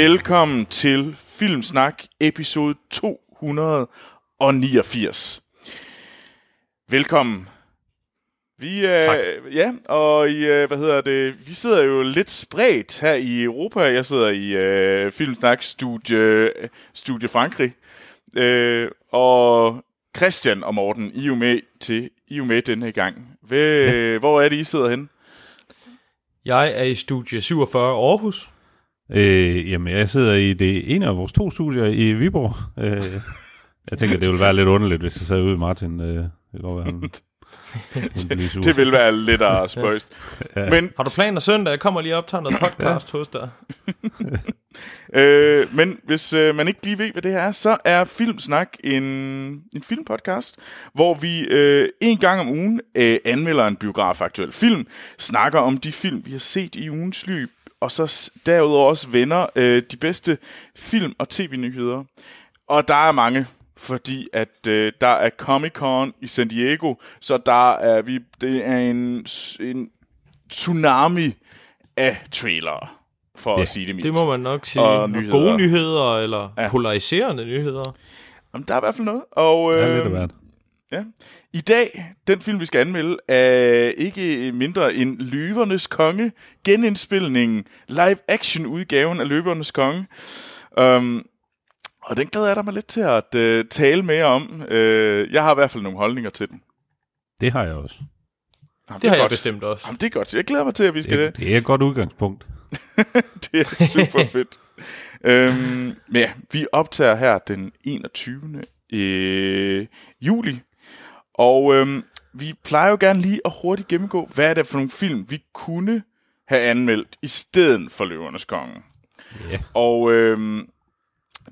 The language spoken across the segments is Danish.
Velkommen til Filmsnak episode 289. Velkommen. Vi er, Tak. ja, og i, øh, hvad hedder det, vi sidder jo lidt spredt her i Europa. Jeg sidder i øh, Filmsnak studie, studie Frankrig. Øh, og Christian og Morten, I er jo med til, I er jo med denne gang. Ved, ja. Hvor er det, I sidder henne? Jeg er i studie 47 Aarhus. Øh, jamen, jeg sidder i det ene af vores to studier i Viborg. Øh, jeg tænker, det ville være lidt underligt, hvis jeg sad ude i Martin. Øh, det være, han, sur. Det vil være lidt af spøjst. Ja. Men Har du planer søndag? Jeg kommer lige op og noget podcast hos dig. Øh, men hvis øh, man ikke lige ved, hvad det her er, så er Filmsnak en, en filmpodcast, hvor vi øh, en gang om ugen øh, anmelder en biografaktuel film, snakker om de film, vi har set i ugens løb, og så derudover også vender øh, de bedste film- og tv-nyheder. Og der er mange, fordi at øh, der er Comic-Con i San Diego, så der er vi det er en, en tsunami af trailere, for Ja, at sige det mildt. Det må man nok sige. Og nyheder. Gode nyheder, eller Ja. ja. polariserende nyheder. Jamen, der er i hvert fald noget. Og, Ja, øh, lidt af hvert. Ja. I dag, den film, vi skal anmelde, er ikke mindre end Løvernes Konge, genindspilningen, live-action-udgaven af Løvernes Konge. Um, og den glæder jeg dig mig lidt til at uh, tale mere om. Uh, jeg har i hvert fald nogle holdninger til den. Det har jeg også. Jamen, Det har er jeg godt. bestemt også. Jamen, det er godt. Jeg glæder mig til, at vi skal det. Det, det er et godt udgangspunkt. det er super fedt. øhm, men ja, vi optager her den 21. Øh, juli. Og øhm, vi plejer jo gerne lige at hurtigt gennemgå, hvad er det for nogle film, vi kunne have anmeldt i stedet for Løvernes Konge. Ja. Og øhm,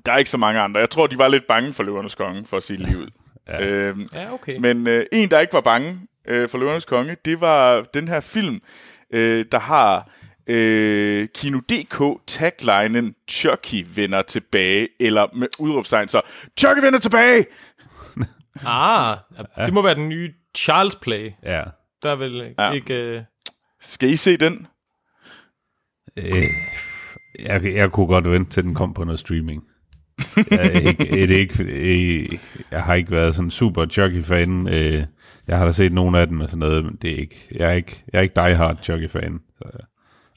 der er ikke så mange andre. Jeg tror, de var lidt bange for Løvernes Konge, for at sige det lige ud. Ja. Øhm, Ja, okay. men øh, en, der ikke var bange øh, for Løvernes Konge, det var den her film, øh, der har øh, Kino.dk taglinen Chucky vender tilbage, eller med udråbstegn så, Chucky vender tilbage! Ah, det må være den nye Charles Play. ja. Der er vel Ja. ja. ikke... Uh... Skal I se den? Øh, jeg, jeg kunne godt vente til den kom på noget streaming. jeg, ikke, det er ikke, øh, jeg har ikke været sådan super Chucky-fan. Øh, jeg har da set nogle af dem og sådan noget, men det er ikke, jeg er ikke, jeg er ikke die-hard Chucky-fan. Så,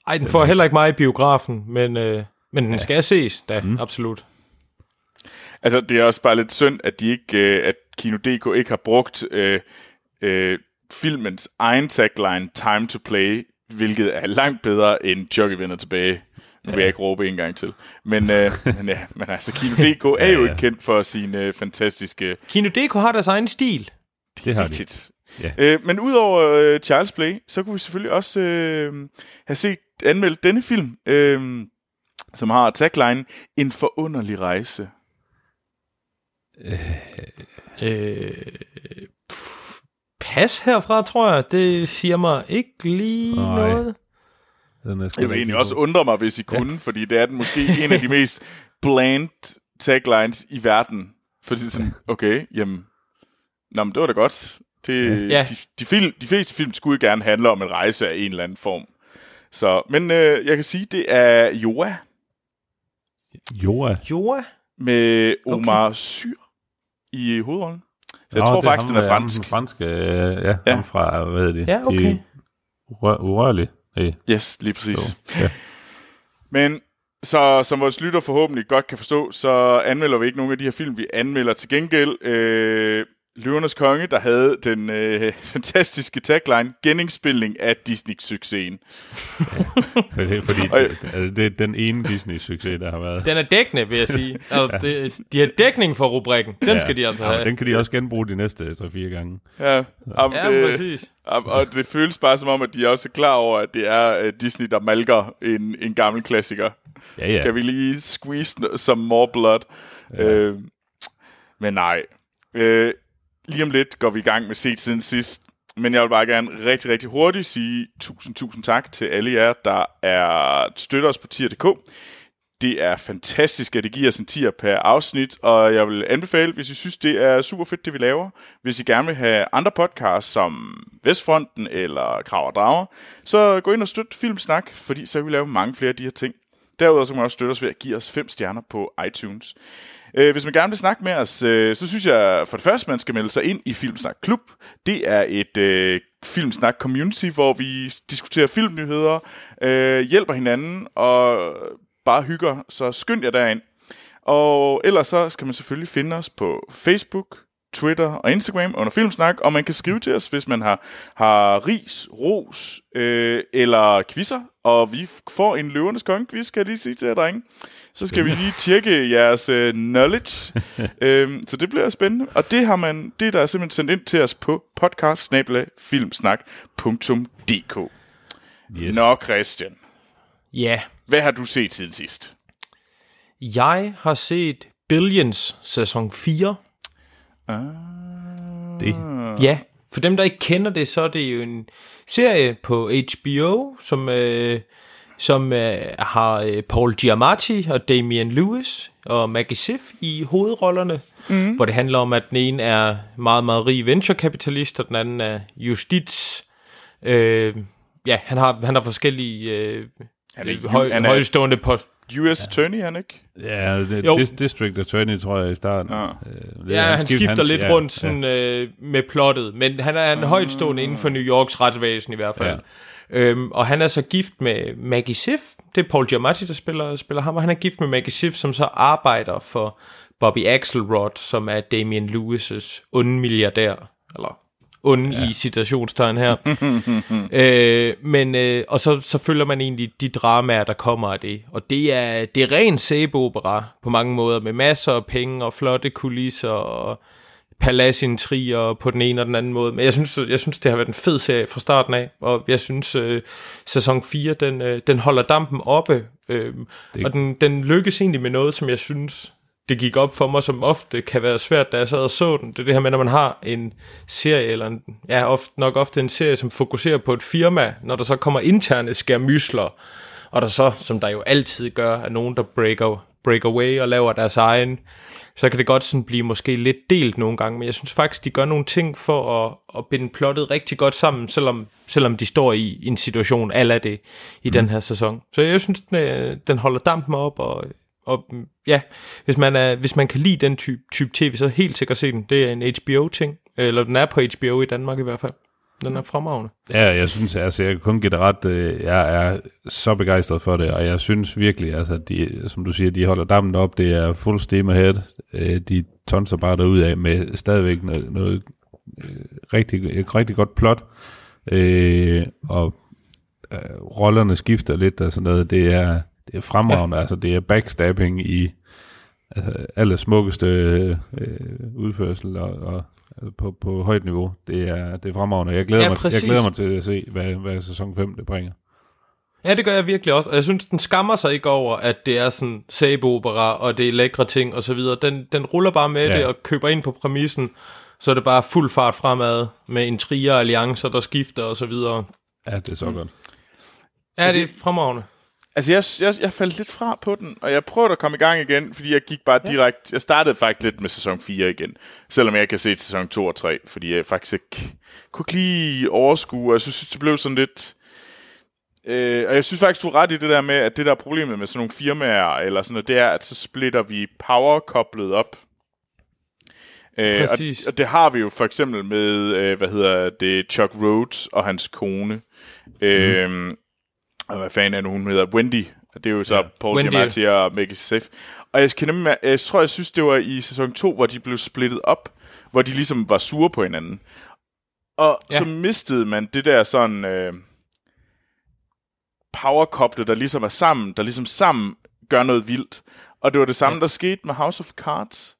Ej, den får heller ikke mig i biografen, men, uh, men den skal ses da, mm. absolut. Altså, det er også bare lidt synd, at de ikke, øh, at Kino.dk ikke har brugt øh, øh, filmens egen tagline, Time to Play, hvilket er langt bedre end Chucky vender tilbage. Nu vil jeg ikke råbe en gang til. Men, øh, men, ja, men altså, Kino.dk er jo Ja, ikke kendt for sine øh, fantastiske... Kino.dk har deres egen stil. det har de. Ja. Øh, men udover øh, Charles Play, så kunne vi selvfølgelig også øh, have set anmeldt denne film, øh, som har tagline En forunderlig rejse. Øh, pff, pas herfra, tror jeg. Det siger mig ikke lige Nej. noget. Den er Jeg vil egentlig også undre mig, hvis I kunne, fordi det er den måske en af de mest bland taglines i verden. Fordi sådan, okay, jamen, nå, men det var da godt. Det, Ja. de, de, film, de fleste film skulle gerne handle om en rejse af en eller anden form. Så, men øh, jeg kan sige, det er Joa Joa. Jo, med Omar okay. Syr i hovedrollen. Så jeg Nå, tror det faktisk, ham, den er øh, ham, fransk. Øh, ja, Ja. ja. Ham fra, hvad hedder det? Ja, okay. De urør- urørlige. Hey. Yes, lige præcis. Så, ja. Men så som vores lytter forhåbentlig godt kan forstå, så anmelder vi ikke nogen af de her film. Vi anmelder til gengæld øh, Løvernes Konge, der havde den øh, fantastiske tagline, genindspilning af Disney-succesen. Fordi, fordi Og- altså, det er den ene Disney-succes, der har været. Den er dækkende, vil jeg sige. Altså, det, de har dækning for rubrikken. Den ja. skal de altså Ja, have. den kan de også genbruge de næste 3-4 gange. Ja, og, Ja, det, præcis. og, og det føles bare som om, at de er også klar over, at det er øh, Disney, der malker en, en gammel klassiker. Ja, ja. Kan vi lige squeeze some more blood? Ja. Øh, men nej. Øh, lige om lidt går vi i gang med set siden sidst. Men jeg vil bare gerne rigtig, rigtig hurtigt sige tusind, tusind tak til alle jer, der er støtter os på tier.dk. Det er fantastisk, at det giver os en tier per afsnit, og jeg vil anbefale, hvis I synes, det er super fedt, det vi laver. Hvis I gerne vil have andre podcasts som Vestfronten eller Krav og Drager, så gå ind og støt Filmsnak, fordi så vil vi lave mange flere af de her ting. Derudover så kan man også støtte os ved at give os fem stjerner på iTunes. Øh, hvis man gerne vil snakke med os, øh, så synes jeg for det første, man skal melde sig ind i Filmsnak Klub. Det er et øh, Filmsnak community, hvor vi diskuterer filmnyheder, øh, hjælper hinanden og bare hygger. Så skynd jer derind. Og ellers så skal man selvfølgelig finde os på Facebook, Twitter og Instagram under Filmsnak, og man kan skrive til os, hvis man har, har ris, ros øh, eller quizzer, og vi får en løvernes konge-quiz, kan jeg lige sige til jer, drenge. Så skal vi lige tjekke jeres øh, knowledge, øhm, så det bliver spændende. Og det har man, det der er simpelthen sendt ind til os på podcast filmsnak.dk. Yes. Nå, Christian, Ja, hvad har du set siden sidst? jeg har set Billions sæson 4. Det. Ja, for dem, der ikke kender det, så er det jo en serie på HBO, som, øh, som øh, har øh, Paul Giamatti og Damian Lewis og Maggie Siff i hovedrollerne, mm. hvor det handler om, at den ene er meget, meget rig venturekapitalist, og den anden er justits. Øh, ja, han har, han har forskellige øh, Han er, høj, han er højstående på... US Attorney, han ikke? Ja, det, Jo. dis- District Attorney, tror jeg, i starten. Ja. Øh, det Ja, han skift- skifter hans- lidt ja, rundt sådan, øh, med plottet, men han er en højtstående inden for New Yorks retsvæsen i hvert fald. Ja. Øhm, og han er så gift med Maggie Siff, det er Paul Giamatti, der spiller, spiller ham, og han er gift med Maggie Siff, som så arbejder for Bobby Axelrod, som er Damian Lewis' onde milliardær, eller onde ja. i citationstegn her. øh, men, øh, og så, så følger man egentlig de dramaer, der kommer af det. Og det er, det er ren sæbeopera på mange måder, med masser af penge og flotte kulisser og paladsintriger på den ene og den anden måde. Men jeg synes, jeg synes det har været en fed serie fra starten af, og jeg synes, øh, sæson 4, den, øh, den holder dampen oppe, øh, Det- og den, den lykkes egentlig med noget, som jeg synes, det gik op for mig, som ofte kan være svært, da jeg sad og så den. Det er det her med, når man har en serie, eller en, ja, ofte, nok ofte en serie, som fokuserer på et firma, når der så kommer interne skærmysler, og der så, som der jo altid gør, er nogen, der breaker, break away og laver deres egen, så kan det godt sådan blive måske lidt delt nogle gange, men jeg synes faktisk, de gør nogle ting for at, at binde plottet rigtig godt sammen, selvom, selvom de står i en situation ala det i mm. den her sæson. Så jeg synes, den, øh, den holder dampen op, og, og mm, ja, hvis man, er, hvis man kan lide den type, type tv, så helt sikkert se den. Det er en HBO-ting, eller den er på HBO i Danmark i hvert fald. Den er fremragende. Ja, jeg synes, altså, jeg kan kun give det ret. Øh, jeg er så begejstret for det, og jeg synes virkelig, altså, de, som du siger, de holder dammen op. Det er full steam ahead. Øh, de tonser bare derud af med stadigvæk noget, noget rigtig, et rigtig godt plot. Øh, og øh, rollerne skifter lidt og sådan noget. Det er, det er fremragende. Ja. Altså, det er backstabbing i altså, aller smukkeste øh, udførsel og, og altså, på, på højt niveau. Det er, det er fremragende. Jeg glæder, Ja, mig, jeg glæder mig til at se, hvad, hvad sæson 5 det bringer. Ja, det gør jeg virkelig også, og jeg synes, den skammer sig ikke over, at det er sådan sæbeopera, og det er lækre ting og så videre. Den, den ruller bare med Ja. ja. det og køber ind på præmissen, så er det bare fuld fart fremad med intriger og alliancer, der skifter og så videre. Ja, det er så mm. godt. Ja, det er fremragende. Altså, jeg, jeg, jeg faldt lidt fra på den, og jeg prøvede at komme i gang igen, fordi jeg gik bare direkte... Jeg startede faktisk lidt med sæson 4 igen, selvom jeg kan se sæson 2 og 3, fordi jeg faktisk ikke kunne lige overskue, og jeg synes, det blev sådan lidt... Øh, og jeg synes faktisk, du er ret i det der med, at det der er problemet med sådan nogle firmaer, eller sådan noget, det er, at så splitter vi power-koblet op. Øh, og, Præcis. og det har vi jo for eksempel med, øh, hvad hedder det, Chuck Rhodes og hans kone. Øh, og hvad fanden er det, hun hedder? Wendy. Og det er jo så ja. Paul Wendy. Giamatti og Maggie Siff. Og jeg, kan nemlig, jeg tror, jeg synes, det var i sæson 2, hvor de blev splittet op, hvor de ligesom var sure på hinanden. Og ja. Så mistede man det der sådan øh, powerkoblet, der ligesom er sammen, der ligesom sammen gør noget vildt. Og det var det samme, ja. der skete med House of Cards.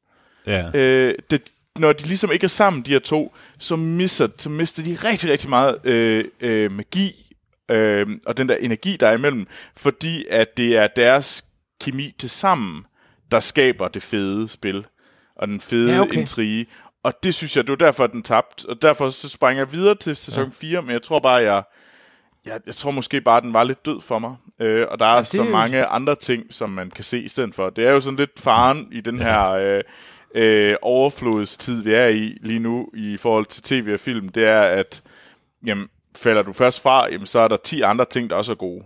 Ja. Øh, det, når de ligesom ikke er sammen, de her to, så mister, så mister de rigtig, rigtig meget øh, øh, magi øh, og den der energi, der er imellem, fordi at det er deres kemi til sammen, der skaber det fede spil og den fede ja, okay. intrige. Og det synes jeg, det var derfor, den tabte. Og derfor så springer jeg videre til sæson ja. 4, men jeg tror bare, jeg, jeg, jeg tror måske bare, den var lidt død for mig. Øh, og der er ja, så er jo- mange andre ting, som man kan se i stedet for. Det er jo sådan lidt faren i den ja. her øh, øh, overflodstid, vi er i lige nu, i forhold til tv og film, det er, at jamen, falder du først fra, jamen, så er der 10 andre ting, der også er gode.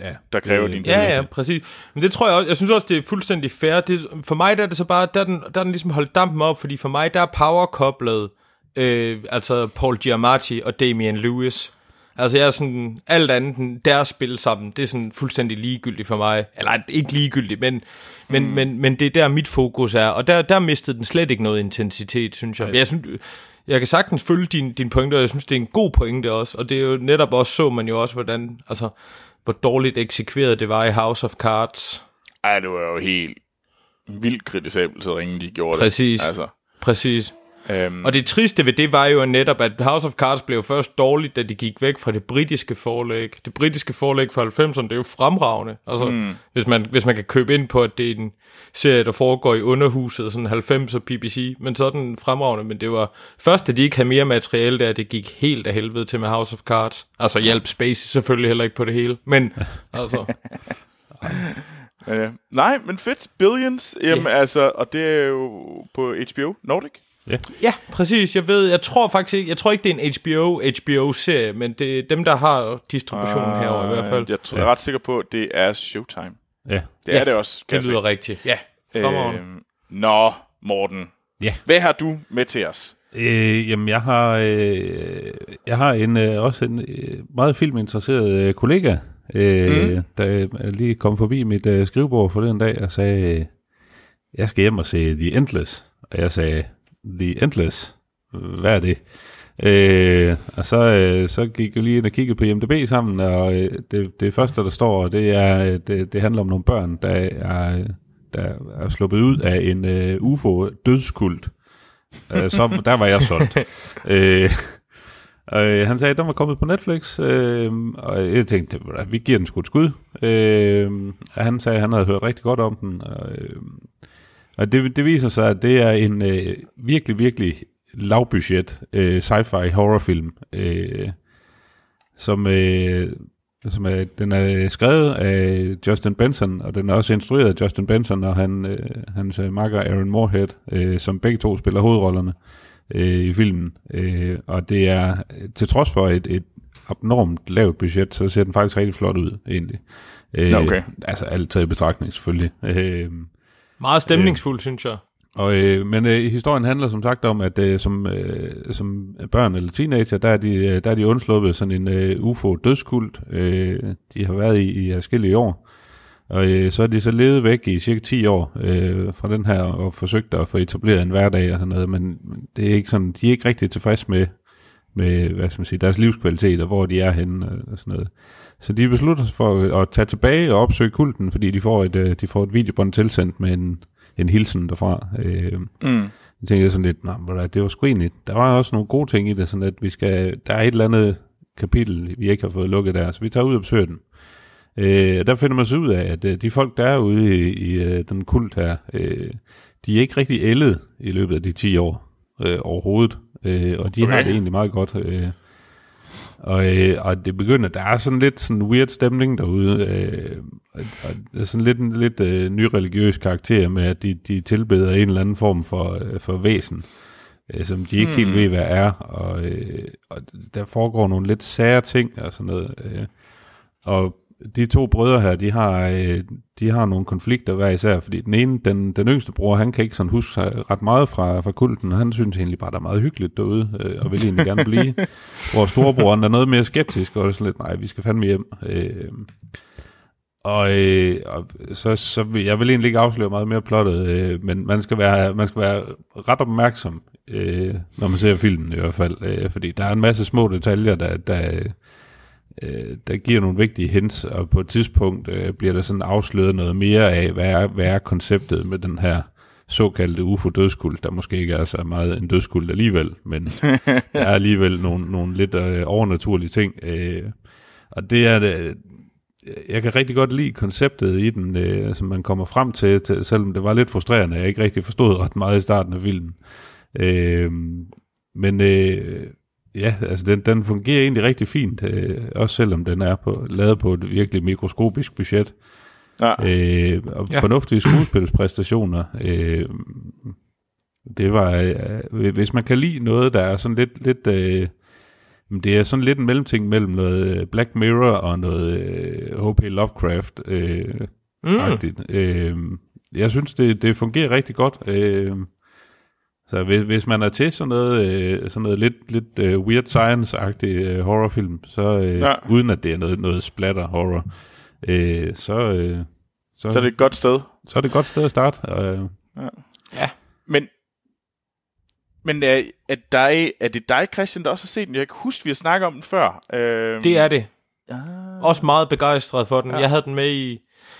Ja, der kræver det- din tid. Ja, ja, præcis. Men det tror jeg også, jeg synes også, det er fuldstændig fair. Det, for mig der er det så bare, der er den, der er den ligesom holdt dampen op, fordi for mig der er power koblet, øh, altså Paul Giamatti og Damian Lewis. Altså jeg er sådan, alt andet end deres spil sammen, det er sådan fuldstændig ligegyldigt for mig. Eller ikke ligegyldigt, men, men, mm. men, men det er der mit fokus er. Og der, der mistede den slet ikke noget intensitet, synes jeg. Men Jeg, synes, jeg kan sagtens følge din, din pointe, og jeg synes, det er en god pointe også. Og det er jo netop også, så man jo også, hvordan, altså, hvor dårligt eksekveret det var i House of Cards. Ej, det var jo helt vildt kritisabelt, så ringe de gjorde Præcis. det. Altså, Præcis. Øhm, Og det triste ved det var jo netop, at House of Cards blev først dårligt, da de gik væk fra det britiske forlæg. Det britiske forlæg fra 90'erne, det er jo fremragende. Altså, mm. hvis, man, hvis man kan købe ind på, at det er en serie, der foregår i underhuset, sådan 90'er BBC, men så er den fremragende. Men det var først, da de ikke havde mere materiale der, det gik helt af helvede til med House of Cards. Altså hjælp Space selvfølgelig heller ikke på det hele, men altså... øh, nej, men fedt. Billions, jamen altså, og det er jo på HBO Nordic. Ja, præcis. Jeg ved, jeg tror faktisk ikke, jeg tror ikke, det er en HBO, HBO-serie, men det er dem, der har distributionen uh, herover i hvert fald. Jeg, tror, jeg er ret sikker på, at det er Showtime. Ja. Det Ja, er det også, kan Det lyder rigtigt. Ja, fremragende. Øhm, Nå, Morten. Ja. Hvad har du med til os? Øh, jamen, jeg har, øh, jeg har en, øh, også en øh, meget filminteresseret øh, kollega, øh, mm. der øh, lige kom forbi mit øh, skrivebord for den dag og sagde, øh, jeg skal hjem og se The Endless. Og jeg sagde, The Endless? Hvad er det? Øh, og så, øh, så gik jeg lige ind og kiggede på IMDb sammen, og øh, det, det første, der står, det er, øh, det, det handler om nogle børn, der er, der er sluppet ud af en øh, UFO-dødskult. Øh, så der var jeg solgt. øh, øh, han sagde, at den var kommet på Netflix, øh, og jeg tænkte, "Ved du, vi giver den sgu et skud. Øh, han sagde, at han havde hørt rigtig godt om den. Og, øh, og det, det viser sig, at det er en øh, virkelig, virkelig lavbudget øh, sci-fi horrorfilm, øh, som, øh, som er, den er skrevet af Justin Benson, og den er også instrueret af Justin Benson og han, øh, hans makker Aaron Moorhead, øh, som begge to spiller hovedrollerne øh, i filmen. Øh, og det er, til trods for et, et abnormt lavt budget, så ser den faktisk rigtig flot ud, egentlig. Øh, okay. Altså alt taget i betragtning, selvfølgelig. Øh, meget stemningsfuld, synes jeg. og, øh, men øh, historien handler som sagt om, at øh, som, øh, som børn eller teenager, der er de, øh, der er de undsluppet sådan en øh, UFO-dødskult. Øh, de har været i, i forskellige år. Og øh, så er de så levet væk i cirka 10 år øh, fra den her, og forsøgt at få etableret en hverdag og sådan noget, men men det er ikke sådan, de er ikke rigtig tilfredse med, med hvad skal man sige, deres livskvalitet og hvor de er henne og, og sådan noget. Så de beslutter sig for at, tage tilbage og opsøge kulten, fordi de får et, øh, de får et videobånd tilsendt med en, en hilsen derfra. Øh, Mm. jeg tænkte sådan lidt, nej, det var sgu egentlig, der var også nogle gode ting i det, sådan at vi skal, der er et eller andet kapitel, vi ikke har fået lukket der, så vi tager ud og besøger den. Øh, der finder man så ud af, at øh, de folk, der er ude i, i øh, den kult her, øh, de er ikke rigtig ældet i løbet af de 10 år øh, overhovedet, øh, og de okay. har det egentlig meget godt. Øh, og, øh, og det begynder, der er sådan lidt sådan weird stemning derude, øh, og, og sådan lidt en lidt øh, nyreligiøs karakter med, at de, de tilbeder en eller anden form for, øh, for væsen, øh, som de ikke hmm. helt ved, hvad er, og, øh, og der foregår nogle lidt sære ting og sådan noget. Øh, og de to brødre her, de har, øh, de har nogle konflikter hver især, fordi den ene, den, den yngste bror, han kan ikke sådan huske ret meget fra, fra kulten, og han synes egentlig bare, der er meget hyggeligt derude, øh, og vil egentlig gerne blive. Hvor storebroren er noget mere skeptisk, og er sådan lidt, nej, vi skal fandme hjem. Øh, og, øh, og så, så vil, jeg vil egentlig ikke afsløre meget mere plottet, øh, men man skal, være, man skal være ret opmærksom, øh, når man ser filmen i hvert fald, øh, fordi der er en masse små detaljer, der, der, øh, der giver nogle vigtige hints, og på et tidspunkt øh, bliver der sådan afsløret noget mere af, hvad er, hvad er konceptet med den her såkaldte UFO-dødskult, der måske ikke er så meget en dødskult alligevel, men der er alligevel nogle, nogle lidt øh, overnaturlige ting. Øh, og det er det, jeg kan rigtig godt lide konceptet i den, øh, som man kommer frem til, til, selvom det var lidt frustrerende, jeg ikke rigtig forstod ret meget i starten af filmen. Øh, men øh, ja, altså den, den fungerer egentlig rigtig fint, øh, også selvom den er på, lavet på et virkelig mikroskopisk budget. Ja. Øh, og Ja. fornuftige skuespilspræstationer. Øh, det var, øh, hvis man kan lide noget, der er sådan lidt, lidt, øh, det er sådan lidt en mellemting mellem noget øh, Black Mirror og noget øh, H.P. Lovecraft øh, Mm. agtigt. Øh, jeg synes, det, det fungerer rigtig godt. Øh, så hvis, hvis man er til sådan noget, øh, sådan noget lidt, lidt øh, weird science-agtig øh, horrorfilm, så øh, Ja. ja. uden at det er noget, noget splatter-horror, øh, så, øh, så, Så er det et godt sted. så er det et godt sted at starte. Øh, Men, men er, er, dig, er det dig, Christian, der også har set den? Jeg kan huske, vi har snakket om den før. Øhm, Det er det. Ah. Også meget begejstret for den. Ja. Ja. Jeg havde den med i...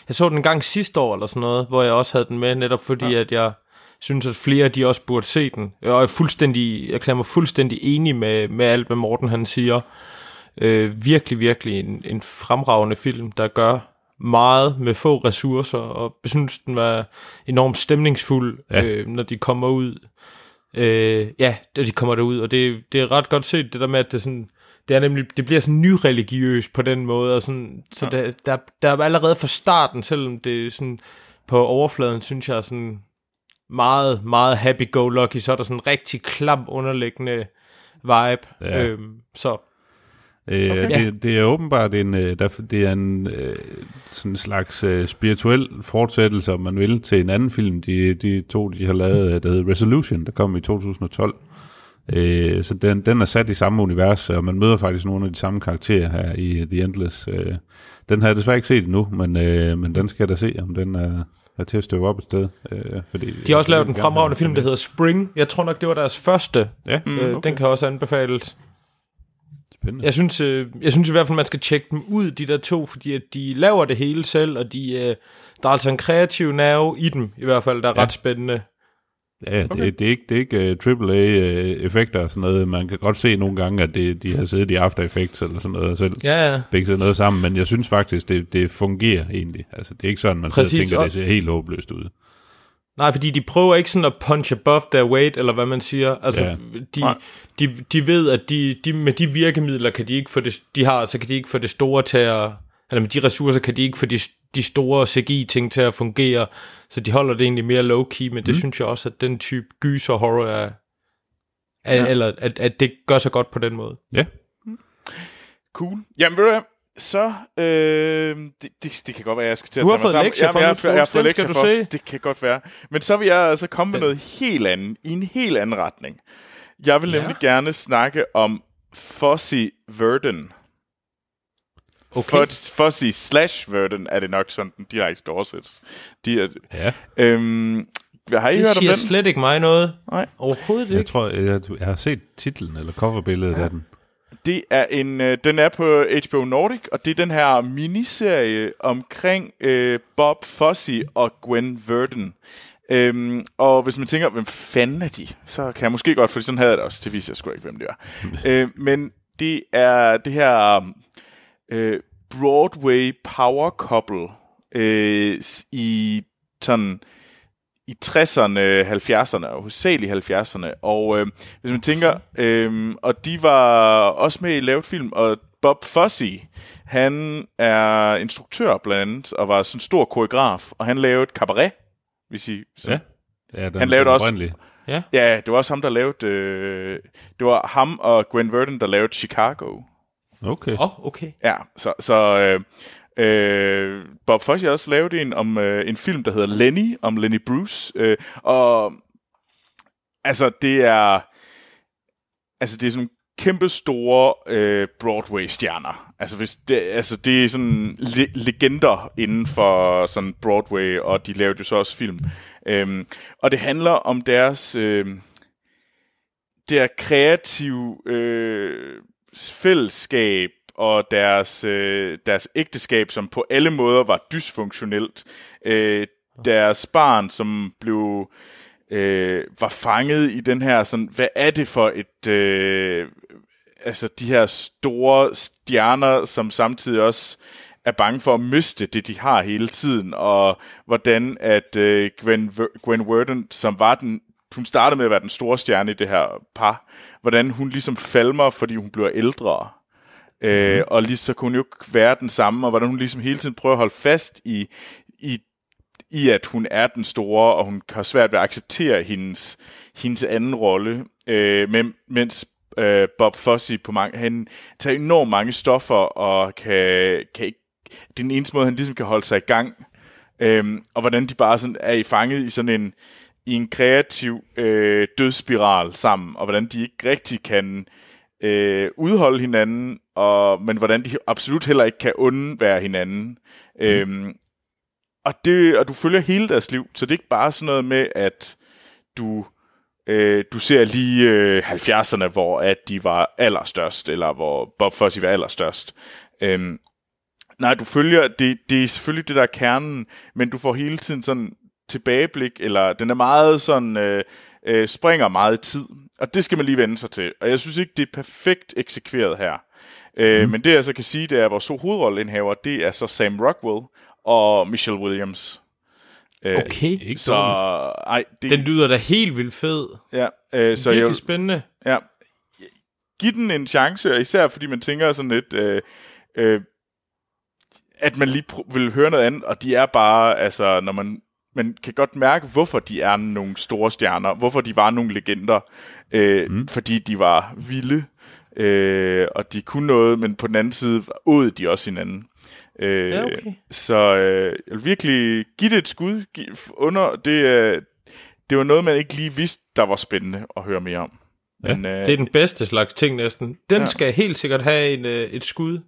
Jeg så den en gang sidste år eller sådan noget, hvor jeg også havde den med, netop fordi, ja. at jeg synes, at flere de også burde se den. Og jeg er fuldstændig, jeg klæder mig fuldstændig enig med, med alt, hvad Morten han siger. Øh, virkelig, virkelig en, en fremragende film, der gør meget med få ressourcer, og jeg synes, den var enormt stemningsfuld, ja. Øh, når de kommer ud. Øh, ja, da de kommer derud, og det, det er ret godt set, det der med, at det, sådan, det er nemlig, det bliver sådan nyreligiøst på den måde, og sådan, så ja. der, der, der er allerede fra starten, selvom det er sådan, på overfladen, synes jeg, sådan meget, meget happy-go-lucky, så er der sådan en rigtig klam underliggende vibe. Ja. Øhm, så Øh, Okay. okay. det, det er åbenbart en, øh, der, det er en øh, sådan en slags øh, spirituel fortsættelse, om man vil, til en anden film, de, de to, de har lavet, øh, der hedder Resolution, der kom i 2012. Øh, så den, den er sat i samme univers, og man møder faktisk nogle af de samme karakterer her i The Endless. Øh, den har jeg desværre ikke set endnu, men, øh, men den skal jeg da se, om den er, er til at støve op et sted. Øh, fordi de har også lavet en fremragende film, der hedder Spring. Jeg tror nok, det var deres første. Ja, Mm, okay. Den kan også anbefales. spændende. Jeg synes, øh, jeg synes i hvert fald, man skal tjekke dem ud, de der to, fordi at de laver det hele selv, og de, øh, der er altså en kreativ nerve i dem, i hvert fald, der er. Ja. ret spændende. Ja, det, okay. det er ikke, det er ikke uh, AAA-effekter og sådan noget. Man kan godt se nogle gange, at det, de har siddet i After Effects eller sådan noget, og selv Ja, ja. bækket noget sammen, men jeg synes faktisk, det, det fungerer egentlig. Altså, det er ikke sådan, man sidder og Præcis, tænker, og- det ser helt håbløst ud. Nej, fordi de prøver ikke sådan at punch above their weight, eller hvad man siger. Altså, Ja. de, Nej. de, de ved, at de, de, med de virkemidler, kan de ikke få det, de har, så kan de ikke få det store til at, eller med de ressourcer, kan de ikke få de, de store CGI-ting til at fungere, så de holder det egentlig mere low-key, men det synes jeg også, at den type gyser horror er, er Ja. eller at, at det gør sig godt på den måde. Ja, Cool. Jamen, ved du? Så, øh, det, det, det kan godt være, at jeg skal til at Du har tage mig fået sammen. lektier for jeg, nu, jeg, jeg, jeg har fået lektier for. se. Det kan godt være. Men så vil jeg altså komme med noget helt andet, i en helt anden retning. Jeg vil Ja. nemlig gerne snakke om Fuzzy Verdon. Okay. Fuzz- Fuzzy slash Verdon er det nok sådan, den direkte skal oversættes. De er, ja. øhm, har I Det hørt om siger den? slet ikke mig noget. Nej. Overhovedet Jeg ikke. tror, jeg, jeg har set titlen eller coverbilledet ja. af den. Det er en, øh, den er på HBO Nordic, og det er den her miniserie omkring øh, Bob Fosse og Gwen Verdon. Øhm, og hvis man tænker, hvem fanden er de? Så kan jeg måske godt, for sådan havde jeg det også. Det viser jeg sgu ikke, hvem det er. øh, men det er det her øh, Broadway power couple øh, i sådan i 60'erne, 70'erne og hovedsageligt 70'erne. Og øh, hvis man tænker, øh, og de var også med i lavet film, og Bob Fosse, han er instruktør blandt andet, og var sådan en stor koreograf, og han lavede cabaret, hvis I... Så, Ja. ja den, Han lavede den også-. Ja. ja, det var også ham, der lavede... Øh, det var ham og Gwen Verdon, der lavede Chicago. Okay. Åh, oh, okay. Ja, så, så øh, øh, Bob Fosse har også lavet en om øh, en film, der hedder Lenny, om Lenny Bruce. Øh, og altså, det er altså det er sådan kæmpe store øh, Broadway-stjerner. Altså, hvis det, altså, det er sådan le- legender inden for sådan Broadway, og de lavede jo så også film. Øhm, og det handler om deres øh, der kreative øh, fællesskab og deres, øh, deres ægteskab, som på alle måder var dysfunktionelt. Øh, deres barn, som blev øh, var fanget i den her sådan, hvad er det for et øh, altså de her store stjerner, som samtidig også er bange for at miste det, de har hele tiden, og hvordan at øh, Gwen, Gwen Worden, som var den, hun startede med at være den store stjerne i det her par, hvordan hun ligesom falmer, fordi hun bliver ældre. Øh, og lige så kunne hun jo ikke være den samme, og hvordan hun ligesom hele tiden prøver at holde fast i, i, i at hun er den store, og hun har svært ved at acceptere hendes, hendes anden rolle. Øh, men, mens øh, Bob Fosse på mange... Han tager enormt mange stoffer, og kan, kan ikke... Det er den eneste måde, han ligesom kan holde sig i gang. Øhm, og hvordan de bare sådan er i fanget i sådan en, i en kreativ øh, dødsspiral sammen, og hvordan de ikke rigtig kan øh, udholde hinanden, og, men hvordan de absolut heller ikke kan undvære hinanden. Mm. Øhm, og, det, og du følger hele deres liv, så det er ikke bare sådan noget med, at du, øh, du ser lige øh, 70'erne, hvor at de var allerstørst, eller hvor Bob Fosse var allerstørst. Øhm, nej, du følger, det, det er selvfølgelig det der er kernen, men du får hele tiden sådan tilbageblik, eller den er meget sådan, øh, øh, springer meget tid, og det skal man lige vende sig til. Og jeg synes ikke, det er perfekt eksekveret her. Øh, mm. Men det jeg så kan sige, det er, at vores to hovedrolleindhaver, det er så Sam Rockwell og Michelle Williams. Øh, okay. Ikke så, ej, det, Den lyder da helt vildt fed. Ja, øh, så Virkelig jeg, spændende. Ja. Giv den en chance, og især fordi man tænker sådan lidt, øh, øh, at man lige pr- vil høre noget andet, og de er bare, altså, når man man kan godt mærke, hvorfor de er nogle store stjerner, hvorfor de var nogle legender, øh, mm. fordi de var vilde, øh, og de kunne noget, men på den anden side åd de også hinanden. Øh, Ja, okay. Så øh, jeg vil virkelig give det et skud. Giv, under, det, øh, det var noget, man ikke lige vidste, der var spændende at høre mere om. Ja, Men, øh, Det er den bedste slags ting næsten. Den Ja. ja. skal helt sikkert have en, øh, et skud.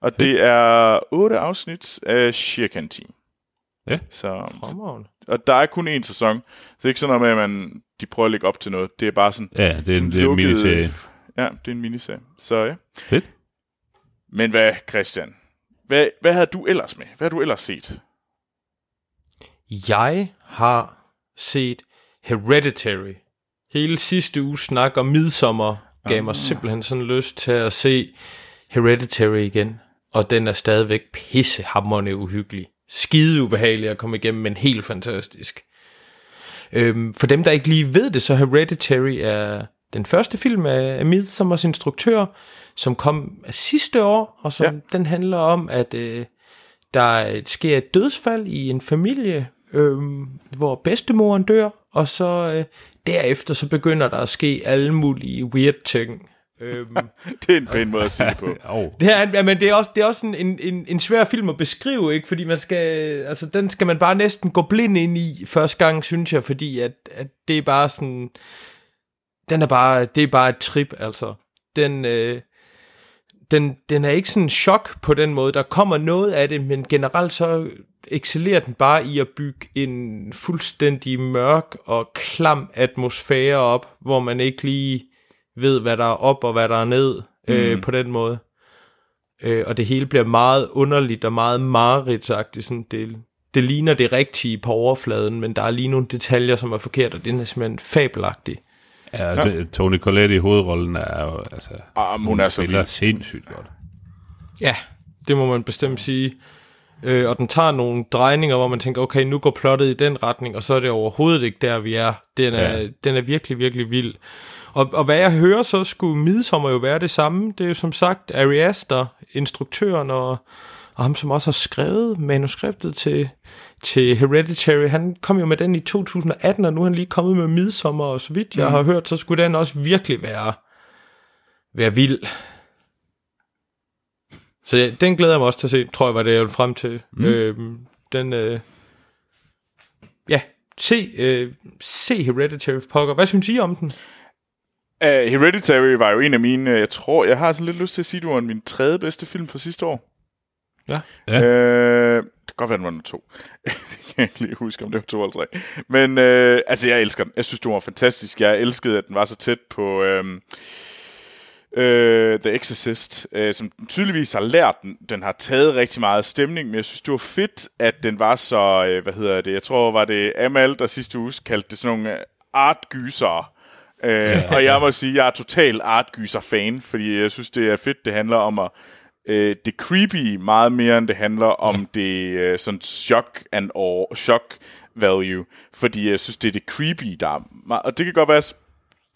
og det er otte afsnit af cirka en time. Ja. Så, Fremragende. og der er kun én sæson, så det er ikke sådan noget med, at man, de prøver at lægge op til noget. Det er bare sådan, Ja, det er en, det er en miniserie. Ja, det er en miniserie. Så ja. Fedt. Men hvad, Christian? Hvad, hvad havde du ellers med? Hvad har du ellers set? Jeg har set Hereditary. Hele sidste uge snak om midsommer gav mig simpelthen sådan lyst til at se Hereditary igen. Og den er stadigvæk pissehammerende uhyggelig. Skide ubehagelig at komme igennem, men helt fantastisk. Øhm, for dem, der ikke lige ved det, så Hereditary er den første film af, Midsommers instruktør, som kom sidste år, og som ja. den handler om, at øh, der sker et dødsfald i en familie, øh, hvor bedstemoren dør, og så øh, derefter så begynder der at ske alle mulige weird ting. Øhm, Det er en pæn måde at sige det på. Oh. det er, ja, men det er også, det er også en, en, en, en svær film at beskrive, ikke? Fordi man skal, altså, den skal man bare næsten gå blind ind i første gang, synes jeg, fordi at, at det er bare sådan, den er bare, det er bare et trip, altså. Den, øh, den, den er ikke sådan en chok på den måde. Der kommer noget af det, men generelt så excellerer den bare i at bygge en fuldstændig mørk og klam atmosfære op, hvor man ikke lige ved, hvad der er op og hvad der er ned øh, Mm. på den måde. Øh, og det hele bliver meget underligt og meget mareridtsagtigt. Sådan det, det ligner det rigtige på overfladen, men der er lige nogle detaljer, som er forkert, og det er simpelthen fabelagtigt. Ja, ja. Tony Collette i hovedrollen er jo, altså, Ah, men hun er så spiller vild. sindssygt godt. Ja, det må man bestemt sige. Øh, og den tager nogle drejninger, hvor man tænker, okay, nu går plottet i den retning, og så er det overhovedet ikke der, vi er. Den er, Ja. den er virkelig, virkelig vild. Og, og hvad jeg hører, så skulle Midsommer jo være det samme. Det er jo som sagt Ari Aster, instruktøren, og, og ham, som også har skrevet manuskriptet til, til Hereditary. Han kom jo med den i 2018, og nu er han lige kommet med Midsommer, og så vidt jeg Mm. har hørt, så skulle den også virkelig være, være vild. Så ja, den glæder jeg mig også til at se, tror jeg var det, jeg ville frem til. Mm. Øhm, den, øh, ja, se, øh, se Hereditary pokker. Hvad synes I om den? Uh, Hereditary var jo en af mine, jeg tror, jeg har sådan lidt lyst til at sige, det var min tredje bedste film fra sidste år. Ja. Ja. Øh, det kan godt være, den var nummer to. det kan jeg ikke lige huske, om det var to eller tre. Men øh, altså, jeg elsker den. Jeg synes, det var fantastisk. Jeg elskede, at den var så tæt på øh, øh, The Exorcist, øh, som tydeligvis har lært den. Den har taget rigtig meget stemning, men jeg synes, det var fedt, at den var så, øh, hvad hedder det, jeg tror, var det Amal, der sidste uge kaldte det sådan nogle øh, artgysere. Øh, og jeg må sige, jeg er total artgyser-fan, fordi jeg synes, det er fedt, det handler om at øh, det creepy meget mere, end det handler om det øh, sådan shock and or shock value, fordi jeg synes, det er det creepy, der er meget, og det kan godt være,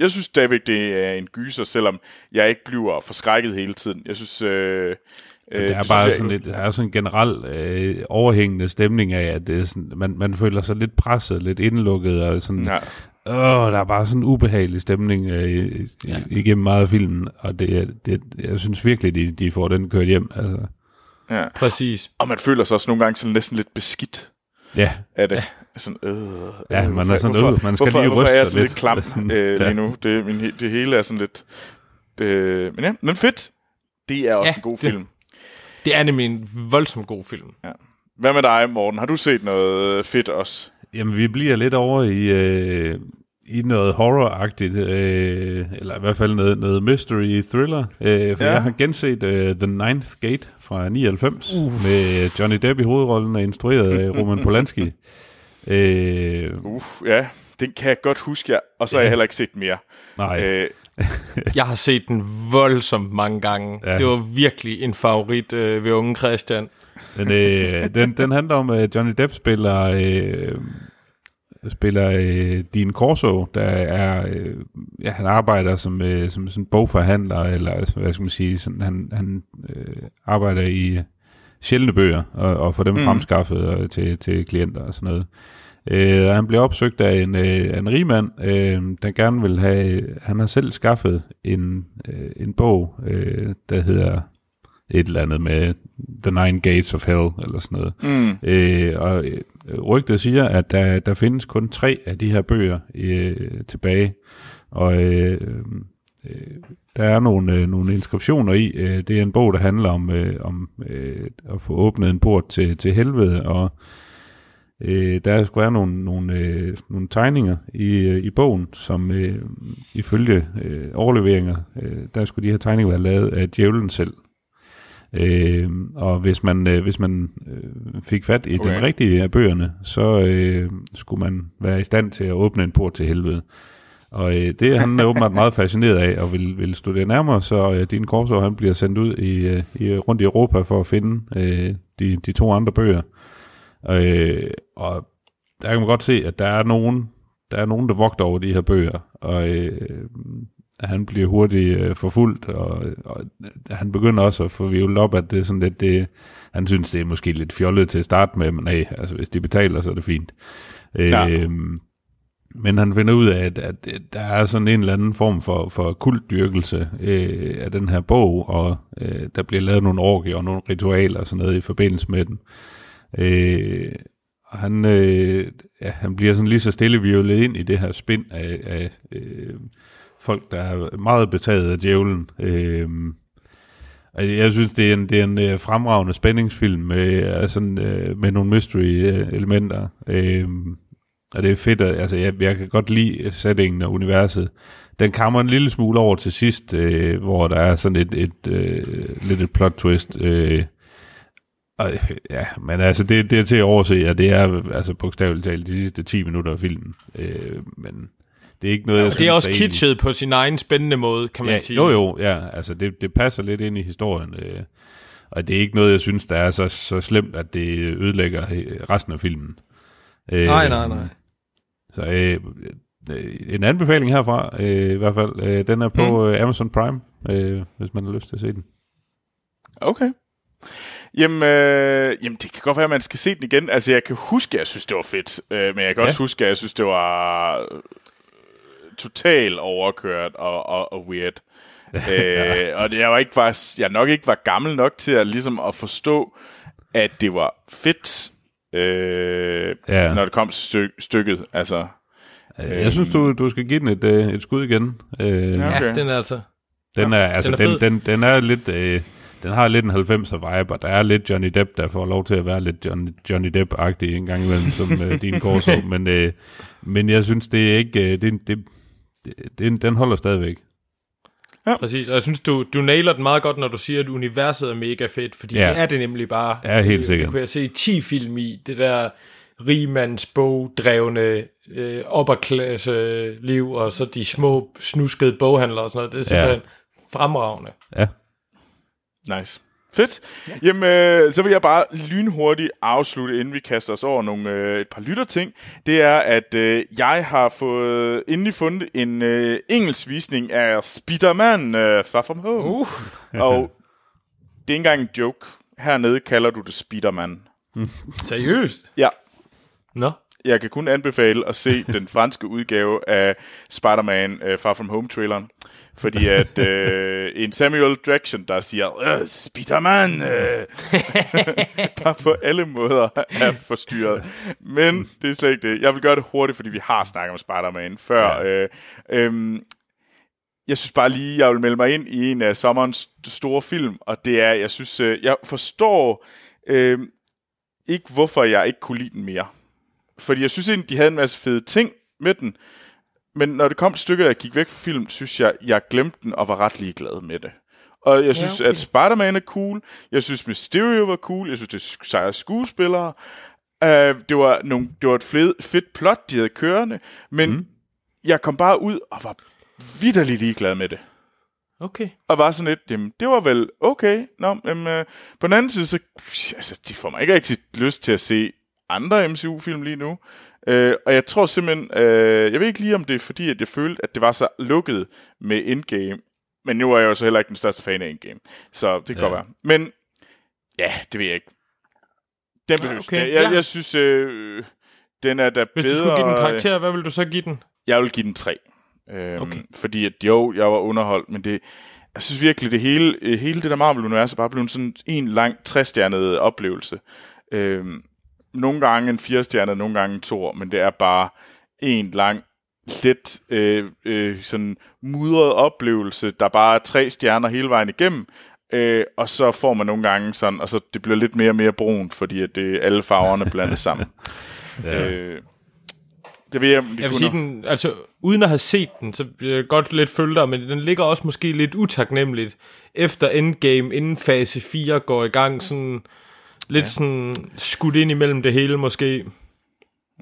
jeg synes stadigvæk, det er en gyser, selvom jeg ikke bliver forskrækket hele tiden. Jeg synes, øh, øh, Det er det bare synes jeg- sådan lidt, der er sådan en generel øh, overhængende stemning af, at det er sådan, man, man føler sig lidt presset, lidt indlukket, og sådan, Ja. Åh, der er bare sådan en ubehagelig stemning øh, ja. igennem meget af filmen, og det, det, jeg synes virkelig, de, de får den kørt hjem. Altså. Ja. Præcis. Og man føler sig også nogle gange sådan næsten lidt beskidt Ja, af det. Sådan, øh, Ja, øh, man er sådan, hvorfor, øh, man skal hvorfor, lige hvorfor ryste er jeg sådan lidt lidt. klam øh, lige ja. nu? Det, min, det hele er sådan lidt... Øh, men ja, men fedt. Det er også Ja, en god det- film. Det er nemlig en voldsomt god film. Hvad med dig, Morten? Har du set noget fedt også? Jamen, vi bliver lidt over i, øh, i noget horror-agtigt, øh, eller i hvert fald noget, noget mystery-thriller. Øh, for Ja. ja. jeg har genset øh, The Ninth Gate fra 99, uh. med Johnny Depp i hovedrollen og instrueret af Roman Polanski. Øh, Uff, ja, den kan jeg godt huske, ja. og så har jeg Ja. heller ikke set mere. nej, Øh, Jeg har set den voldsomt mange gange. Ja. Det var virkelig en favorit øh, ved unge Christian. Men øh, den, den handler om, at Johnny Depp spiller, øh, spiller øh, Dean Corso, der er, øh, ja, han arbejder som, øh, som sådan bogforhandler, eller hvad skal man sige, sådan, han, han øh, arbejder i sjældne bøger, og, og får dem Mm. fremskaffet øh, til, til klienter og sådan noget. Øh, og han bliver opsøgt af en, øh, en rig mand, øh, der gerne vil have, han har selv skaffet en, øh, en bog, øh, der hedder et eller andet med The Nine Gates of Hell, eller sådan noget. mm, Øh, og øh, rygtet siger, at der, der findes kun tre af de her bøger øh, tilbage, og øh, øh, der er nogle, øh, nogle inskriptioner i. Øh, det er en bog, der handler om, øh, om øh, at få åbnet en port til, til helvede, og øh, der skulle være nogle, nogle, øh, nogle tegninger i, øh, i bogen, som øh, ifølge øh, overleveringer, øh, der skulle de her tegninger være lavet af djævlen selv. Øh, og hvis man, øh, hvis man øh, fik fat i okay. Den rigtige af bøgerne, så øh, skulle man være i stand til at åbne en port til helvede. Og øh, det er han åbenbart meget fascineret af og vil, vil studere nærmere, så øh, din Corso han bliver sendt ud i, øh, i, rundt i Europa for at finde øh, de, de to andre bøger. Øh, og der kan man godt se, at der er nogen, der er nogen, der vogter over de her bøger, og øh, han bliver hurtigt øh, forfulgt, og, og han begynder også at få vivlet op, at det er sådan lidt, det, han synes, det er måske lidt fjollet til at starte med, men hey, altså hvis de betaler, så er det fint. Ja. Men han finder ud af, at, at der er sådan en eller anden form for, for kultdyrkelse øh, af den her bog, og øh, der bliver lavet nogle orgier og nogle ritualer og sådan noget i forbindelse med den. Øh, og han, øh, ja, han bliver sådan lige så stille violet ind i det her spind af, af øh, folk, der er meget betaget af djævlen. Øh, og jeg synes, det er en, det er en øh, fremragende spændingsfilm med, øh, sådan, øh, med nogle mystery-elementer. Øh, og det er fedt, at, altså jeg, jeg kan godt lide settingen og universet. Den kammer en lille smule over til sidst, øh, hvor der er sådan et, et øh, lidt et plot twist. Øh, og, ja, men altså det, det er til at overse, at det er altså bogstaveligt talt de sidste 10 minutter af filmen. Øh, men det er ikke noget, Ja, jeg og synes, det er også egentlig- kitschet på sin egen spændende måde, kan man ja, sige. Jo, jo, ja, altså det, det passer lidt ind i historien. Øh, og det er ikke noget, jeg synes, der er så, så slemt, at det ødelægger øh, resten af filmen. Øh, Nej, nej, nej. Så øh, øh, en anbefaling herfra, øh, i hvert fald, øh, den er på mm. Amazon Prime, øh, hvis man har lyst til at se den. okay. Jamen, øh, jamen, det kan godt være, at man skal se den igen. Altså, jeg kan huske, at jeg synes, det var fedt. Øh, men jeg kan Ja. også huske, at jeg synes, det var øh, totalt overkørt og, og, og weird. øh, og det, jeg, var ikke var, jeg nok ikke var gammel nok til at, ligesom at forstå, at det var fedt, øh, Ja. når det kom til styk, stykket. Altså, Øh, jeg synes, du, du skal give den et, øh, et skud igen. Øh, Ja. Okay. den er altså... Den er, altså, den er den, fed. den, den er lidt... Øh, den har lidt en 90'er vibe, og der er lidt Johnny Depp, der får lov til at være lidt Johnny, Johnny Depp-agtig en gang imellem, som øh, din Corso. men, øh, men jeg synes, det er ikke... Øh, det, det, det, det, den holder stadigvæk. Præcis, og jeg synes, du, du nailer den meget godt, når du siger, at universet er mega fedt, fordi Ja. ja. det er det nemlig bare. Ja, helt Det- sikkert. Det kunne jeg se 10 film i, det der rigmands bogdrevne øh, upperklasse liv, og så de små snuskede boghandlere og sådan noget. Det er simpelthen ja. fremragende. Ja. Nice. Fedt. Jamen, øh, så vil jeg bare lynhurtigt afslutte, inden vi kaster os over nogle, øh, et par lytterting. Det er, at øh, jeg har fået endelig fundet en øh, engelsk visning af Spider-Man øh, Far From Home. Uh. Og det er ikke engang en joke. Hernede kalder du det Spider-Man. Seriøst? Ja. Nå. Jeg kan kun anbefale at se den franske udgave af Spider-Man uh, Far From Home-traileren. Fordi at uh, en Samuel Jackson, der siger, Spider-Man, uh, bare på alle måder er forstyrret. Men det er slet ikke det. Jeg vil gøre det hurtigt, fordi vi har snakket om Spider-Man før. Ja. Uh, um, jeg synes bare lige, jeg vil melde mig ind i en af sommerens store film, og det er, jeg synes, jeg forstår øh, ikke, hvorfor jeg ikke kunne lide den mere. Fordi jeg synes egentlig, de havde en masse fede ting med den, men når det kom til stykket, jeg gik væk fra film, synes jeg, jeg glemte den og var ret ligeglad med det. Og jeg synes, ja, okay. at Spider-Man er cool. Jeg synes, Mysterio var cool. Jeg synes, det er sejre skuespillere. Uh, det, var nogle, det var et fed, fedt plot, de havde kørende. Men mm. jeg kom bare ud og var vidderligt ligeglad med det. Okay. Og var sådan lidt, jamen, det var vel okay. Nå, men, øh, på den anden side, så altså, de får mig ikke rigtig lyst til at se andre MCU-film lige nu. Øh, og jeg tror simpelthen, øh, jeg ved ikke lige, om det er fordi, at jeg følte, at det var så lukket med Endgame. Men nu er jeg jo så heller ikke den største fan af Endgame. Så det kan ja. godt være. Men ja, det ved jeg ikke. Den behøves. Ja, okay. jeg, jeg, jeg synes, øh, den er da Hvis bedre... Hvis du skulle give den karakter, hvad vil du så give den? Jeg vil give den 3. Øhm, okay. Fordi at, jo, jeg var underholdt, men det, jeg synes virkelig, det hele, hele det der Marvel-univers er bare blevet sådan en lang træstjernet oplevelse. Øhm, nogle gange en firestjernet, nogle gange en tor, men det er bare en lang, lidt øh, øh, sådan mudret oplevelse, der bare er tre stjerner hele vejen igennem, øh, og så får man nogle gange sådan, og så det bliver lidt mere og mere brunt, fordi at det alle farverne blandet sammen. ja. øh, det vil jeg, de jeg vil sige, den, altså, uden at have set den, så bliver jeg godt lidt følt dig, men den ligger også måske lidt utaknemmeligt efter Endgame, inden fase 4 går i gang, sådan lidt ja. sådan skudt ind imellem det hele måske.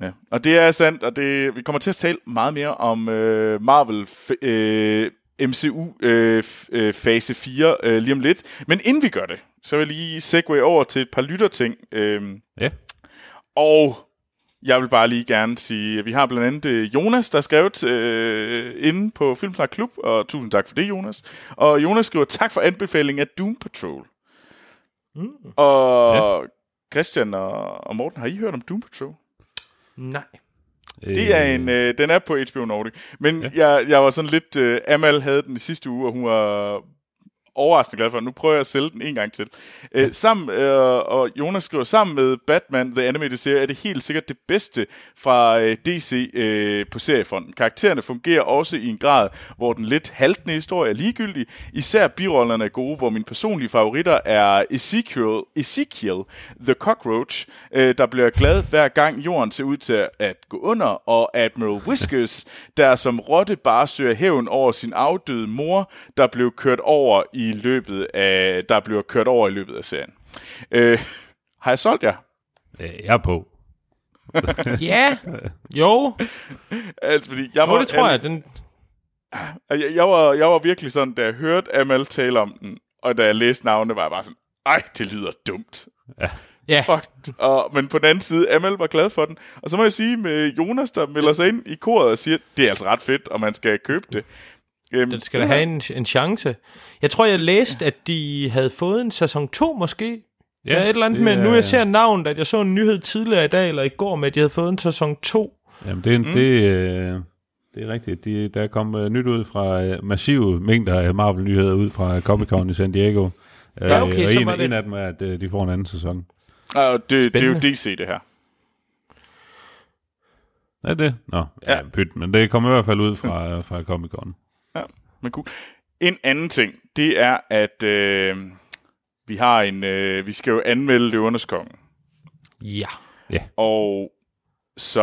Ja, og det er sandt, og det, vi kommer til at tale meget mere om øh, Marvel øh, MCU øh, øh, fase 4 øh, lige om lidt. Men inden vi gør det, så vil jeg lige segue over til et par lytterting. Øh, ja. Og jeg vil bare lige gerne sige, at vi har blandt andet øh, Jonas, der har skrevet øh, inde på Filmsnak Klub, og tusind tak for det, Jonas. Og Jonas skriver, tak for anbefalingen af Doom Patrol. Mm. Og ja. Christian og, og Morten, har I hørt om Doom Patrol? Nej. Det er en, øh, den er på HBO Nordic. Men ja. jeg, jeg var sådan lidt, øh, Amal havde den i sidste uge, og hun var overraskende glad for. Nu prøver jeg at sælge den en gang til. Øh, sammen, øh, og Jonas skriver, sammen med Batman The Animated Series, er det helt sikkert det bedste fra øh, DC øh, på seriefonden. Karaktererne fungerer også i en grad, hvor den lidt haltende historie er ligegyldig. Især birollerne er gode, hvor mine personlige favoritter er Ezekiel, Ezekiel The Cockroach, øh, der bliver glad hver gang jorden ser ud til at gå under, og Admiral Whiskers, der som rotte bare søger hævn over sin afdøde mor, der blev kørt over i i løbet af, der bliver kørt over i løbet af serien. Øh, har jeg solgt jer? Øh, jeg er på. ja, jo. Altså, fordi jeg må, oh, det tror jeg, den... Jeg, jeg, var, jeg var virkelig sådan, da jeg hørte Amal tale om den, og da jeg læste navnene, var jeg bare sådan, ej, det lyder dumt. Ja. Ja. Fuck. Og, men på den anden side, Amal var glad for den. Og så må jeg sige med Jonas, der melder sig ind i koret og siger, det er altså ret fedt, og man skal købe det. Øhm, den skal da have en, en chance. Jeg tror, jeg læste, at de havde fået en sæson 2 måske. Ja, ja et eller andet, men nu jeg ser navnet, at jeg så en nyhed tidligere i dag, eller i går, med, at de havde fået en sæson 2. Jamen, det, mm. det, øh, det er rigtigt. De, der er kommet uh, nyt ud fra uh, massive mængder af Marvel-nyheder ud fra Comic-Con i San Diego. Ja, okay, og så en, var det... en af dem er, at uh, de får en anden sæson. Ja, det, det er jo DC, det her. Er det? Nå, ja, ja. pyt, men det kommer i hvert fald ud fra, fra Comic-Con. Men cool. En anden ting, det er, at øh, vi har en, øh, vi skal jo anmelde Løvernes Konge. Ja. ja. Og så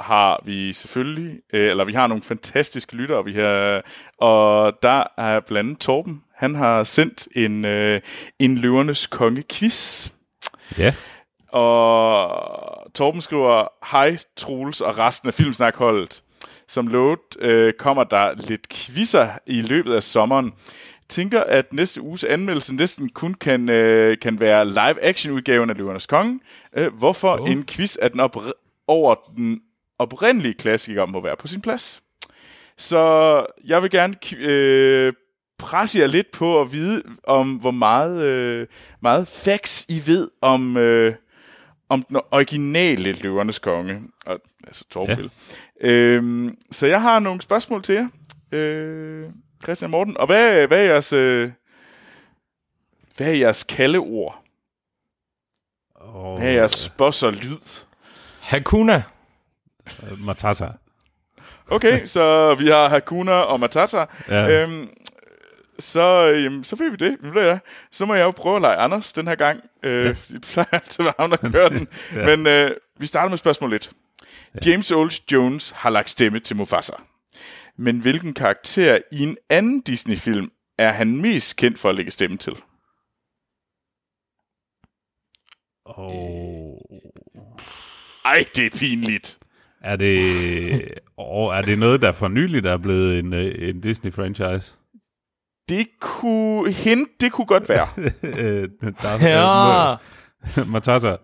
har vi selvfølgelig, øh, eller vi har nogle fantastiske lyttere, vi har, og der er blandt andet Torben, han har sendt en, øh, en Løvernes Konge quiz. Ja. Og Torben skriver, hej Troels og resten af Filmsnakholdet. Som lovet øh, kommer der lidt quizzer i løbet af sommeren. Tænker, at næste uges anmeldelse næsten kun kan, øh, kan være live-action-udgaven af Løvernes Konge. Øh, hvorfor oh. en quiz af den op- over den oprindelige klassiker må være på sin plads. Så jeg vil gerne øh, presse jer lidt på at vide, om hvor meget, øh, meget facts I ved om, øh, om den originale Løvernes Konge, og, altså Torbild. Ja. Øhm, så jeg har nogle spørgsmål til jer, øh, Christian Morten. Og hvad, hvad er jeres, øh, hvad er jeres kaldeord? Og, Hvad er jeres boss og lyd? Hakuna. øh, Matata. Okay, så vi har Hakuna og Matata. Ja. Øhm, så, øhm, så ved vi det. Men ved jeg, Så må jeg jo prøve at lege Anders den her gang. Øh, ja. Det plejer altid at være ham, der kører den. ja. Men øh, vi starter med spørgsmål 1. Ja. James Earl Jones har lagt stemme til Mufasa. Men hvilken karakter i en anden Disney-film er han mest kendt for at lægge stemme til? Og Ej, det er pinligt. er det, og er det noget, der for nyligt er blevet en, øh, en Disney-franchise? Det kunne, hende, det kunne godt være. Øh, Darth, Ja. Matata.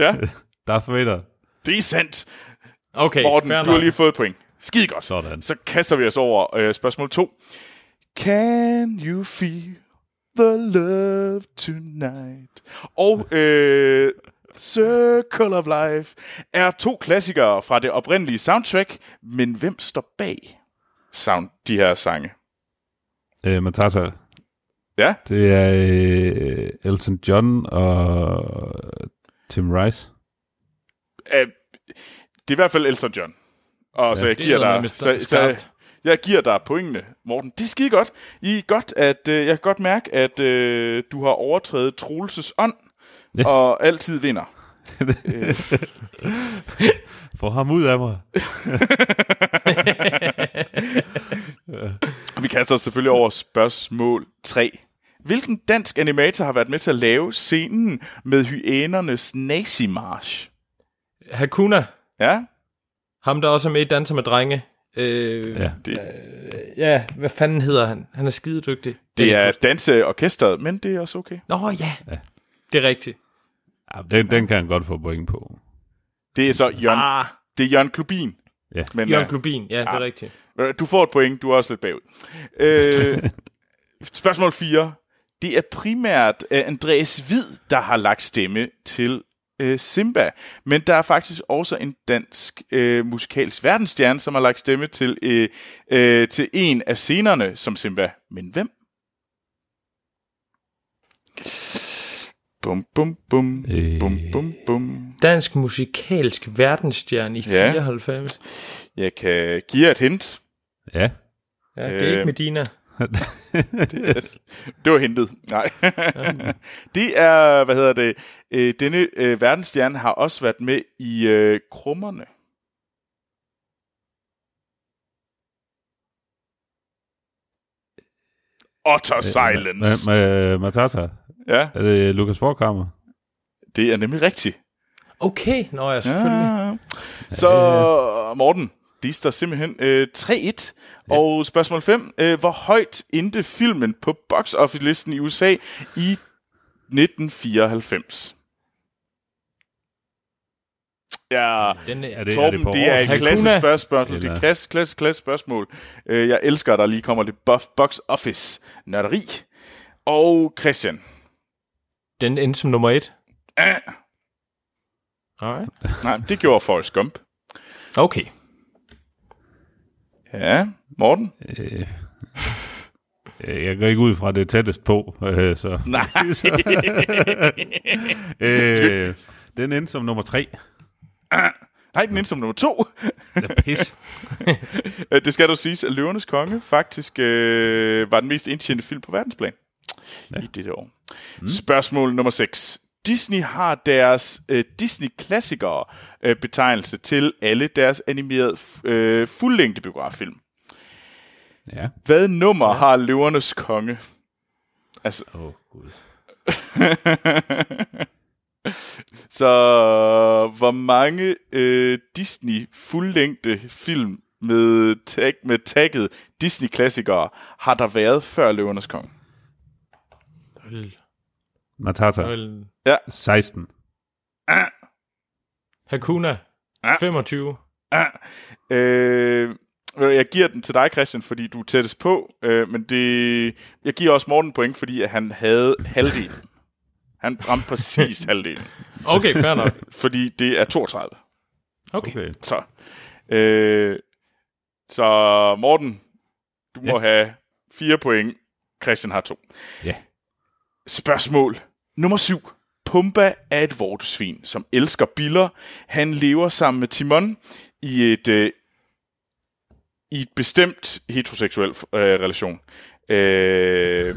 Ja, Darth Vader. det er sandt. Okay, Morten, du har lige fået et point. Skide godt. Sådan. Så kaster vi os over øh, spørgsmål 2. Can you feel the love tonight? Og øh, Circle of Life er to klassikere fra det oprindelige soundtrack, men hvem står bag sound, de her sange? Øh, Matata. Ja, Det er øh, Elton John og Tim Rice. øh, det er i hvert fald Elton John. Og så jeg giver dig, så, så, jeg giver dig pointene, Morten. Det er skide godt. I er godt, at øh, jeg kan godt mærke, at øh, du har overtrædet Troelses ånd, Ja. og altid vinder. Få ham ud af mig. Vi kaster os selvfølgelig over spørgsmål 3. Hvilken dansk animator har været med til at lave scenen med hyænernes nazimarsch? Hakuna. Ja, Ham, der også er med i Danser med Drenge. Øh, Ja. det, ja, hvad fanden hedder han? Han er skide dygtig. det er danseorkestret, men det er også okay. Nå ja. ja. Det er rigtigt. Ja, den, den kan han godt få point på. Det er så Jørgen, Ah, det er Jørgen Klubin. Ja. Men, Jørgen øh, Klubin. Ja, det er rigtigt. Øh, Du får et point, du er også lidt bagud. Øh, spørgsmål 4. Det er primært uh, Andreas Hvid, der har lagt stemme til uh, Simba. Men der er faktisk også en dansk uh, musikalsk verdensstjerne, som har lagt stemme til, uh, uh, til en af scenerne som Simba. Men hvem? Bum, bum, bum, Øh. bum, bum, bum. Dansk musikalsk verdensstjerne i Ja. 94. Jeg kan give et hint. Ja. Ja, det er Øh. ikke Medina. Det var hentet. Nej. det er, hvad hedder det, øh, denne øh, verdensstjerne har også været med i øh, Krummerne. Otter Silence. Ma- ma- Matata. Ja, Er det Lukas Forkammer? det er nemlig rigtigt. Okay, nå ja, selvfølgelig. Ja. Så Morten, de står simpelthen øh, 3-1. Og spørgsmål 5. Øh, hvor højt endte filmen på box office-listen i USA i 1994? Ja, Den er, Er det, er Torben, det på det er et klassisk spørgsmål. Det er Eller- et klassisk, klassisk, klassisk spørgsmål. Øh, Jeg elsker, at der lige kommer lidt buff box office nørderi. Og Christian. den endte som nummer et. Ah, Alright. nej, det gjorde Forrest Gump. Okay. Ja, Morten? Øh, jeg går ikke ud fra det tættest på, øh, så... Nej. øh, den endte som nummer tre. Nej, den endte som nummer to. Ja, pis. Øh, det skal du sige, at Løvernes Konge faktisk øh, var den mest indtjente film på verdensplan ja. i dette år. Mm. Spørgsmål nummer 6. Disney har deres øh, Disney-klassikere øh, betegnelse til alle deres animerede øh, fuldlængde biograffilm. Ja. Hvad nummer ja. har Løvernes Konge? Altså, Åh, oh, gud. så hvor mange øh, Disney fuldlængde film med, tag, med tagget Disney-klassikere har der været før Løvernes Konge? Matata. Vel, 16. Hakuna. Ja. 25. Ah, øh, jeg giver den til dig, Christian, fordi du er tættest på, øh, men det, jeg giver også Morten point, fordi at han havde halvdelen. Han ramte præcis halvdelen. Okay, fair nok. Fordi det er 32. Okay. Okay. Så, øh, så Morten, du må Ja. have fire point. Christian har to. Ja. Spørgsmål nummer syv. Pumba er et vortesvin, som elsker biller. Han lever sammen med Timon i et, øh, i et bestemt heteroseksuel øh, relation. Øh,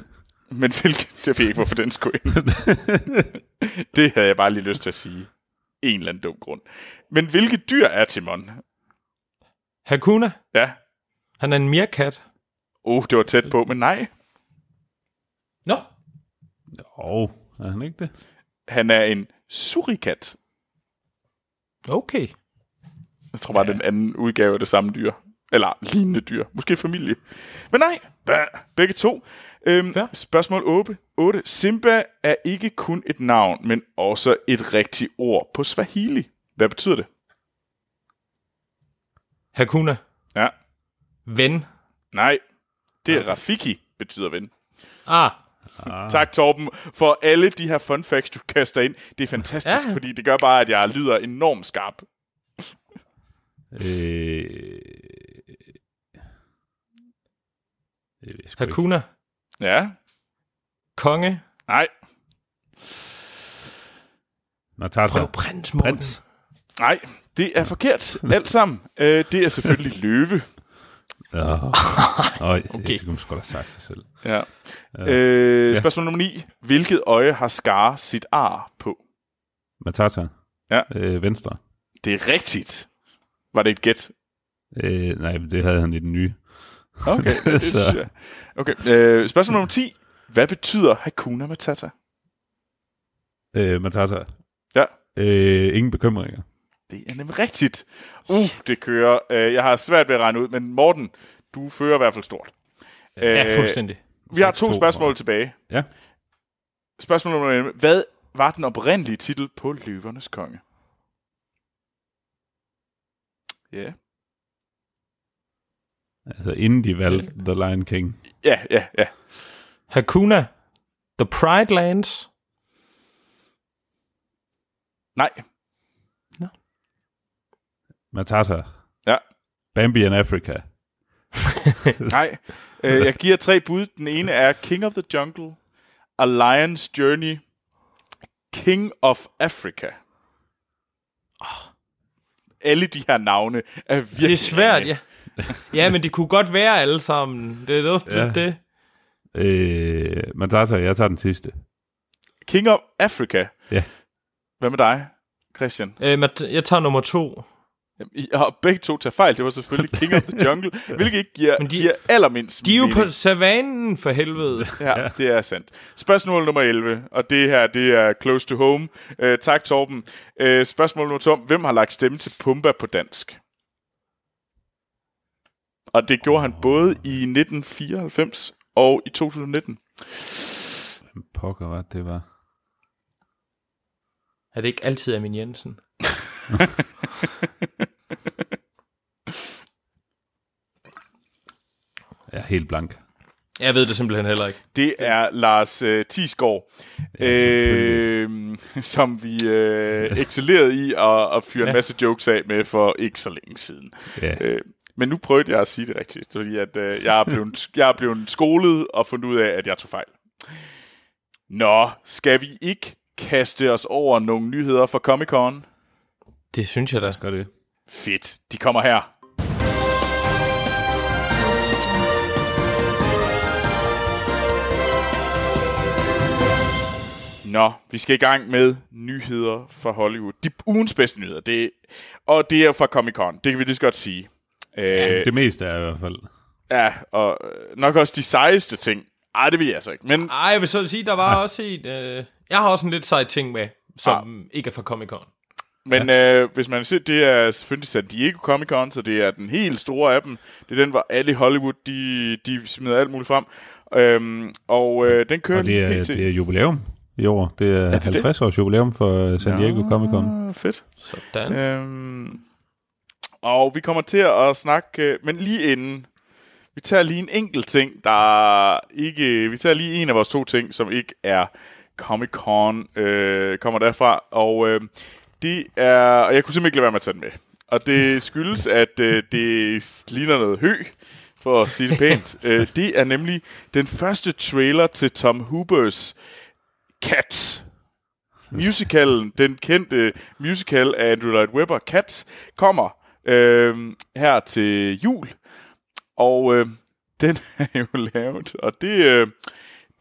men hvilken... Det ved jeg ikke, hvorfor den skulle ind. det havde jeg bare lige lyst til at sige. En eller anden dum grund. Men hvilket dyr er Timon? Hakuna, Ja. han er en meerkat. Oh, det var tæt på, men nej. Nå. Åh, er han ikke det? Han er en surikat. Okay. Jeg tror bare, ja. den anden udgave af det samme dyr. Eller lignende dyr. Måske familie. Men nej, Bah, begge to. Øhm, Fair. spørgsmål 8. 8. Simba er ikke kun et navn, men også et rigtigt ord på Swahili. Hvad betyder det? Hakuna, Ja. ven. Nej. Det er Rafiki, betyder ven. Ah, Ah. Tak, Torben, for alle de her fun facts, du kaster ind. Det er fantastisk, Ja. fordi det gør bare, at jeg lyder enormt skarp. Øh, ikke. Hakuna, Ja. konge. Nej. Matata. Prøv prins, Morten. Prins. Nej, det er forkert. Alt sammen. Øh, det er selvfølgelig løve. Ja. Øj, Okay. det kunne man sgu da have sagt sig selv. Ja. Øh, Ja. spørgsmål nummer 9. Hvilket øje har Scar sit ar på? Matata. Ja. Øh, venstre. Det er rigtigt. Var det et gæt? Øh, nej, det havde han i den nye. Okay, det Så. synes jeg. Okay. Øh, spørgsmål nummer 10. Hvad betyder Hakuna Matata? Øh, Matata. Ja. Øh, ingen bekymringer. Det er nemlig rigtigt. Uh, det kører. Øh, jeg har svært ved at regne ud, men Morten, du fører i hvert fald stort. Ja, fuldstændig. Vi har to spørgsmål tilbage. Ja. Spørgsmål nummer 11. Hvad var den oprindelige titel på Løvernes Konge? Ja. Altså, inden de valgte The Lion King. Ja, ja, ja. Hakuna, The Pride Lands. Nej. Matata. Ja. Bambi in Africa. Nej. Øh, jeg giver tre bud. Den ene er King of the Jungle, A Lion's Journey, King of Africa. Alle de her navne er virkelig... Det er svært, ja. Ja, men det kunne godt være alle sammen. Det er også Ja. ja. det. Øh, Matata, jeg tager den sidste. King of Africa. Ja. Hvad med dig, Christian? Øh, jeg tager nummer to. I har begge to taget fejl. Det var selvfølgelig King of the Jungle, hvilket ikke giver, Men de- giver allermindst De er jo mening. på savannen for helvede. Ja, det er sandt. Spørgsmål nummer 11, og det her, det er close to home. Uh, tak, Torben. Uh, spørgsmål nummer 2. Hvem har lagt stemme til Pumba på dansk? Og det gjorde han både i 1994 og i 2019. Hvem pokker var det, det var? Er det ikke altid Amin Jensen? Jeg er helt blank. Jeg ved det simpelthen heller ikke. Det er Lars uh, Tisgaard, øh, som vi uh, excellerede i at, at fyre ja. en Ja. masse jokes af med for ikke så længe siden. Ja. Øh, men nu prøvede jeg at sige det rigtigt, fordi at, øh, jeg, er blevet, jeg er blevet skolet og fundet ud af, at jeg tog fejl. Nå, skal vi ikke kaste os over nogle nyheder fra Comic-Con? Det synes jeg da. Gør det. Fedt, de kommer her. Nå, vi skal i gang med nyheder fra Hollywood. De ugens bedste nyheder, det, og det er fra Comic-Con, det kan vi lige så godt sige. Øh, Det meste er i hvert fald. Ja, og øh, nok også de sejeste ting. Ej, det ved jeg altså ikke. Men Ej, jeg vil så sige, der var også en... Øh, jeg har også en lidt sej ting med, som ah. ikke er fra Comic Con. Men ja. øh, hvis man ser, det er selvfølgelig San Diego Comic Con, så det er den helt store af dem. Det er den, hvor alle i Hollywood, de, de smider alt muligt frem. Øhm, og øh, den kører Og det er, lige pt. det er jubilæum i år. Det er det 50 års jubilæum for San Diego Ja, Comic Con. Fedt. Sådan. Øhm, og vi kommer til at snakke, øh, men lige inden, vi tager lige en enkelt ting, der ikke, vi tager lige en af vores to ting, som ikke er Comic Con øh, kommer derfra, og øh, det er, og jeg kunne simpelthen ikke lade være med at tage den med. Og det skyldes, at øh, det ligner noget hø, for at sige det pænt. øh, det er nemlig den første trailer til Tom Hoopers Cats. Musicalen, den kendte musical af Andrew Lloyd Webber, Cats, kommer øh, her til jul. Og øh, den er jo lavet, og det, øh,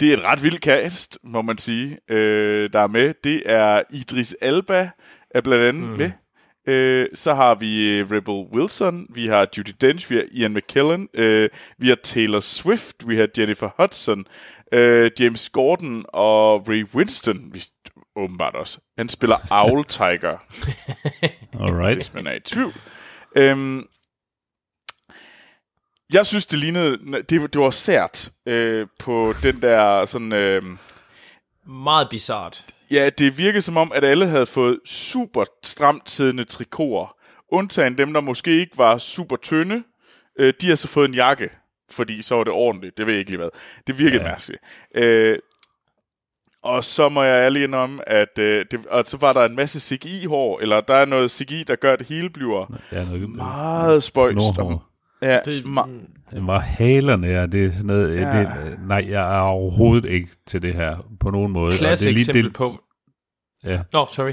det er et ret vildt cast, må man sige, øh, der er med. Det er Idris Elba, er blandt andet mm. med. Øh, så har vi øh, Rebel Wilson, vi har Judy Dench, vi har Ian McKellen, øh, vi har Taylor Swift, vi har Jennifer Hudson, øh, James Gordon og Ray Winston, vi åbenbart også. Han spiller Owl Tiger. Alright. Hvis man er i tvivl. Øhm, jeg synes, det lignede... Det, det var sært øh, på den der sådan... Øh, Meget bizart. Ja, det virkede som om, at alle havde fået super stramt siddende trikoter. Undtagen dem, der måske ikke var super tynde. Øh, de har så fået en jakke, fordi så var det ordentligt. Det ved jeg ikke lige hvad. Det virkede ja. mærkeligt. Øh, og så må jeg ærlig indrømme, at øh, det, og så var der en masse CGI-hår, eller der er noget CGI, der gør, at det hele bliver ja, noget, meget spøjst. Ja, det, det var halerne, ja. Det er sådan noget, ja. det, nej, jeg er overhovedet ikke til det her på nogen måde. Klassisk det er eksempel det, på... Ja. Nå, oh, sorry.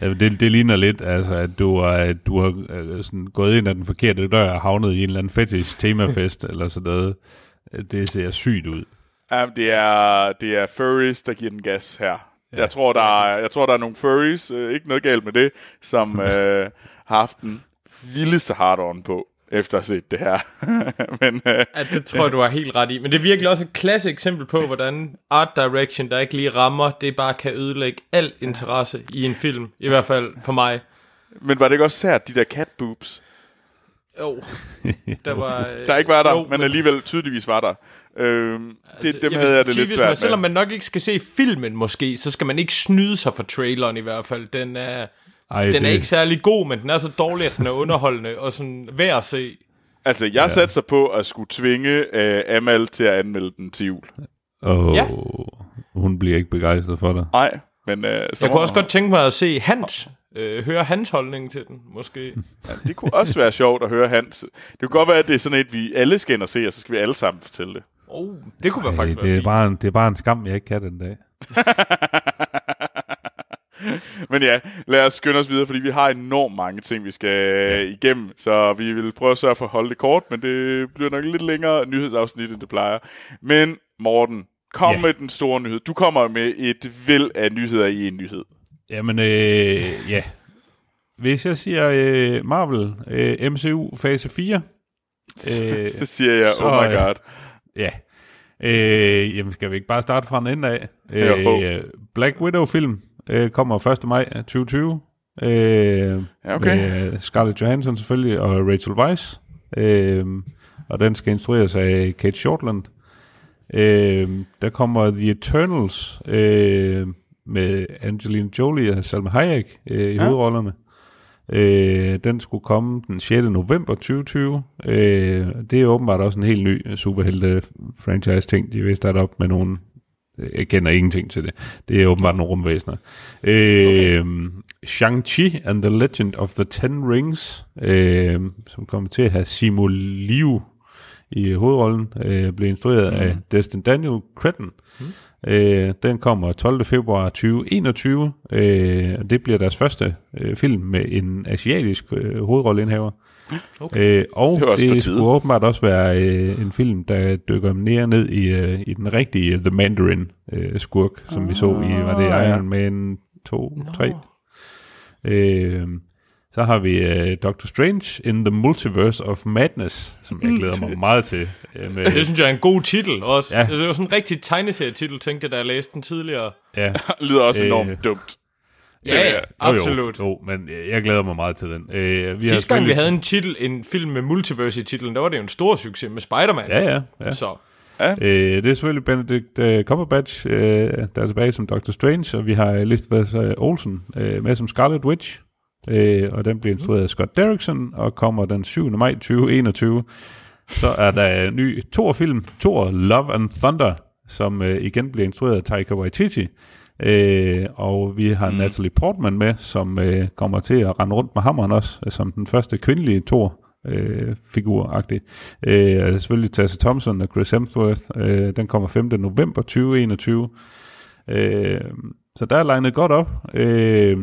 Det, det ligner lidt, altså, at du, er, du har øh, sådan, gået ind ad den forkerte dør og havnet i en eller anden fetish temafest eller sådan noget. Det ser sygt ud. Ja, det er, det er furries, der giver den gas her. Ja. Jeg, tror, der er, jeg tror, der er nogle furries, øh, ikke noget galt med det, som øh, har haft den vildeste hard på efter at have set det her. Men, øh, ja, det tror jeg, du har helt ret i. Men det er virkelig også et klassisk eksempel på, hvordan art direction, der ikke lige rammer, det bare kan ødelægge al interesse i en film. I hvert fald for mig. Men var det ikke også sært, de der cat boobs? Jo. Der, var, øh, der ikke var der, jo, men alligevel tydeligvis var der. Det, altså, dem havde jeg det sige, lidt svært man, Selvom man nok ikke skal se filmen måske, så skal man ikke snyde sig for traileren i hvert fald. Den er, Ej, den det... er ikke særlig god, men den er så dårlig, at den er underholdende og sådan værd at se. Altså, jeg ja. satte sig på at skulle tvinge uh, Amal til at anmelde den til jul. Oh, ja. Hun bliver ikke begejstret for dig. Nej, men... Uh, så jeg kunne også godt tænke mig at se Hans, uh, høre hans holdning til den, måske. Ja, det kunne også være sjovt at høre hans. Det kunne godt være, at det er sådan et, vi alle skal ind og se, og så skal vi alle sammen fortælle det. Oh, det kunne Ej, faktisk det være er bare en, Det er bare en skam, jeg ikke kan den dag. Men ja, lad os skynde os videre, fordi vi har enormt mange ting, vi skal ja. igennem. Så vi vil prøve at sørge for at holde det kort, men det bliver nok lidt længere nyhedsafsnit, end det plejer. Men Morten, kom ja. med den store nyhed. Du kommer med et væld af nyheder i en nyhed. Jamen, øh, ja. Hvis jeg siger øh, Marvel, øh, MCU fase 4. Øh, så siger jeg, så, oh my god. Øh, ja. Øh, jamen, skal vi ikke bare starte fra en ende af? Øh, Black Widow-film øh, kommer 1. maj 2020. Øh, ja, okay. Med Scarlett Johansson selvfølgelig, og Rachel Weisz. Øh, og den skal instrueres af Kate Shortland. Øh, der kommer The Eternals øh, med Angelina Jolie og Salma Hayek øh, i ja. hovedrollerne. Øh, den skulle komme den 6. november 2020. Øh, det er åbenbart også en helt ny superhelte-franchise-ting. De vil starte op med nogle... Jeg kender ingenting til det. Det er åbenbart nogle rumvæsener. Øh, okay. Shang-Chi and the Legend of the Ten Rings, øh, som kommer til at have Simu Liu i hovedrollen, øh, blev instrueret mm. af Destin Daniel Cretton. Mm. Øh, den kommer 12. februar 2021, øh, og det bliver deres første øh, film med en asiatisk øh, hovedrolleindhaver. Okay. Øh, og det, det skulle åbenbart også være øh, en film, der dykker mere ned i, øh, i den rigtige The Mandarin øh, skurk, som ah, vi så i, var det ah, Iron Man 2, no. 3? Øh, så har vi uh, Doctor Strange in the Multiverse of Madness, som jeg glæder mig meget til. Uh, med det synes jeg er en god titel også. Ja. Det er jo sådan en rigtig tegneserietitel, tænkte jeg, da jeg læste den tidligere. Ja. lyder også enormt uh, dumt. Ja, ja, absolut. Jo, jo, men jeg glæder mig meget til den. Uh, vi Sidste gang vi havde en titel, en film med multiverse i titlen, der var det jo en stor succes med Spider-Man. Ja, ja. ja. Så. Ja. Uh, det er selvfølgelig Benedict uh, Cumberbatch, uh, der er tilbage som Doctor Strange, og vi har Elizabeth Olsen uh, med som Scarlet Witch øh, og den bliver instrueret af Scott Derrickson, og kommer den 7. maj 2021. Så er der en ny Thor-film, Thor Love and Thunder, som øh, igen bliver instrueret af Taika Waititi, Øh, og vi har mm. Natalie Portman med, som øh, kommer til at rende rundt med hammeren også, øh, som den første kvindelige Thor øh, figuragtig. Øh, selvfølgelig Tessa Thompson og Chris Hemsworth. Øh, den kommer 5. november 2021. Øh, så der er legnet godt op. Øh,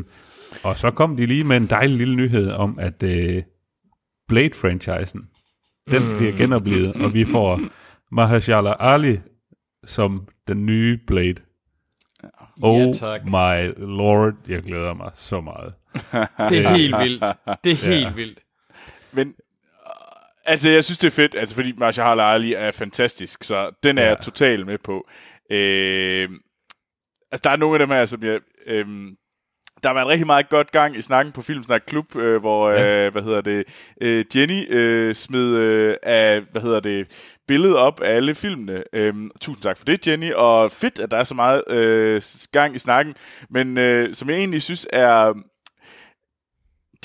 og så kom de lige med en dejlig lille nyhed om, at øh, Blade-franchisen, den mm. bliver genoplevet, og vi får Mahershala Ali som den nye Blade. Oh ja, my lord, jeg glæder mig så meget. det er helt vildt. Det er helt ja. vildt. Men Altså, jeg synes, det er fedt, altså, fordi Marshall Ali er fantastisk, så den er ja. jeg totalt med på. Øh, altså, der er nogle af dem her, som jeg... Øh, der har været rigtig meget godt gang i snakken på Filmsnak Klub, øh, hvor, ja. øh, hvad hedder det, øh, Jenny øh, smed øh, af, hvad hedder det, billedet op af alle filmene. Øh, tusind tak for det, Jenny, og fedt, at der er så meget øh, gang i snakken, men øh, som jeg egentlig synes er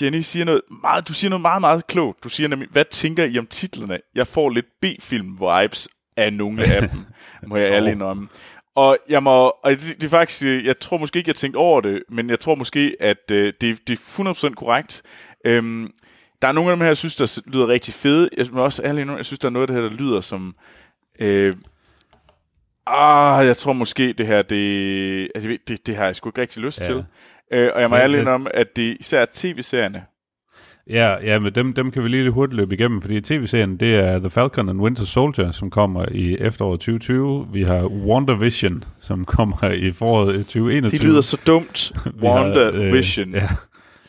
Jenny siger noget meget, du siger noget meget, meget klogt. Du siger nemlig, hvad tænker I om titlerne? Jeg får lidt B-film-vibes af nogle af dem, må jeg ærligt indrømme. Og jeg må, og det, det er faktisk, jeg tror måske ikke, jeg tænkte over det, men jeg tror måske, at øh, det, det er 100% korrekt. Øhm, der er nogle af dem her, jeg synes, der lyder rigtig fede. Jeg må også ærligt jeg synes, der er noget af det her, der lyder som... Øh, ah, jeg tror måske, det her, det, altså, det, det har jeg sgu ikke rigtig lyst ja. til. Øh, og jeg må ærlig om, at det især tv-serierne. Ja, ja, men dem, dem kan vi lige hurtigt løbe igennem, fordi tv-serien, det er The Falcon and Winter Soldier, som kommer i efteråret 2020. Vi har WandaVision, som kommer i foråret 2021. De lyder så dumt. WandaVision. Øh, ja.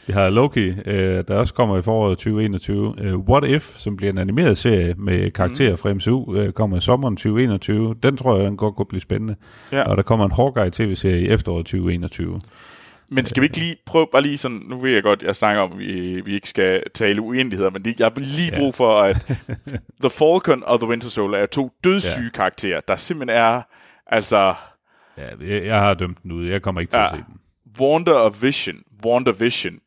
Vi har Loki, øh, der også kommer i foråret 2021. Øh, What If, som bliver en animeret serie med karakterer mm. fra MCU, øh, kommer i sommeren 2021. Den tror jeg, den godt kunne blive spændende. Ja. Og der kommer en Hawkeye tv-serie i efteråret 2021. Men skal vi ikke lige prøve, bare lige sådan, nu ved jeg godt, jeg snakker om, at vi, vi ikke skal tale uenigheder, men det, jeg har lige brug for, at The Falcon og The Winter Soldier er to dødssyge ja. karakterer, der simpelthen er, altså... Ja, jeg, jeg har dømt den ud, jeg kommer ikke til ja. at se den. Wonder og Vision, Wonder Vision,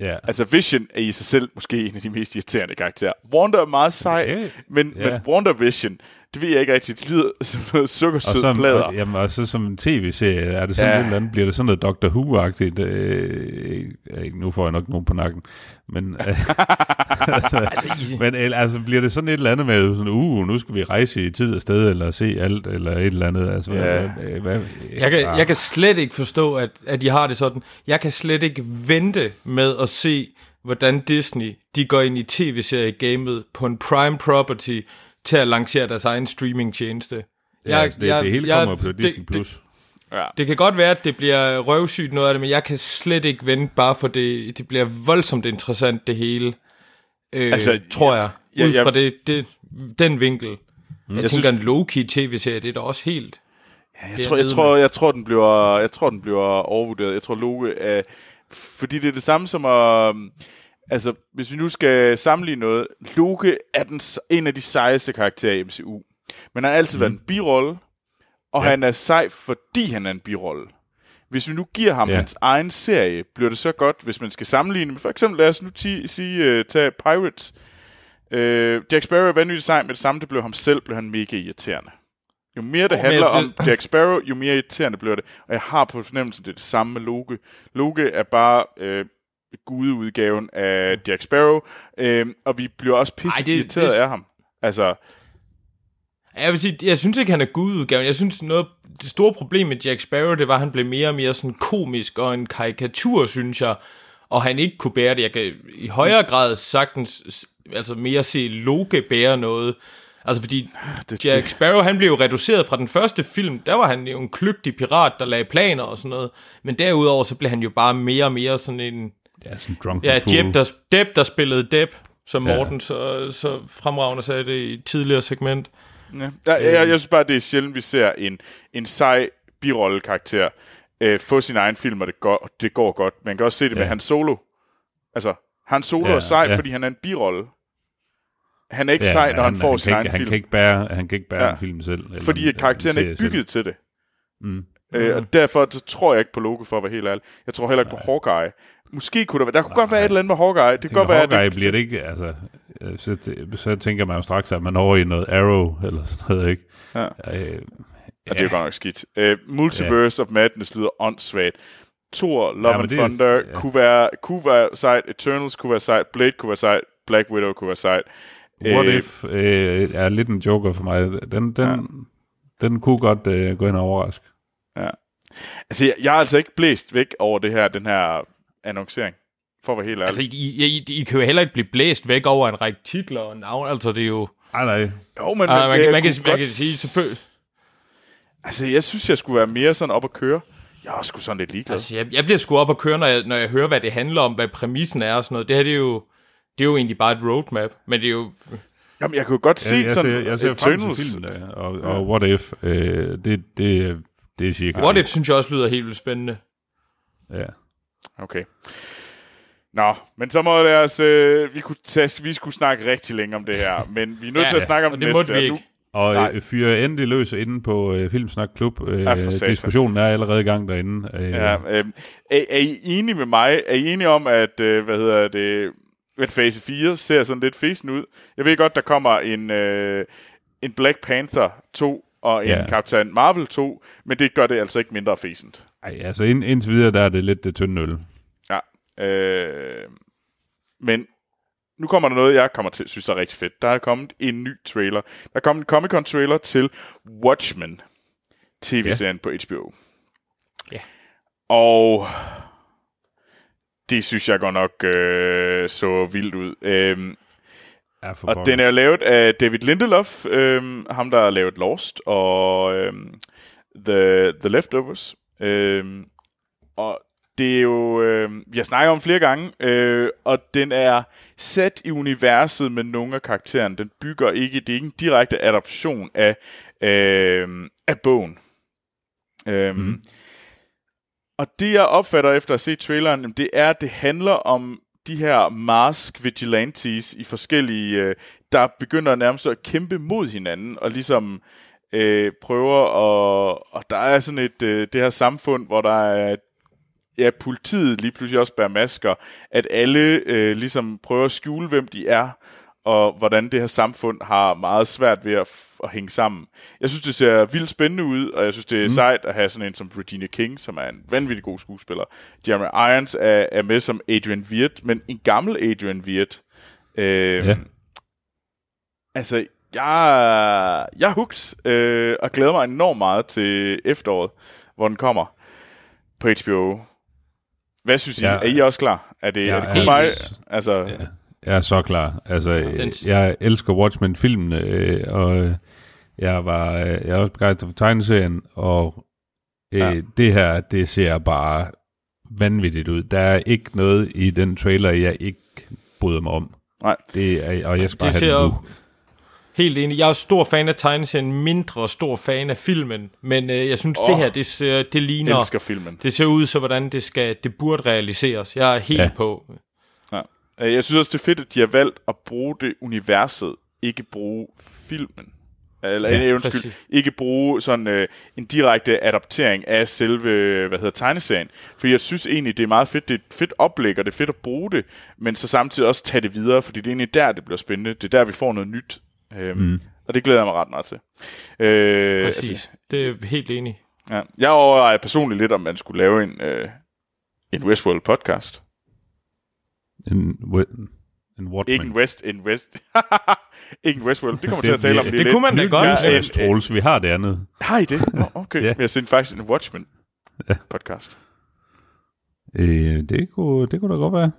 Ja. Altså Vision er i sig selv måske en af de mest irriterende karakterer. Wonder er meget sej, okay. men, ja. men Wonder Vision, det ved jeg ikke rigtigt. Det lyder som noget sukkersød plader. Og, jamen, og så som en tv-serie, er det sådan ja. et eller andet, bliver det sådan noget Doctor Who-agtigt? Øh, nu får jeg nok nogen på nakken. Men, øh, altså, altså, men altså, bliver det sådan et eller andet med, sådan, uh, nu skal vi rejse i tid og sted, eller se alt, eller et eller andet. Altså, ja. hvad, hvad, hvad, jeg, kan, jeg kan slet ikke forstå, at, at de har det sådan. Jeg kan slet ikke vente med at se, hvordan Disney de går ind i tv-serie-gamet på en prime property, til at lancere deres egen streaming-tjeneste. Ja, altså det, jeg, det hele kommer jeg, på Disney+. Det, Plus. Det, ja. det kan godt være, at det bliver røvsygt noget af det, men jeg kan slet ikke vente, bare for det, det bliver voldsomt interessant, det hele. Øh, altså, tror jeg. Ja, ud fra det, det, den vinkel. Mm. Jeg, jeg tænker, synes, en low-key tv-serie, det er da også helt... Ja, jeg, tror, jeg, tror, jeg, tror, den bliver, jeg tror, den bliver overvurderet. Jeg tror, Loke er... Fordi det er det samme som at altså, hvis vi nu skal sammenligne noget, Loke er den, en af de sejeste karakterer i MCU. Men han har altid mm. været en birolle, og ja. han er sej, fordi han er en birolle. Hvis vi nu giver ham ja. hans egen serie, bliver det så godt, hvis man skal sammenligne med, for eksempel lad os nu ti- sige, uh, tage Pirates. Uh, Jack Sparrow er vanvittigt sej, men det samme, det blev ham selv, blev han mega irriterende. Jo mere det oh, handler om Jack Sparrow, jo mere irriterende bliver det. Og jeg har på fornemmelsen, det er det samme med Loke. Loke er bare uh, gudeudgaven af Jack Sparrow, øh, og vi bliver også pisse det, irriteret det, af ham. Altså... Jeg, vil sige, jeg synes ikke, han er gududgaven. Jeg synes, noget, det store problem med Jack Sparrow, det var, at han blev mere og mere sådan komisk og en karikatur, synes jeg. Og han ikke kunne bære det. Jeg kan i højere grad sagtens altså mere se Loke bære noget. Altså fordi det, Jack Sparrow, han blev jo reduceret fra den første film. Der var han jo en kløgtig pirat, der lagde planer og sådan noget. Men derudover, så blev han jo bare mere og mere sådan en Ja, sådan drunk Ja, Deb der, Deb, der spillede Deb, som Morten ja. så, så fremragende sagde det i et tidligere segment. Ja. Jeg, jeg, jeg, jeg synes bare, det er sjældent, vi ser en, en sej birolle-karakter øh, få sin egen film, og det går, det går godt. Man kan også se det ja. med Han Solo. Altså, Han Solo ja, er sej, ja. fordi han er en birolle. Han er ikke ja, sej, når han, han får han sin egen ikke, film. Han kan ikke bære, han kan ikke bære ja. en film selv. Eller fordi en, karakteren er ikke bygget selv. til det. Mm. Øh, og derfor så tror jeg ikke på Loke, for at være helt ærlig. Jeg tror heller ikke Nej. på Hawkeye. Måske kunne der være, der kunne Nej, godt være et eller andet med Hawkeye. Det kan godt være, Hawkeye det, bliver det ikke, altså, øh, så, så tænker man jo straks, at man over i noget Arrow, eller sådan noget, ikke? Ja. Øh, og det er jo godt nok skidt. Uh, Multiverse of Madness lyder åndssvagt. Thor, Love Ja, and det er- Thunder ja. kunne, være, kunne være sejt, Eternals kunne være sejt, Blade kunne være sejt, Black Widow kunne være sejt. What Øh, If øh, er lidt en joker for mig. Den, den, ja. den kunne godt øh, gå ind og overraske. Altså, jeg, jeg er altså ikke blæst væk over det her, den her annoncering, for at være helt ærlig. Altså, I, I, I, I kan jo heller ikke blive blæst væk over en række titler og navn. Altså, det er jo... Ej, nej. jo, men Uh, man, kan, man, kan, man godt- kan sige selvfølgelig... Altså, jeg synes, jeg skulle være mere sådan op at køre. Jeg er sgu sådan lidt ligeglad. Altså, jeg, jeg bliver sgu op og køre, når jeg, når jeg hører, hvad det handler om, hvad præmissen er og sådan noget. Det her, det er jo, det er jo egentlig bare et roadmap, men det er jo... Jamen, jeg kunne jo godt se Jeg, jeg, sådan ser, jeg ser frem Eternals. til filmen, der, og, og What If, øh, det, det, det er cirka. What If, synes jeg også lyder helt vildt spændende. Ja. Okay. Nå, men så må lad os, øh, vi, kunne tage, vi skulle snakke rigtig længe om det her, men vi er nødt Ja, til at snakke om og det det næste. vi og ikke. Og Nej. øh, fyre endelig løs inde på øh, Filmsnak Klub. Øh, Ja, diskussionen er allerede i gang derinde. Øh, Ja, øh, er, er I enige med mig? Er I enige om, at, øh, hvad hedder det, at fase 4 ser sådan lidt fesen ud? Jeg ved godt, der kommer en, øh, en Black Panther 2 og en Ja. Captain Marvel 2, men det gør det altså ikke mindre fesent. Ej, altså ind, indtil videre, der er det lidt det tynde øl. Ja. Øh, men nu kommer der noget, jeg kommer til synes er rigtig fedt. Der er kommet en ny trailer. Der er kommet en Comic-Con trailer til Watchmen, tv-serien ja. på HBO. Ja. Og det synes jeg godt nok øh, så vildt ud. Øhm, Er for og pokker. den er lavet af David Lindelof, øhm, ham der har lavet Lost og øhm, The, The Leftovers. Øhm, og det er jo, øh, vi har snakket om flere gange, øh, og den er sat i universet med nogle af karaktererne. Den bygger ikke, det er ikke en direkte adoption af, øh, af bogen. Øhm, mm. Og det jeg opfatter efter at se traileren, det er, at det handler om de her mask vigilantes i forskellige, øh, der begynder nærmest at kæmpe mod hinanden, og ligesom øh, prøver at, og der er sådan et, øh, det her samfund, hvor der er ja, politiet lige pludselig også bærer masker, at alle øh, ligesom prøver at skjule, hvem de er, og hvordan det her samfund har meget svært ved at, f- at hænge sammen. Jeg synes, det ser vildt spændende ud, og jeg synes, det er mm. sejt at have sådan en som Regina King, som er en vanvittig god skuespiller. Jeremy Irons er, er med som Adrian Wirt, men en gammel Adrian Wirt. Øh, Ja. Altså, jeg, jeg er hooked, øh, og glæder mig enormt meget til efteråret, hvor den kommer på HBO. Hvad synes I? Ja. er I også klar? Er det, Ja, er det kun mig? Altså, ja. Ja, jeg er så klar. Altså, jeg elsker Watchmen-filmen, øh, og øh, jeg var øh, jeg er også begejstret for tegneserien, og øh, Ja. det her, det ser bare vanvittigt ud. Der er ikke noget i den trailer, jeg ikke bryder mig om. Nej. Det er, og jeg skal bare Det have ser. Helt enig. Jeg er stor fan af tegneserien, mindre stor fan af filmen, men øh, jeg synes, oh. det her, det, ser, det ligner... Jeg elsker filmen. Det ser ud så, hvordan det skal, det burde realiseres. Jeg er helt ja. På. Ja. Øh, Jeg synes også, det er fedt, at de har valgt at bruge det universet, ikke bruge filmen. Eller Ja, ja, undskyld, præcis. ikke bruge sådan øh, en direkte adaptering af selve, hvad hedder tegneserien. For jeg synes egentlig, det er meget fedt, det er et fedt oplæg, og det er fedt at bruge det, men så samtidig også tage det videre, fordi det er egentlig der, det bliver spændende. Det er der, vi får noget nyt. Øhm, mm. Og det glæder jeg mig ret meget til. Øh, Præcis. Altså, Det er helt enig. ja. Jeg overvejer personligt lidt, om man skulle lave en, øh, en Westworld podcast. En, en Watchmen. Ikke en West, en West. ikke en Westworld. Det kommer til at tale om lige Det lidt. kunne man da godt. Ja, ja, en- Troels, vi har det andet. Har I det? Nå, okay. Ja. ja. Jeg sendte faktisk en Watchmen podcast. Øh, det, kunne, det kunne da godt være.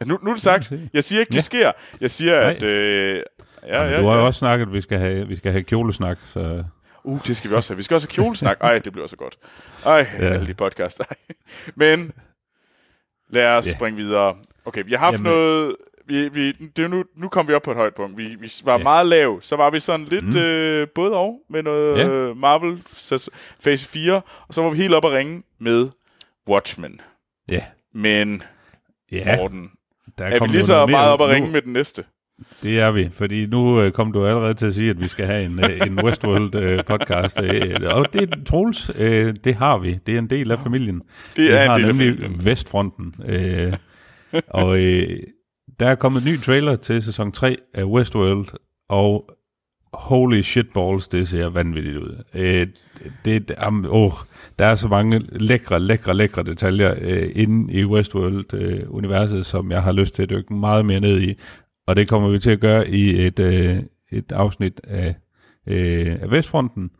Ja, nu, nu er det sagt. Jeg siger ikke, det Ja. sker. Jeg siger, Nej. at... Øh, ja, Ja, du har ja. jo også snakket, at vi skal have, vi skal have kjolesnak, så... Uh, det skal vi også have. Vi skal også have kjolesnak. Ej, det bliver så godt. Ej, ja. Alle de podcast. Ej. Men lad os Ja. springe videre. Okay, vi har haft Jamen. noget... Vi, vi, det er nu, nu kom vi op på et højt punkt. Vi, vi var ja. Meget lav. Så var vi sådan lidt Mm. øh, både og med noget Ja. Marvel Phase 4. Og så var vi helt op at ringe med Watchmen. Ja, Men, ja Morten, der er vi lige så meget op at nu. ringe med den næste? Det er vi, fordi nu øh, kom du allerede til at sige, at vi skal have en, øh, en Westworld øh, podcast. Øh, og det er Troels, øh, det har vi. Det er en del af familien. Det vi er en har del af nemlig familien. Vestfronten. Øh, og øh, der er kommet en ny trailer til sæson 3 af Westworld, og holy shit balls, det ser vanvittigt ud. Øh, det, um, oh, der er så mange lækre, lækre, lækre detaljer øh, inde i Westworld-universet, øh, som jeg har lyst til at dykke meget mere ned i. Og det kommer vi til at gøre i et, øh, et afsnit af, øh, af Vestfronten,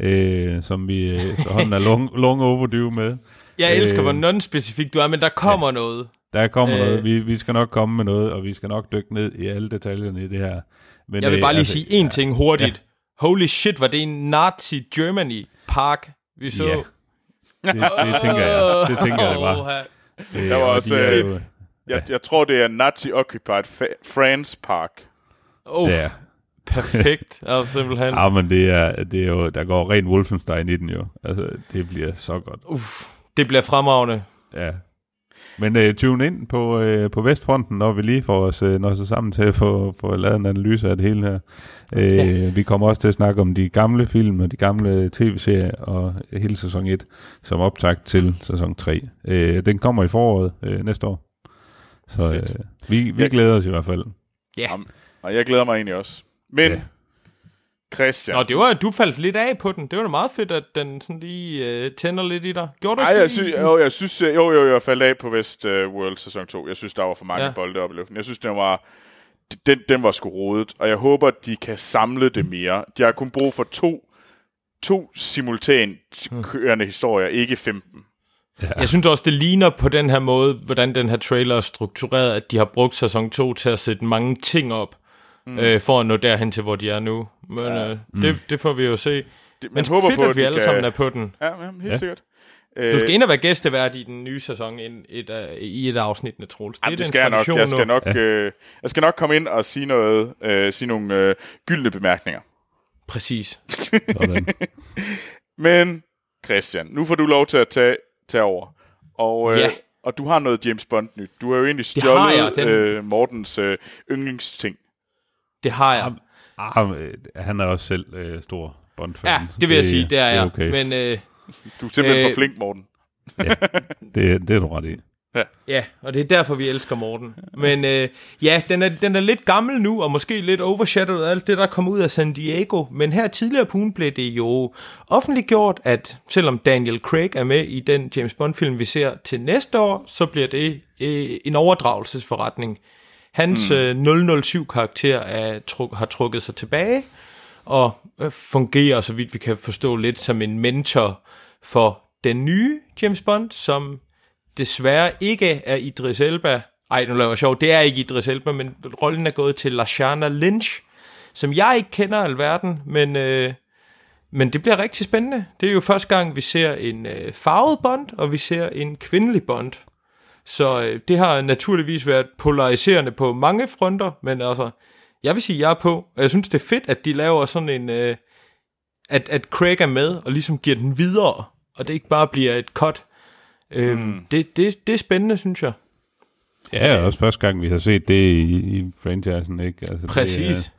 øh, som vi øh, efterhånden er long, long overdue med. Jeg elsker, øh, hvor non-specifik du er, men der kommer ja, noget. Der kommer øh, noget. Vi, vi skal nok komme med noget, og vi skal nok dykke ned i alle detaljerne i det her. Men, jeg vil bare øh, lige altså, sige en ja, ting hurtigt. Ja. Holy shit, var det en Nazi Germany park, vi så? Ja. Det, det tænker jeg. Det tænker jeg, det var. Øh, der var også... De øh, jeg, jeg tror, det er Nazi Occupied France Park. Oh, ja. perfekt. altså simpelthen. Ja, men det er, det er jo, der går ren Wolfenstein i den jo. Altså, det bliver så godt. Uff, det bliver fremragende. Ja, men uh, tune ind på, uh, på Vestfronten, når vi lige får os, uh, når så sammen til at få, få lavet en analyse af det hele her. Uh, ja. Vi kommer også til at snakke om de gamle film og de gamle tv-serier og hele sæson 1 som optakt til sæson 3. Uh, den kommer i foråret uh, næste år. Så uh, vi, vi glæder os i hvert fald. Ja. Og jeg glæder mig egentlig også. Men ja. Christian. Nå, det var, at du faldt lidt af på den. Det var da meget fedt, at den sådan lige uh, tænder lidt i dig. Gjorde du Nej, jeg, sy- jo, jeg synes, øh, jo, jo, jeg faldt af på West uh, World sæson 2. Jeg synes, der var for mange ja. bolde op i luften. Jeg synes, den var, den, den var sgu rodet, og jeg håber, de kan samle det mere. De har kun brug for to, to simultant kørende historier, ikke 15. Ja. Jeg synes også, det ligner på den her måde, hvordan den her trailer er struktureret, at de har brugt sæson 2 til at sætte mange ting op, mm. øh, for at nå derhen til, hvor de er nu. Men ja. øh, mm. det, det får vi jo se. Det, Men håber fedt, på, at vi alle kan... sammen er på den. Ja, ja helt ja. sikkert. Du skal ind og være gæstevært i den nye sæson i et, uh, i et afsnit med Troels. Det, Jamen, det skal jeg nok. Jeg skal nok, ja. øh, jeg skal nok komme ind og sige noget, øh, sige nogle øh, gyldne bemærkninger. Præcis. Men Christian, nu får du lov til at tage, tage over. Og, øh, ja. og du har noget James Bond nyt. Du har jo egentlig stjålet den... øh, Mortens øh, yndlingsting. Det har jeg. Ah, øh, han er også selv øh, stor Bond-fan. Ja, det vil jeg sige, det er jeg. Okay. Men, øh, du er simpelthen øh, for flink, Morten. ja, det, det er du ret i. Ja. ja, og det er derfor, vi elsker Morten. Men øh, ja, den er, den er lidt gammel nu, og måske lidt overshadowed af alt det, der kom ud af San Diego. Men her tidligere på ugen blev det jo offentliggjort, at selvom Daniel Craig er med i den James Bond-film, vi ser til næste år, så bliver det øh, en overdragelsesforretning. Hans mm. øh, 007-karakter er, truk, har trukket sig tilbage, og øh, fungerer, så vidt vi kan forstå, lidt som en mentor for den nye James Bond, som desværre ikke er Idris Elba. Ej, nu laver jeg sjov. Det er ikke Idris Elba, men rollen er gået til Lashana Lynch, som jeg ikke kender alverden, men, øh, men det bliver rigtig spændende. Det er jo første gang, vi ser en øh, farvet Bond, og vi ser en kvindelig Bond. Så øh, det har naturligvis været polariserende på mange fronter, men altså, jeg vil sige, jeg er på. Og jeg synes, det er fedt, at de laver sådan en... Øh, at, at Craig er med og ligesom giver den videre, og det ikke bare bliver et cut. Øhm, mm. det, det, det er spændende, synes jeg. Ja, også første gang, vi har set det i, i franchisen, ikke? Altså, Præcis. Det,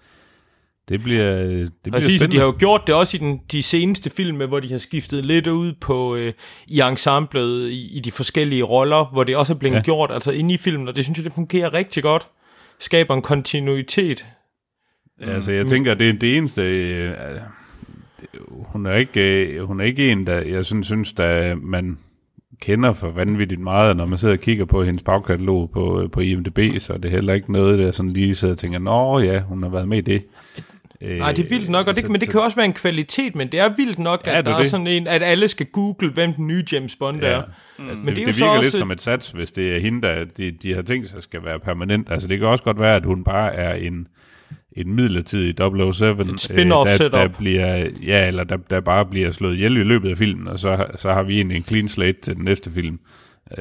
det bliver, det bliver Præcis, spændende. de har jo gjort det også i den, de seneste film, hvor de har skiftet lidt ud på øh, i ensemblet, i, i de forskellige roller, hvor det også er blevet ja. gjort, altså inde i filmen, og det synes jeg, det fungerer rigtig godt. Skaber en kontinuitet. Altså, jeg tænker, det er det eneste... Øh, hun, er ikke, øh, hun er ikke en, der jeg synes, synes der man kender for vanvittigt meget, når man sidder og kigger på hendes bagkatalog på, på IMDb, så det er heller ikke noget, der sådan lige sidder og tænker, nå ja, hun har været med i det. Nej, det er vildt nok, og det, så, men det kan også være en kvalitet, men det er vildt nok, ja, at der det. er sådan en, at alle skal google, hvem den nye James Bond ja. er. Mm. Altså, men det, det, det virker også... lidt som et sats, hvis det er hende, der de, de har tænkt sig skal være permanent. Altså det kan også godt være, at hun bare er en, en midlertidig 007, en spin-off øh, der, der bliver, ja, eller der, der bare bliver slået ihjel i løbet af filmen, og så, så har vi egentlig en clean slate til den næste film.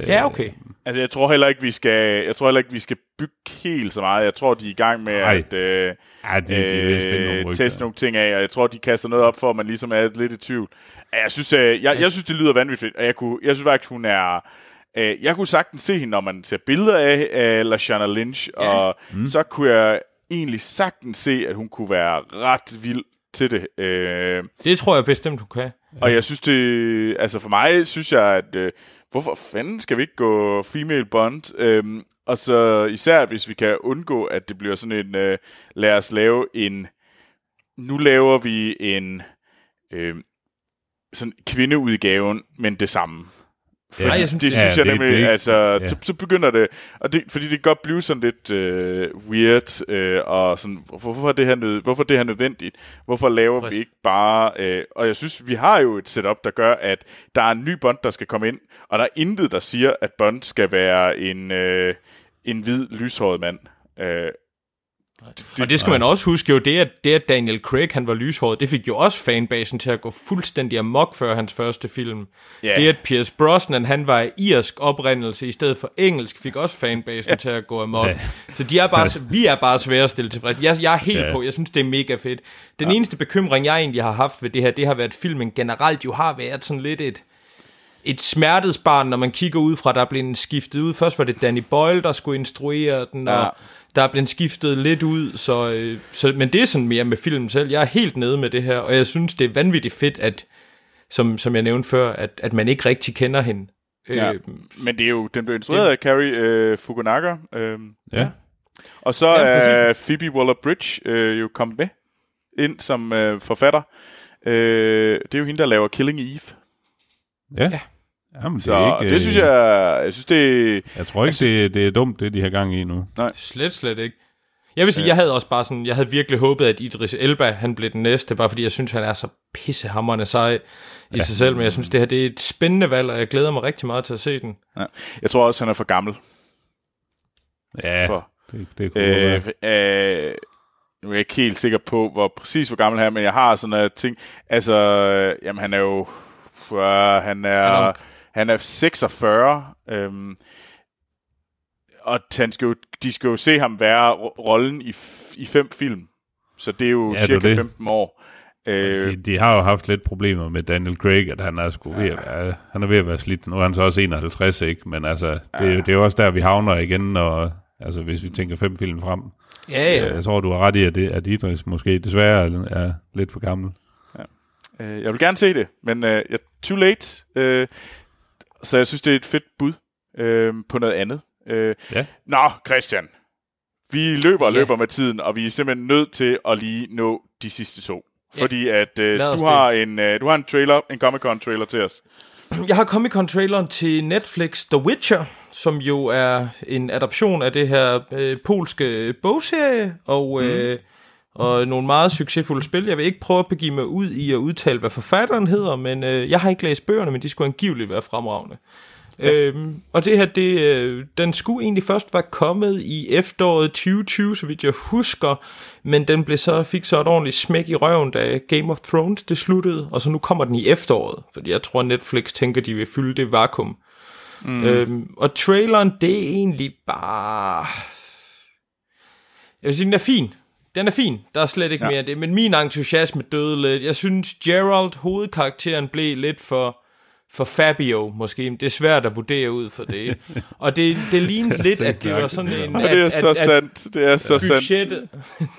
Ja, okay. Altså, jeg tror heller ikke, vi skal, jeg tror heller ikke, vi skal bygge helt så meget. Jeg tror, de er i gang med Ej. at øh, ja, de, de øh, nogle teste nogle ting af, og jeg tror, de kaster noget op for, at man ligesom er lidt i tvivl. Jeg synes, øh, jeg, jeg synes det lyder vanvittigt, og jeg, kunne, jeg synes faktisk, hun er... Øh, jeg kunne sagtens se hende, når man ser billeder af, af Lashana Lynch, ja. og mm. så kunne jeg egentlig sagtens se, at hun kunne være ret vild til det. Øh, det tror jeg bestemt, du kan. Og jeg synes det, altså for mig synes jeg, at øh, hvorfor fanden skal vi ikke gå female bond? Øhm, og så især hvis vi kan undgå, at det bliver sådan en, øh, lad os lave en nu laver vi en øh, sådan kvindeudgaven, men det samme. Ja, jeg synes, det, det- synes ja, jeg det- nemlig, det- altså, ja. så, så begynder det, og det, fordi det kan godt blive sådan lidt øh, weird, øh, og sådan, hvorfor, hvorfor, er det her nød, hvorfor er det her nødvendigt? Hvorfor laver Præcis. vi ikke bare, øh, og jeg synes, vi har jo et setup, der gør, at der er en ny Bond, der skal komme ind, og der er intet, der siger, at Bond skal være en, øh, en hvid, lyshåret mand. Øh, Og det skal man også huske jo, det at, det at Daniel Craig han var lyshåret, det fik jo også fanbasen til at gå fuldstændig amok før hans første film. Ja. Det at Pierce Brosnan han var af irsk oprindelse i stedet for engelsk, fik også fanbasen til at gå amok. Ja. Så de er bare, vi er bare svære at stille tilfreds. Jeg, jeg er helt Ja. på, jeg synes det er mega fedt. Den eneste bekymring jeg egentlig har haft ved det her, det har været at filmen generelt jo har været sådan lidt et et smertesbarn, når man kigger ud fra, der er blevet skiftet ud. Først var det Danny Boyle, der skulle instruere den, og Ja. Der er blevet skiftet lidt ud, så, øh, så, men det er sådan mere med filmen selv. Jeg er helt nede med det her, og jeg synes, det er vanvittigt fedt, at, som, som jeg nævnte før, at, at man ikke rigtig kender hende. Ja. Øh, Men det er jo, den blev instrueret af Carrie øh, Fukunaga. Øh, Ja. og så Ja, er Phoebe Waller-Bridge øh, jo kommet med ind som øh, forfatter. Øh, det er jo hende, der laver Killing Eve. Ja. Ja. Ja. Jamen, det, Så er det, ikke, det synes øh, jeg, jeg synes det Jeg tror ikke, det, det er dumt, det de har gang i nu. Slet, slet ikke. Jeg vil sige, jeg havde også bare sådan, jeg havde virkelig håbet, at Idris Elba, han blev den næste, bare fordi jeg synes, han er så pissehammerende sej i sig selv, men jeg synes, det her det er et spændende valg, og jeg glæder mig rigtig meget til at se den. Jeg tror også, han er for gammel. Ja, For, det, det kunne øh, være. øh, nu er jeg ikke helt sikker på, hvor præcis hvor gammel han er, men jeg har sådan en ting. Altså, øh, jamen han er jo... Uh, han Han er, er- han er 46. Øhm, og han skal jo, de skal jo se ham være ro- rollen i, i fem film. Så det er jo Ja, ja, cirka det. 15 år. Øh, De, de har jo haft lidt problemer med Daniel Craig, at han er sgu ved at være, han er ved at være slidt. Nu er han så også 51, ikke? Men altså, det, er jo- det er jo også der, vi havner igen, og, altså, hvis vi tænker fem film frem. Ja, ja. Jeg tror, du har ret i, at, det, at Idris måske desværre er, er lidt for gammel. Øh, jeg vil gerne se det, men øh, jeg too late. Øh, så jeg synes, det er et fedt bud øh, på noget andet. Øh, Ja. Nå, Christian. Vi løber og Ja. løber med tiden, og vi er simpelthen nødt til at lige nå de sidste to. Ja. Fordi at øh, du, det. har en, øh, du har en trailer, en Comic-Con trailer til os. Jeg har Comic-Con-traileren til Netflix The Witcher, som jo er en adaption af det her øh, polske bogserie, og, øh, og nogle meget succesfulde spil. Jeg vil ikke prøve at begive mig ud i at udtale, hvad forfatteren hedder, men øh, jeg har ikke læst bøgerne, men de skulle angiveligt være fremragende. Ja. Øhm, og det her, det, øh, den skulle egentlig først være kommet i efteråret 2020, så vidt jeg husker, men den blev så, fik så et ordentligt smæk i røven, da Game of Thrones det sluttede, og så nu kommer den i efteråret, fordi jeg tror, Netflix tænker, de vil fylde det vakuum. Mm. Øhm, og traileren, det er egentlig bare... Jeg vil sige, den er fin. Den er fin. Der er slet ikke ja. mere af det. Men min entusiasme døde lidt. Jeg synes, Gerald, hovedkarakteren, blev lidt for, for Fabio, måske. Det er svært at vurdere ud for det. Og det, det lignede lidt, at det var sådan en... At, det er så at, sandt. Det er så sandt. budgettet...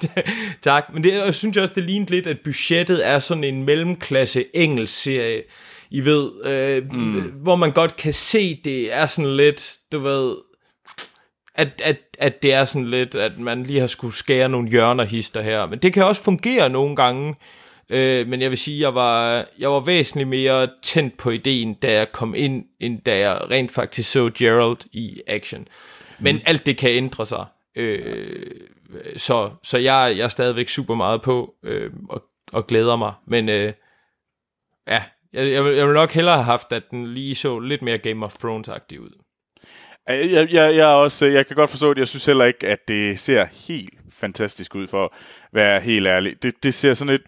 tak, men det, jeg synes også, det lignede lidt, at budgettet er sådan en mellemklasse engelsk serie. I ved, øh, mm. hvor man godt kan se, det er sådan lidt, du ved, at, at, at det er sådan lidt, at man lige har skulle skære nogle hjørnerhister her. Men det kan også fungere nogle gange. Øh, men jeg vil sige, jeg var, jeg var væsentligt mere tændt på ideen, da jeg kom ind, end da jeg rent faktisk så Gerald i action. Men mm. alt det kan ændre sig. Øh, så så jeg, jeg er stadigvæk super meget på øh, og, og glæder mig. Men øh, ja, jeg, jeg, vil, jeg vil nok hellere have haft, at den lige så lidt mere Game of Thrones-agtig ud. Jeg, jeg, jeg, er også, jeg kan godt forstå det. Jeg synes heller ikke, at det ser helt fantastisk ud, for at være helt ærlig. Det, det ser sådan lidt...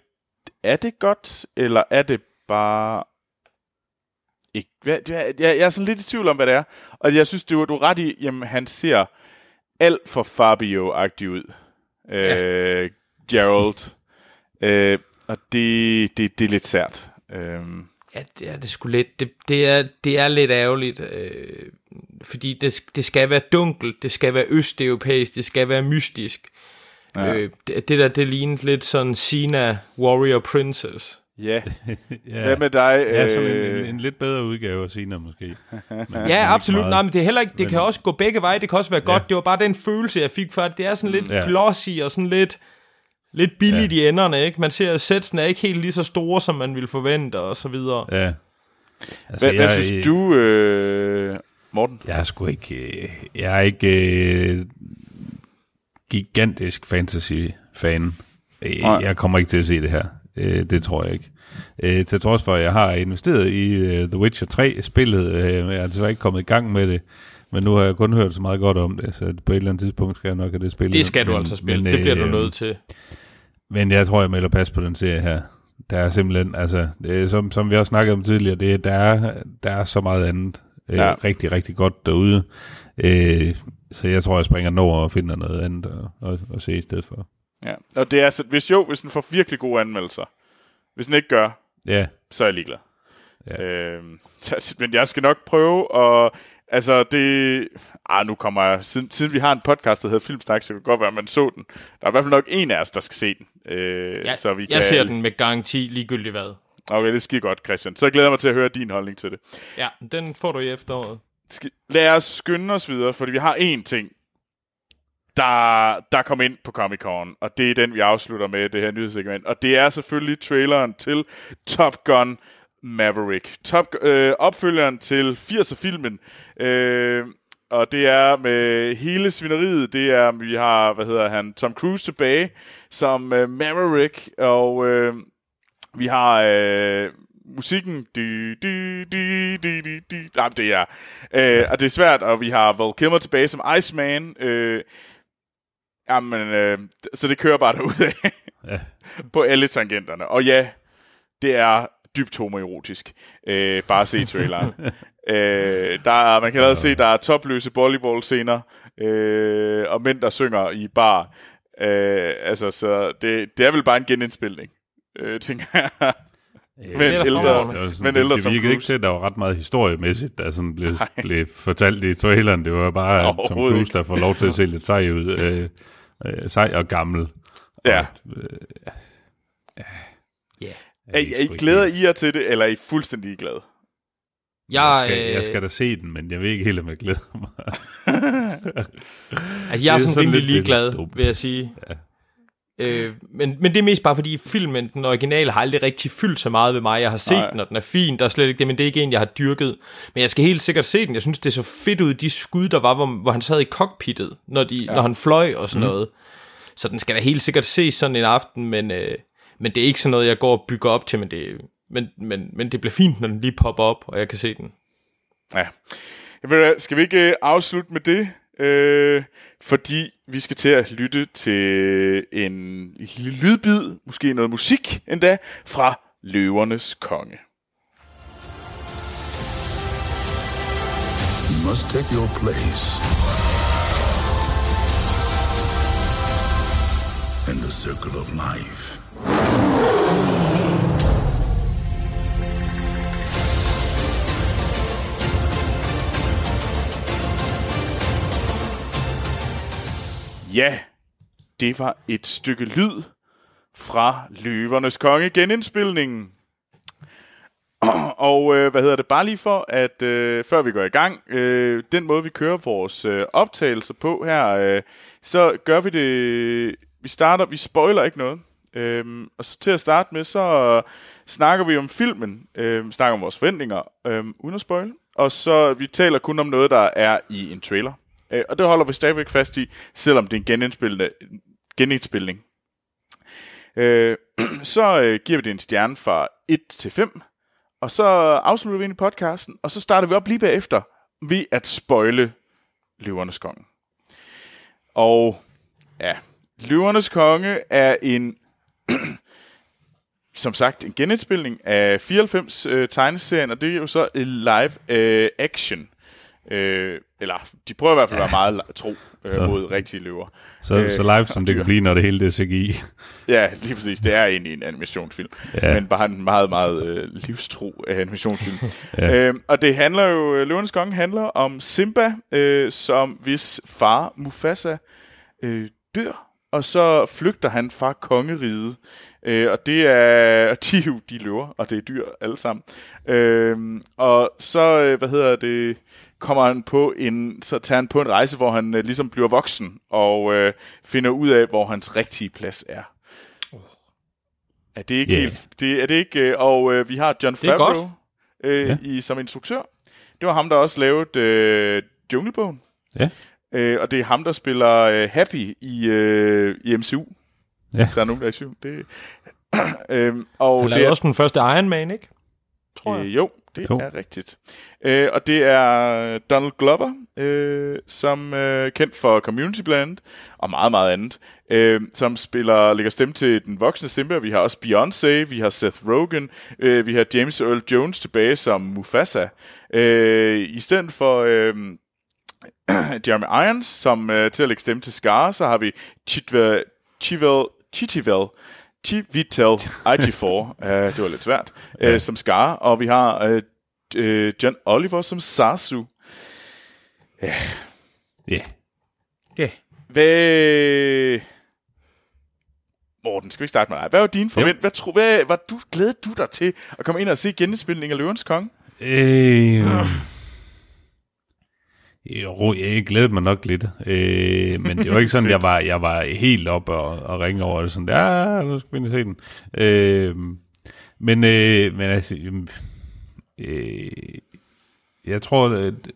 Er det godt, eller er det bare... Ikke? Jeg, jeg, jeg er sådan lidt i tvivl om, hvad det er. Og jeg synes, du, du er ret i, jamen han ser alt for Fabio-agtig ud. Øh, Gerald. Øh, og det, det, det er lidt sært. Øh, Ja, det er det sgu lidt. Det, det, er, det er lidt ærgerligt, øh, fordi det, det skal være dunkelt, det skal være østeuropæisk, det skal være mystisk. Ja. Øh, det, det der, det lignede lidt sådan Sina Warrior Princess. ja. Ja, Hvad med dig? ja som en, øh, en, en lidt bedre udgave af Sina måske. Men, Ja, absolut. meget. Nej, men det er heller ikke, det Men- kan også gå begge veje, det kan også være godt. Ja. Det var bare den følelse, jeg fik for, at det er sådan lidt Ja. glossy og sådan lidt lidt billigt ja. i enderne, ikke? Man ser, at sætsen er ikke helt lige så store, som man ville forvente, og så videre. Ja. Altså, hvad, hvad synes du, øh, Morten? Jeg er sgu ikke... Øh, jeg er ikke øh, gigantisk fantasy-fan. Nej. Jeg kommer ikke til at se det her. Øh, det tror jeg ikke. Øh, til trods for, at jeg har investeret i uh, The Witcher 3-spillet. Øh, jeg er desværre ikke kommet i gang med det. Men nu har jeg kun hørt så meget godt om det, så på et eller andet tidspunkt skal jeg nok have det spillet. Det skal du men, altså spille, men, det bliver øh, du nødt til. Men jeg tror, jeg melder pas på den serie her. Der er simpelthen, altså, det er, som, som vi også snakket om tidligere, det er, der, er, der er så meget andet øh, ja. rigtig, rigtig godt derude. Øh, så jeg tror, jeg springer over og finder noget andet at, at, at se i stedet for. Ja, og det er altså, hvis jo, hvis den får virkelig gode anmeldelser, hvis den ikke gør, ja. så er jeg ligeglad. Ja. Øhm, så, men jeg skal nok prøve at... Altså, det... Ah, nu kommer jeg... Siden, siden vi har en podcast, der hedder Filmsnak, så kan det godt være, at man så den. Der er i hvert fald nok en af os, der skal se den. Øh, ja, så vi jeg kan... ser den med garanti ligegyldigt hvad. Okay, det sker godt, Christian. Så jeg glæder mig til at høre din holdning til det. Ja, den får du i efteråret. Lad os skynde os videre, fordi vi har én ting, der, der kom ind på Comic Con, og det er den, vi afslutter med, det her nyhedssegment. Og det er selvfølgelig traileren til Top Gun Maverick. Top, øh, opfølgeren til 80'er-filmen. Øh, og det er med hele svineriet. Det er, vi har, hvad hedder han, Tom Cruise tilbage som øh, Maverick, og øh, vi har øh, musikken. Dy, dy, dy, dy, dy, dy. Nej, det er, øh, og det er svært, og vi har Val Kilmer tilbage som Iceman. Øh, Jamen, øh, så det kører bare derud ja. på alle tangenterne. Og ja, det er dybt homoerotisk. Øh, bare se traileren. øh, der, man kan allerede se, der er topløse volleyball-scener, øh, og mænd, der synger i bar. Øh, altså, så det, det er vel bare en genindspilning, øh, tænker jeg. men ældre, men ældre det, det virkede ikke til, at der var ret meget historiemæssigt, der sådan blev, blev fortalt i traileren. Det var bare Tom Cruise, der får lov til at se lidt sej ud. Øh, øh, sej og gammel. Ja. Og, øh, ja. ja. Er, I, er I glæder I jer til det, eller er I fuldstændig glade? Jeg, jeg, skal, jeg skal da se den, men jeg ved ikke helt, om jeg glæder mig. altså, jeg er, er sådan, sådan rimelig ligeglad, vil jeg sige. Ja. Øh, men, men det er mest bare fordi filmen, den originale, har aldrig rigtig fyldt så meget ved mig. Jeg har set Nej. den, og den er fin, der er slet ikke det, men det er ikke en, jeg har dyrket. Men jeg skal helt sikkert se den. Jeg synes, det er så fedt ud, de skud, der var, hvor, hvor han sad i cockpittet, når, de, ja. når han fløj og sådan mm. noget. Så den skal da helt sikkert se sådan en aften, men, øh, men det er ikke sådan noget, jeg går og bygger op til, men det, men, men, men det bliver fint, når den lige popper op, og jeg kan se den. Ja. Ved, skal vi ikke øh, afslutte med det? Øh, fordi vi skal til at lytte til en lille lydbid, måske noget musik endda, fra Løvernes Konge. You must take your place in the circle of life. Ja, det var et stykke lyd fra Løvernes Konge genindspilningen. Og øh, hvad hedder det, bare lige for, at øh, før vi går i gang, øh, den måde vi kører vores øh, optagelser på her, øh, så gør vi det, vi starter, vi spoiler ikke noget. Øh, og så til at starte med, så snakker vi om filmen, øh, snakker om vores forventninger, øh, uden at spoil. Og så vi taler kun om noget, der er i en trailer. Øh, og det holder vi stadigvæk fast i, selvom det er en genindspilning. Øh, så øh, giver vi det en stjerne fra 1 til 5, og så afslutter vi ind i podcasten, og så starter vi op lige bagefter ved at spoile Løvernes Konge. Og ja, Løvernes Konge er en, som sagt, en genindspilning af 94 øh, tegneserien, og det er jo så live øh, action. Øh, eller de prøver i hvert fald at være meget tro øh, så, mod rigtige løver. Så, øh, så live som det kan blive, når det hele det er CGI. ja, lige præcis. Det er egentlig en animationsfilm. Ja. Men bare en meget, meget øh, livstro animationsfilm. ja. øh, og det handler jo, øh, Løvernes Konge handler om Simba, øh, som hvis far Mufasa øh, dør og så flygter han fra kongeriget. Øh, og det er, de de løver, og det er dyr alle sammen. Øh, og så, øh, hvad hedder det, kommer han på en, så tager han på en rejse, hvor han øh, ligesom bliver voksen, og øh, finder ud af, hvor hans rigtige plads er. Er det ikke Ja. helt... Det, er det ikke... øh, Og øh, vi har John Det. Favreau øh, Ja. i, som instruktør. Det var ham, der også lavede øh, Junglebogen. Ja. Øh, og det er ham, der spiller øh, Happy i, øh, i MCU. Ja. Hvis der er nogen, der er i tvivl. Det, øhm, og Han det lavede er, også den første Iron Man, ikke? Tror jeg. Øh, jo, det Jo. er rigtigt. Øh, og det er Donald Glover, øh, som er kendt for Community blandt og meget, meget andet, øh, som spiller, lægger stemme til den voksne Simba. Vi har også Beyoncé, vi har Seth Rogen, øh, vi har James Earl Jones tilbage som Mufasa. Øh, I stedet for... Øh, Jeremy Irons, som øh, til at lægge stemme til Scar, så har vi Chitvel, Chivel, Chitivel, Chivitel Ejiofor, uh, det var lidt svært, uh, Ja. som Scar, og vi har uh, uh, John Oliver som Sasu. Ja. Ja. Hvad... Morten, skal vi ikke starte med dig? Hvad var din forvent? Hvad, tro, hvad var du, glædede du dig til at komme ind og se genindspilning af Løvens Konge? Øh, jo, jeg glædede mig nok lidt. Øh, men det var ikke sådan, jeg var, jeg var helt op og, og ringe over det. Sådan, ja, nu skal vi ind og se den. Øh, men, øh, men altså, øh, jeg tror, det,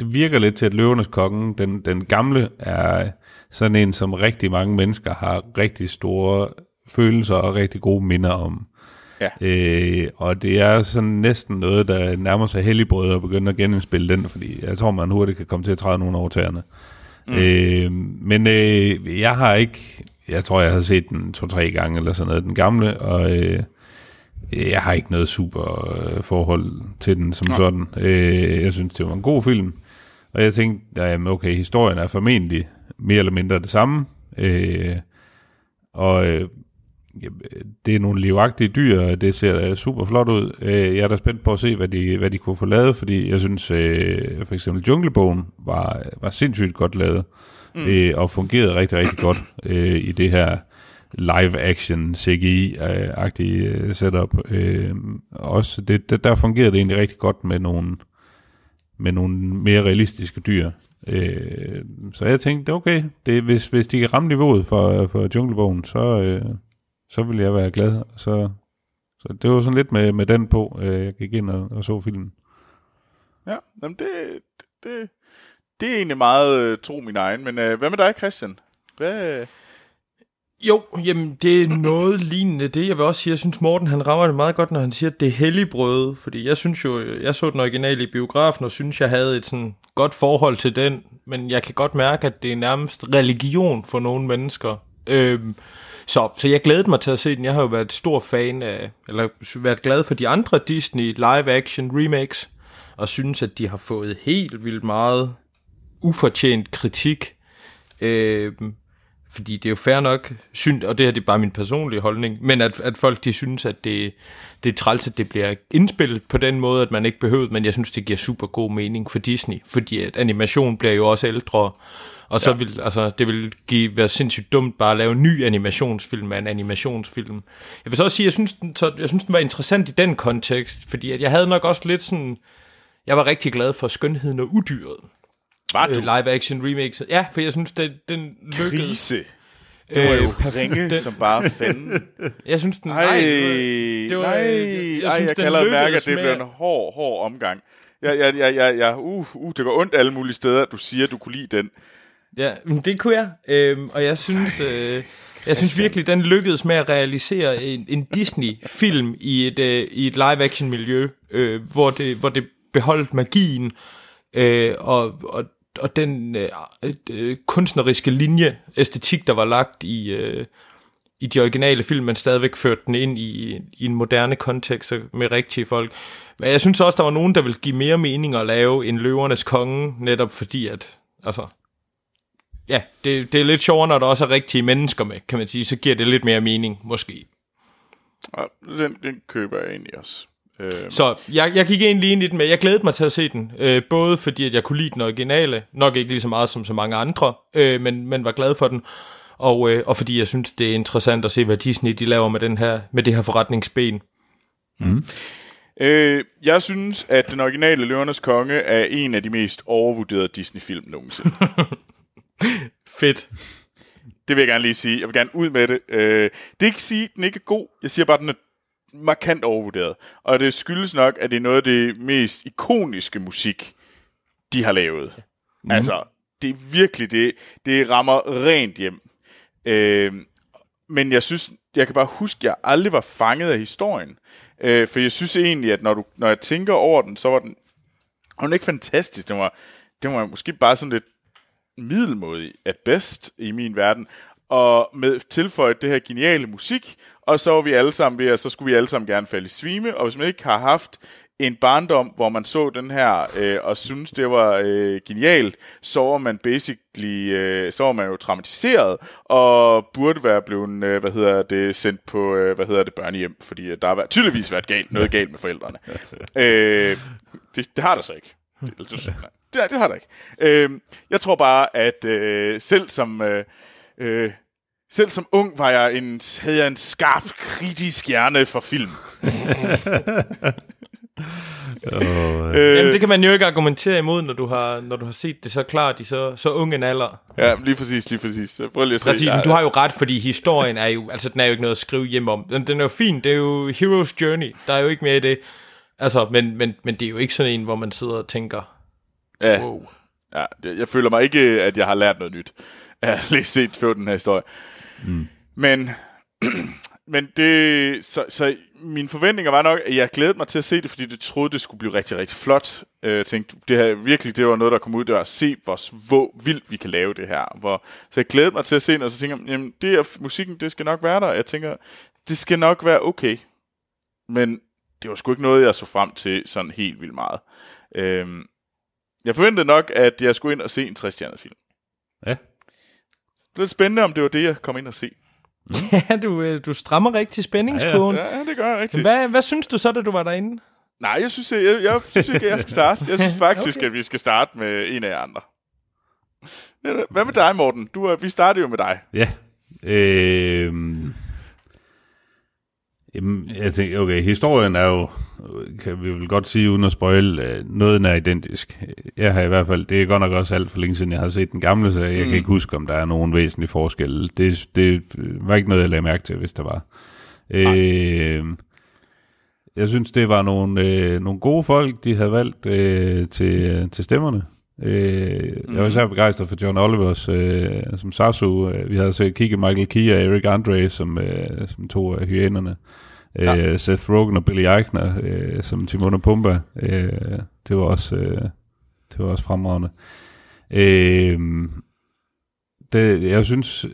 det virker lidt til, at Løvernes Konge, den, den gamle, er sådan en, som rigtig mange mennesker har rigtig store følelser og rigtig gode minder om. Ja. Øh, og det er sådan næsten noget, der nærmer sig helligbrød og begynder at genindspille den, fordi jeg tror, man hurtigt kan komme til at træde nogen over tæerne. Mm. Øh, men øh, jeg har ikke, jeg tror, jeg har set den to-tre gange eller sådan noget, den gamle, og øh, jeg har ikke noget super øh, forhold til den som Nå. sådan. Øh, jeg synes, det var en god film, og jeg tænkte, jamen, okay, historien er formentlig mere eller mindre det samme, øh, og øh, det er nogle livagtige dyr, og det ser da super flot ud. Øh, Jeg er da spændt på at se, hvad de, hvad de kunne få lavet, fordi jeg synes, øh, for eksempel Junglebogen var, var sindssygt godt lavet, mm. øh, og fungerede rigtig, rigtig godt øh, i det her live-action CGI-agtige øh, setup. Øh, også det, det, der fungerede det egentlig rigtig godt med nogle, med nogle mere realistiske dyr. Øh, så jeg tænkte, okay, det, hvis, hvis de kan ramme niveauet for, for Junglebogen, så, øh, så ville jeg være glad. Så, så det var sådan lidt med, med den på, øh, jeg gik ind og, og så filmen. Ja, jamen det, det, det er egentlig meget øh, tro min egen, men øh, hvad med dig, Christian? Hvad, Jo, jamen det er noget lignende det. Jeg vil også sige, jeg synes Morten han rammer det meget godt, når han siger, at det er helligbrød. Fordi jeg synes jo, jeg så den originale i biografen, og synes, jeg havde et sådan godt forhold til den. Men jeg kan godt mærke, at det er nærmest religion for nogle mennesker. Øhm, så, så jeg glædede mig til at se den. Jeg har jo været stor fan af, eller været glad for de andre Disney live-action remakes, og synes, at de har fået helt vildt meget ufortjent kritik. Øh, fordi det er jo fair nok, syn, og det her det er bare min personlige holdning, men at, at folk de synes, at det, det er træls, at det bliver indspillet på den måde, at man ikke behøver, men jeg synes, det giver super god mening for Disney, fordi at animation bliver jo også ældre, og så ja. vil, altså, det vil give, være sindssygt dumt bare at lave en ny animationsfilm af en animationsfilm. Jeg vil så også sige, jeg synes, den, så, jeg synes, den var interessant i den kontekst, fordi at jeg havde nok også lidt sådan, jeg var rigtig glad for skønheden og udyret. Var du Øh, live action remakes. Ja, for jeg synes, den, den lykkedes. krise? Du var jo ringe den- som bare fanden. Jeg synes, den... Ej, nej, det var- nej, jeg- jeg ej, synes, jeg kan allerede mærke, at det at- en hård, hård omgang. Jeg, jeg, jeg, jeg, jeg, uh, uh, det går ondt alle mulige steder, at du siger, at du kunne lide den. Ja, men det kunne jeg. Øhm, og jeg synes, øh, jeg synes virkelig, den lykkedes med at realisere en, en Disney-film i et, øh, i et live-action-miljø, øh, hvor, det, hvor det beholdt magien øh, og, og, og den øh, øh, kunstneriske linje, æstetik, der var lagt i, øh, i de originale film, men stadigvæk førte den ind i, i en moderne kontekst med rigtige folk. Men jeg synes også, der var nogen, der ville give mere mening at lave en Løvernes Konge, netop fordi at, altså, ja, det, det er lidt sjovere, når der også er rigtige mennesker med, kan man sige, så giver det lidt mere mening, måske. Og den, den køber jeg egentlig også. Øh, Så jeg, jeg gik egentlig ind i den med, jeg glædede mig til at se den, øh, både fordi, at jeg kunne lide den originale, nok ikke lige så meget som så mange andre, øh, men, men var glad for den, og, øh, og fordi jeg synes, det er interessant at se, hvad Disney de laver med, den her, med det her forretningsben. øh, jeg synes, at den originale Løvernes Konge er en af de mest overvurderede Disney-film nogensinde. Fedt. Det vil jeg gerne lige sige. Jeg vil gerne ud med det. Øh, det er ikke sige, at den ikke er god. Jeg siger bare, at den er markant overvurderet. Og det skyldes nok, at det er noget af det mest ikoniske musik, de har lavet. Mm. Altså, det er virkelig, det, det rammer rent hjem. Øh, men jeg synes, jeg kan bare huske, at jeg aldrig var fanget af historien. Øh, for jeg synes egentlig, at når, du, når jeg tænker over den, så var den, var den ikke fantastisk. Den var, den var måske bare sådan lidt middelmodig at bedst i min verden. Og med tilføjet det her geniale musik, og så var vi alle sammen ved, at så skulle vi alle sammen gerne falde i svime, og hvis man ikke har haft en barndom, hvor man så den her, øh, og synes det var øh, genialt, så var man basically, øh, så var man jo traumatiseret, og burde være blevet, øh, hvad hedder det, sendt på, øh, hvad hedder det, børnehjem, fordi der har tydeligvis været galt, noget galt med forældrene. øh, det, det har der så ikke. Det, det, det, det har der ikke. Øh, jeg tror bare, at øh, selv som... Øh, øh, selv som ung var jeg en, havde jeg en skarp, kritisk hjerne for film. oh, øh. Jamen, det kan man jo ikke argumentere imod, når du har, når du har set det så klart i så, så ung en alder. Ja, lige præcis, lige præcis. Prøv lige at se. Præcis, men du har jo ret, fordi historien er jo, altså den er jo ikke noget at skrive hjem om. Den, den er jo fin, det er jo Hero's Journey, der er jo ikke mere i det. Altså, men, men, men det er jo ikke sådan en, hvor man sidder og tænker, ja. wow. Ja, jeg føler mig ikke, at jeg har lært noget nyt af at læse set før den her historie. Mm. Men, men det, så, så mine forventninger var nok, at jeg glædede mig til at se det, fordi jeg troede, det skulle blive rigtig, rigtig flot. Øh, jeg tænkte, det her virkelig, det var noget, der kom ud, der at se, hvor, hvor vildt vi kan lave det her. Hvor, så jeg glædede mig til at se det, og så tænker jeg, jamen, det er, musikken, det skal nok være der. Jeg tænker, det skal nok være okay. Men det var sgu ikke noget, jeg så frem til sådan helt vildt meget. Øhm, jeg forventede nok, at jeg skulle ind og se en 60 film. Ja. Det blev spændende, om det var det, jeg kom ind og se. Mm. ja, du, øh, du strammer rigtig spændingskoden. Ja, ja. ja, det gør jeg rigtig. Hvad, hvad synes du så, da du var derinde? Nej, jeg synes, jeg, jeg, jeg synes ikke, jeg skal starte. Jeg synes faktisk, okay. at vi skal starte med en af jer andre. Hvad med dig, Morten? Du, vi startede jo med dig. Ja. Øh, Jamen, jeg tænker, okay, historien er jo, kan vi vel godt sige uden at spoil, øh, noget er identisk. Jeg har i hvert fald, det er godt nok også alt for længe siden, jeg har set den gamle, så jeg mm. kan ikke huske, om der er nogen væsentlige forskelle. Det, det var ikke noget, jeg lagde mærke til, hvis der var. Øh, jeg synes, det var nogle, øh, nogle gode folk, de havde valgt øh, til, til stemmerne. Øh, mm. Jeg var især begejstret for John Olivers øh, som Sasu. Vi havde så kigget Michael Key og Eric Andre som, øh, som to af hyænerne. Ja. Øh, Seth Rogen og Billy Eichner øh, som Timon og Pumba. Øh, det var også øh, det var også fremragende. Øh, det, jeg synes,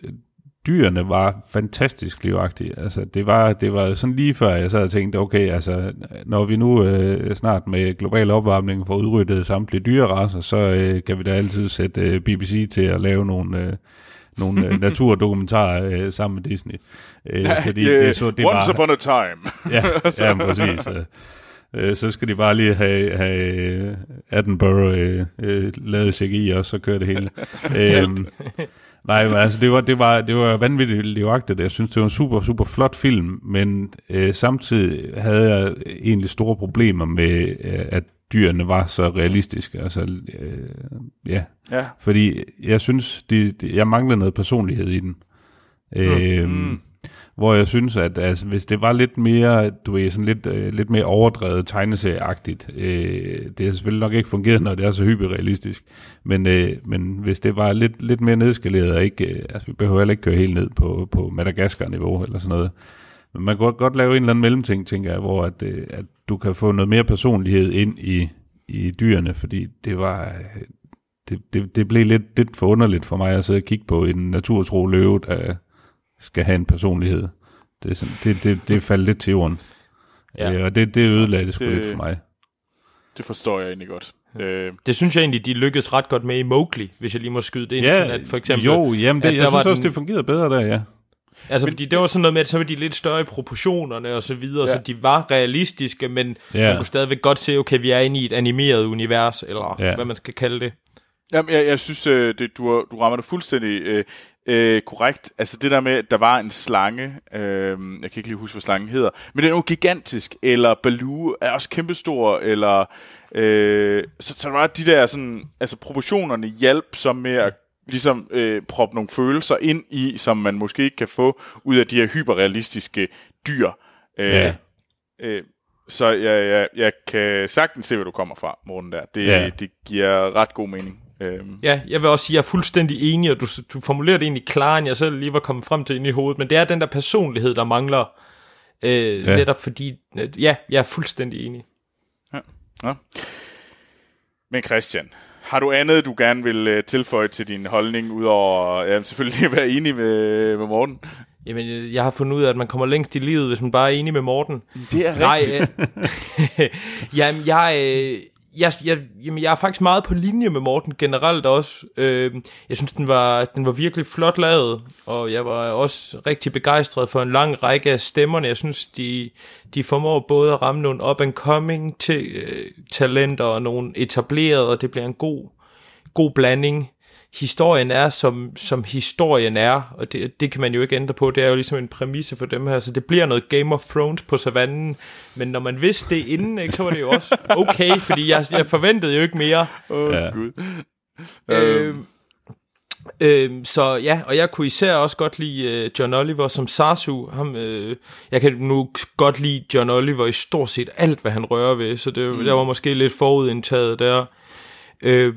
dyrene var fantastisk livagtige. Altså, det var, det var sådan lige før, jeg sad og tænkte, okay, altså, når vi nu øh, snart med global opvarmning får udryddet samtlige dyrerasser, så øh, kan vi da altid sætte øh, BBC til at lave nogle, øh, nogle øh, naturdokumentarer øh, sammen med Disney. Øh, ja, fordi yeah, det, så, det once var, upon a time. ja, ja, præcis. Øh, øh, så skal de bare lige have, have Attenborough øh, øh, lavet CGI også, og køre det hele. øhm, Nej, men altså, det var, det var, det var vanvittigt livagtigt. Jeg synes, det var en super, super flot film, men øh, samtidig havde jeg egentlig store problemer med, øh, at dyrene var så realistiske. Altså, øh, ja. ja. Fordi jeg synes, de, de, jeg manglede noget personlighed i den. Mm. Øh, mm hvor jeg synes, at altså, hvis det var lidt mere, du ved, sådan lidt, øh, lidt mere overdrevet tegneserieagtigt, øh, det har selvfølgelig nok ikke fungeret, når det er så hyperrealistisk, men, øh, men hvis det var lidt, lidt mere nedskaleret, og ikke, øh, altså vi behøver heller ikke køre helt ned på, på Madagaskar-niveau eller sådan noget, men man kan godt, godt lave en eller anden mellemting, tænker jeg, hvor at, øh, at du kan få noget mere personlighed ind i, i dyrene, fordi det var... Det, det, det blev lidt, lidt for underligt for mig at sidde og kigge på en naturtro løve, der, skal have en personlighed. Det, er sådan, det, det, det faldt lidt til jorden. Ja. Øh, og det, det ødelagde det sgu det, lidt for mig. Det forstår jeg egentlig godt. Øh. Det synes jeg egentlig, de lykkedes ret godt med i Mowgli, hvis jeg lige må skyde det ind. Ja, sådan at for eksempel, jo, jamen det, jeg synes også, den, det fungerede bedre der, ja. Altså, men, fordi det var sådan noget med, at så var de lidt større i proportionerne og så videre, ja. så de var realistiske, men ja. man kunne stadigvæk godt se, okay, vi er inde i et animeret univers, eller ja. hvad man skal kalde det. Jamen, jeg, jeg synes, øh, det, du, du rammer det fuldstændig øh, øh, korrekt. Altså det der med, at der var en slange, øh, jeg kan ikke lige huske, hvad slangen hedder, men den er jo gigantisk, eller Baloo er også kæmpestor, eller... Øh, så, så der var de der sådan, altså proportionerne hjælp som med at ligesom øh, proppe nogle følelser ind i, som man måske ikke kan få ud af de her hyperrealistiske dyr. Øh, Ja. øh, så jeg, jeg, jeg kan sagtens se, hvor du kommer fra, Morten, der. Det, Ja. det giver ret god mening. Øh, Ja, jeg vil også sige, at jeg er fuldstændig enig, og du, du formulerer det egentlig klarere, end jeg selv lige var kommet frem til ind i hovedet, men det er den der personlighed, der mangler, øh, Ja. ja. netop fordi, øh, ja, jeg er fuldstændig enig. ja. Men Christian, har du andet, du gerne vil øh, tilføje til din holdning, udover ja, selvfølgelig at være enig med, med Morten? Jamen, øh, jeg har fundet ud af, at man kommer længst i livet, hvis man bare er enig med Morten. Det er Nej, øh, jamen, jeg, øh, jeg, jeg, jamen, jeg er faktisk meget på linje med Morten generelt også. Øh, jeg synes, den var, den var virkelig flot lavet, og jeg var også rigtig begejstret for en lang række af stemmerne. Jeg synes, de, de formår både at ramme nogle up-and-coming til, øh, talenter og nogle etablerede, og det bliver en god, god blanding. Historien er, som, som historien er, og det, det kan man jo ikke ændre på. Det er jo ligesom en præmisse for dem her, så det bliver noget Game of Thrones på savannen. Men når man vidste det inden, ikke, så var det jo også okay, fordi jeg, jeg forventede jo ikke mere. Åh, oh, Ja. Gud. Øh, øh, så ja, og jeg kunne især også godt lide øh, John Oliver som Sarsu. Ham, øh, jeg kan nu godt lide John Oliver i stort set alt, hvad han rører ved, så det, mm. jeg var måske lidt forudindtaget der. Øh,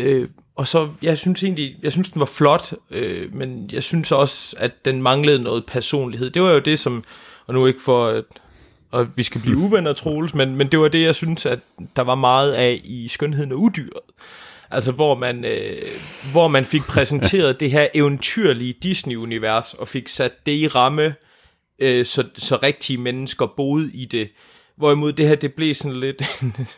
øh, og så, jeg synes egentlig, jeg synes, den var flot, øh, men jeg synes også, at den manglede noget personlighed. Det var jo det, som, og nu ikke for, at, og vi skal blive uvenner, Troels, men, men det var det, jeg synes, at der var meget af i Skønheden og Udyret. Altså, hvor man, øh, hvor man fik præsenteret det her eventyrlige Disney-univers, og fik sat det i ramme, øh, så, så rigtige mennesker boede i det. Hvorimod det her, det blev sådan lidt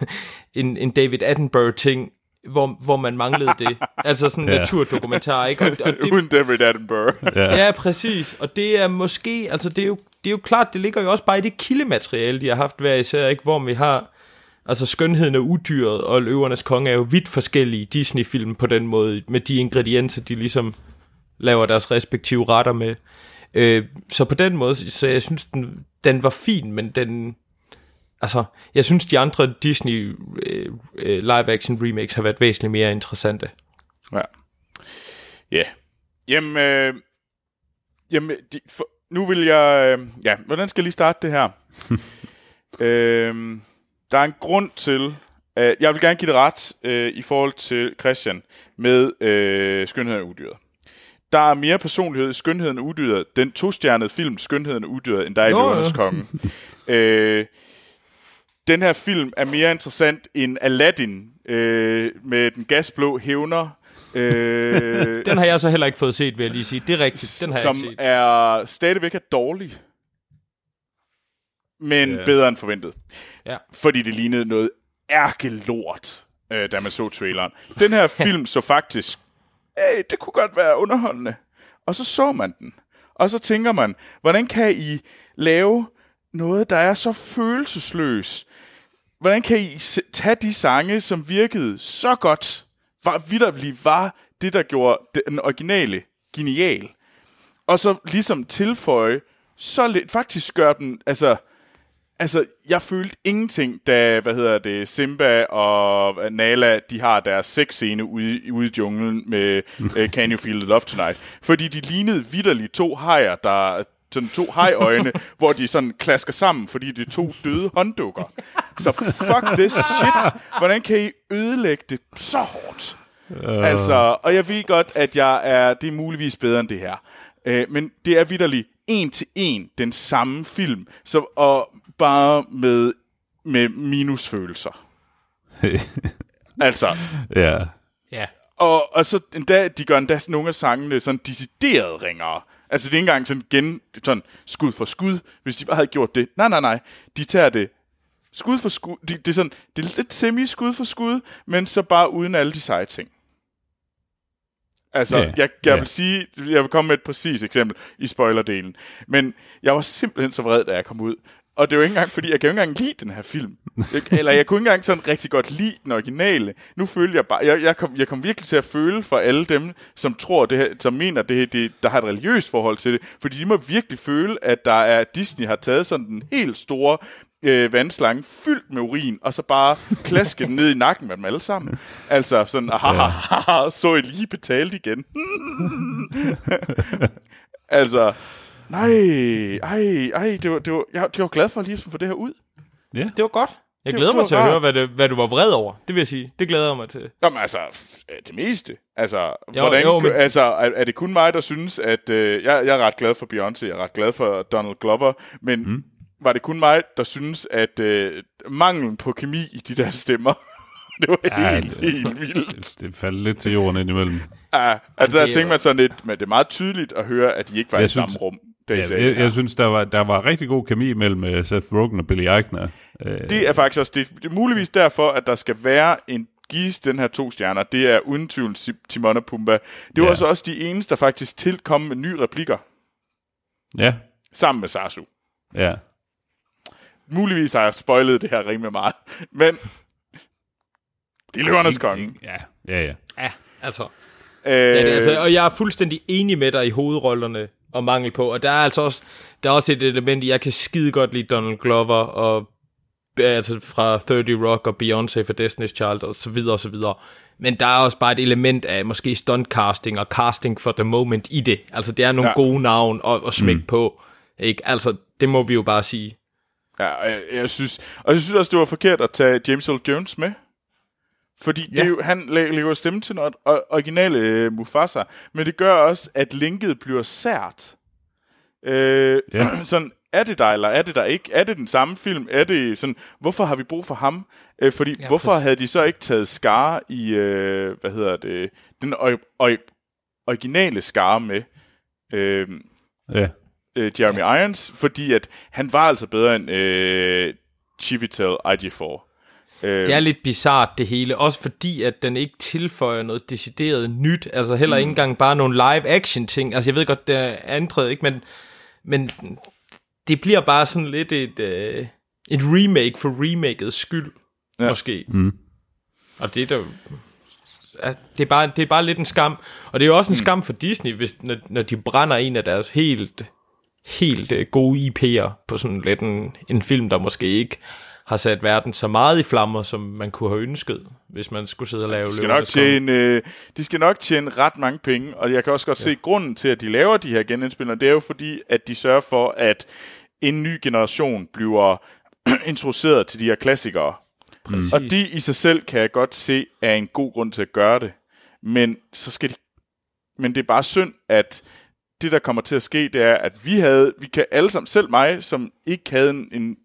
en, en David Attenborough-ting, hvor, hvor man manglede det. Altså sådan en Ja. naturdokumentar, ikke? Og, og det, Uden David Attenborough. Ja. Ja, præcis. Og det er måske, altså det er jo, det er jo klart, det ligger jo også bare i det kildemateriale, de har haft hver især, ikke? Hvor vi har, altså skønheden og udyret og løvernes konge er jo vidt forskellige Disney-film på den måde, med de ingredienser, de ligesom laver deres respektive retter med. Øh, så på den måde, så jeg synes, den, den var fin, men den, altså, jeg synes, de andre Disney øh, øh, live-action remakes har været væsentligt mere interessante. Ja. Ja. Jamen, øh, jamen de, for, nu vil jeg... Øh, ja, hvordan skal jeg lige starte det her? øh, der er en grund til... Øh, jeg vil gerne give det ret øh, i forhold til Christian med øh, Skønheden og Udyret. Der er mere personlighed i Skønheden og Udyret, den tostjernede film Skønheden og Udyret, end der er i. Løvernes Konge. øh, den her film er mere interessant end Aladdin øh, med den gasblå hævner. Øh, Den har jeg så heller ikke fået set, vil jeg lige sige. Det er rigtigt, den har som jeg ikke set. er stadigvæk er dårlig, men Ja. bedre end forventet. Ja. Fordi det lignede noget ærkelort, øh, da man så traileren. Den her film så faktisk, hey, det kunne godt være underholdende. Og så så man den. Og så tænker man, hvordan kan I lave noget, der er så følelsesløs? Hvordan kan I tage de sange, som virkede så godt, var vidderligt var det, der gjorde den originale genial, og så ligesom tilføje, så lidt, faktisk gør den, altså, altså, jeg følte ingenting, da, hvad hedder det, Simba og øh, Nala, de har deres sexscene ude, ude i junglen med uh, Can You Feel the Love Tonight. Fordi de lignede vidderligt to hajer, der sådan to hajøjne, hvor de sådan klasker sammen, fordi det er to døde hånddukker. Så fuck this shit. Hvordan kan I ødelægge det så hårdt? Uh. Altså, og jeg ved godt, at jeg er, det er muligvis bedre end det her. Uh, men det er vidderligt en til en den samme film, så, og bare med, med minusfølelser. altså, ja. Ja. og, og så endda, de gør endda nogle af sangene sådan decideret ringere. Altså det er ikke engang sådan, gen, sådan skud for skud, hvis de bare havde gjort det. Nej, nej, nej. De tager det skud for skud. De, det, er sådan, det er lidt semi-skud for skud, men så bare uden alle de seje ting. Altså, yeah, jeg, jeg ja. vil sige, jeg vil komme med et præcis eksempel i spoilerdelen. Men jeg var simpelthen så vred, da jeg kom ud. Og det er jo ikke engang, fordi jeg kan jo ikke engang lide den her film. Jeg, eller jeg kunne ikke engang sådan rigtig godt lide den originale. Nu føler jeg bare, jeg, jeg, kom, jeg kom virkelig til at føle for alle dem, som tror det her, som mener, det, her, det, der har et religiøst forhold til det. Fordi de må virkelig føle, at der er, Disney har taget sådan den helt store øh, vandslange fyldt med urin, og så bare klaske den ned i nakken med dem alle sammen. Altså sådan, ah, så I lige betalt igen. altså, nej, ej, ej, det var, det var, jeg, jeg var glad for lige at få det her ud. Ja. Det var godt. Jeg Det- glæder det mig til at rart. høre, hvad, det, hvad du var vred over. Det vil jeg sige. Det glæder jeg mig til. Jamen altså, det meste. Altså, Jo, hvordan, jo, men- altså er, er det kun mig, der synes, at øh, jeg, jeg er ret glad for Beyoncé, jeg er ret glad for Donald Glover, men mm. var det kun mig, der synes, at øh, manglen på kemi i de der stemmer, det var Ja, helt, det- helt vildt. Det, det faldt lidt til jorden indimellem. Ja, altså, det der er tænker man sådan lidt, men det er meget tydeligt at høre, at de ikke var Jeg i synes- samme rum. Da I Ja, sagde jeg, jeg synes, der var, der var rigtig god kemi mellem øh, Seth Rogen og Billy Eichner. Øh, Det er faktisk også det. Det er muligvis derfor, at der skal være en gives den her to stjerner. Det er uden tvivl Ti- Timon og Pumba. Det var Ja. også også de eneste, der faktisk tilkom med nye replikker ja, sammen med Sasu. ja. Muligvis har jeg spoilet det her rimelig meget. Men det er løvernes konge. Ja, ja, ja. Ja, altså. Øh, Ja, det, er altså, og jeg er fuldstændig enig med dig i hovedrollerne og mangel på. Og der er altså også, der er også et element, jeg kan skide godt lide Donald Glover og altså fra 30 Rock og Beyoncé for Destiny's Child og så videre og så videre. Men der er også bare et element af måske stuntcasting og casting for the moment i det. Altså det er nogle Ja. gode navn at, at smække mm. på. Ikke? Altså det må vi jo bare sige. Ja, og jeg, jeg synes, og jeg synes også, det var forkert at tage James Earl Jones med. Fordi ja. det er jo, han lægger stemme til noget originale øh, Mufasa, men det gør også, at linket bliver sært. Øh, ja. Ja. sådan, er det der, eller er det der ikke? Er det den samme film? Er det sådan, hvorfor har vi brug for ham? Øh, fordi, ja, Ja, hvorfor præcis. havde de så ikke taget Scar i, øh, hvad hedder det, den ori- ori- originale Scar med? Øh, ja. øh, Jeremy Irons, fordi at han var altså bedre end øh, Chivitel IG4. Øh, Det er lidt bizart det hele, også fordi at den ikke tilføjer noget decideret nyt, altså heller mm. ikke engang bare nogle live action ting. Altså jeg ved godt, det er ændret, ikke, men, men det bliver bare sådan lidt et, øh, et remake for remakets skyld, Ja. ja. måske. Mm. Og det er der ja, det, er bare, det er bare lidt en skam. Og det er jo også en mm. skam for Disney, hvis, når, når de brænder en af deres helt, helt øh, gode IP'er på sådan lidt en, en film, der måske ikke har sat verden så meget i flammer, som man kunne have ønsket, hvis man skulle sidde og lave de, skal nok tjene, øh, de skal nok tjene ret mange penge, og jeg kan også godt ja. se, grunden til, at de laver de her genindspillere, det er jo fordi, at de sørger for, at en ny generation bliver introduceret til de her klassikere. Præcis. Og de i sig selv kan jeg godt se er en god grund til at gøre det. Men så skal de men det er bare synd, at det der kommer til at ske, det er, at vi havde, vi kan alle sammen, selv mig, som ikke havde en, en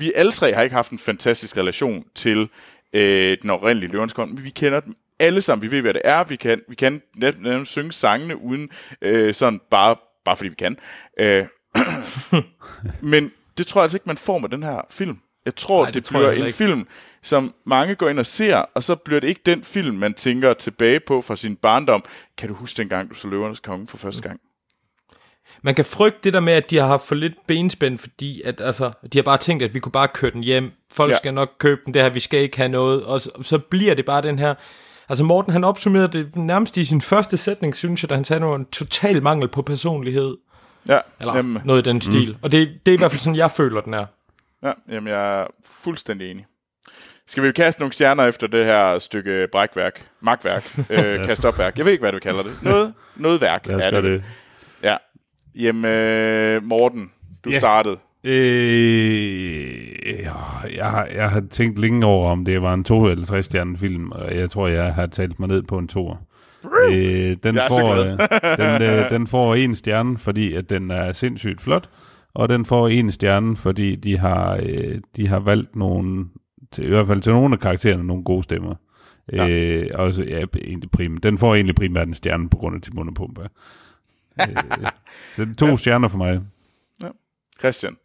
vi alle tre har ikke haft en fantastisk relation til øh, den oprindelige Løvernes Konge, men vi kender dem alle sammen, vi ved, hvad det er, vi kan, vi kan net, net, synge sangene uden øh, sådan bare, bare fordi vi kan. Øh, men det tror jeg altså ikke, man får med den her film. Jeg tror, Nej, det det, tror bliver en ikke. film, som mange går ind og ser, og så bliver det ikke den film, man tænker tilbage på fra sin barndom. Kan du huske dengang, du så Løvernes Konge for første gang? Man kan frygte det der med, at de har haft for lidt benspænd, fordi at, altså, de har bare tænkt, at vi kunne bare køre den hjem. Folk Ja. skal nok købe den, det her, vi skal ikke have noget. Og så, så bliver det bare den her... Altså Morten, han opsummerede det nærmest i sin første sætning, synes jeg, da han sagde, var en total mangel på personlighed. Ja, Eller jamen, noget i den stil. Mm. Og det, det er i hvert fald sådan, jeg føler, den er. ja, jamen, jeg er fuldstændig enig. Skal vi kaste nogle stjerner efter det her stykke brækværk, magtværk, øh, kastopværk? Jeg ved ikke, hvad du kalder det. Noget, noget værk Lad os er det. det. Ja. Jamen, øh, Morten, du Ja. startede. Øh, ja, jeg, har, jeg har tænkt længe over, om det var en 2 eller 3 stjerne film, og jeg tror, jeg har talt mig ned på en 2. Øh, den, Jeg får, øh, den, øh, den får en stjerne, fordi at den er sindssygt flot, og den får en stjerne, fordi de har, øh, de har valgt nogle, til, i hvert fald til nogle af karaktererne, nogle gode stemmer. Ja. Øh, også, ja, egentlig prim, den får egentlig primært en stjerne på grund af Timon og Pumba. Øh, det er to ja. stjerner for mig. Christian.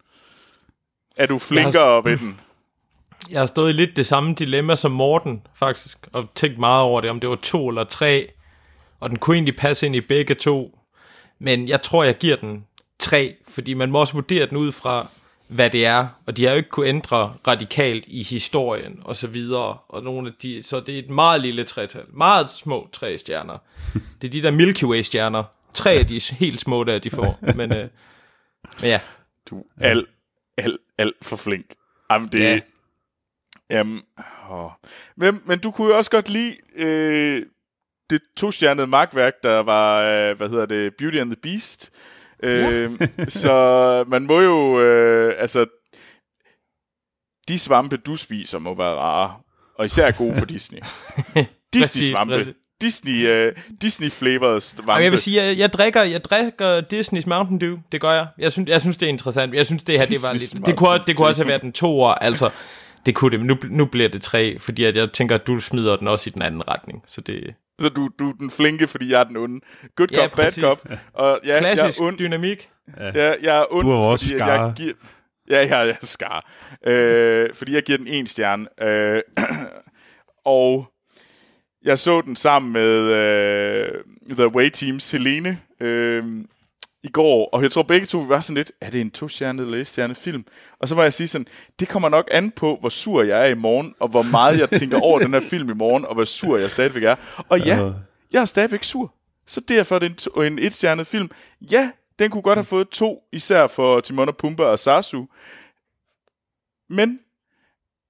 Er du flinkere ved den? Jeg har stået i lidt det samme dilemma som Morten, faktisk, og tænkt meget over det, om det var to eller tre, og den kunne egentlig passe ind i begge to. Men jeg tror, jeg giver den tre, fordi man må også vurdere den ud fra, hvad det er, og de har jo ikke kunne ændre radikalt i historien og så videre, og nogle af de, så det er et meget lille tretal, meget små tre stjerner. Det er de der Milky Way stjerner, tre af de helt små der, de får, men, øh, men ja, Du er alt, alt, alt for flink. Jamen, det... Ja. Jamen, åh. Men, men du kunne jo også godt lide øh, det to-stjernede magtværk, der var, øh, hvad hedder det, Beauty and the Beast. Øh, så man må jo, øh, altså, de svampe, du spiser, må være rare. Og især gode for Disney. Disney-svampe. Disney, øh, Disney-flavored svampe. Og jeg vil sige, jeg, jeg, drikker, jeg drikker Disney's Mountain Dew. Det gør jeg. Jeg synes, jeg synes det er interessant. Jeg synes, det her det var lidt... Det kunne, Mountain det kunne også have været en toer. Altså, det kunne det, men nu, nu bliver det tre, fordi at jeg tænker, at du smider den også i den anden retning. Så det Så du, du er den flinke, fordi jeg er den onde. Good Ja, cop, bad præcis. cop. Og ja, klassisk jeg er ond, dynamik. Ja, jeg er ond, Du er fordi at skare. jeg giver... Ja, ja, jeg er skar. Øh, fordi jeg giver den en stjerne. Øh, og jeg så den sammen med øh, The Way Team Selene øh, i går, og jeg tror begge to var sådan lidt, er det en to-stjernet eller et film? Og så var jeg sige sådan, det kommer nok an på, hvor sur jeg er i morgen, og hvor meget jeg tænker over den her film i morgen, og hvor sur jeg stadigvæk er. Og ja, jeg er stadigvæk sur. Så derfor er det en, en et-stjernet film. Ja, den kunne godt have fået to, især for Timon og Pumba og Sasu. Men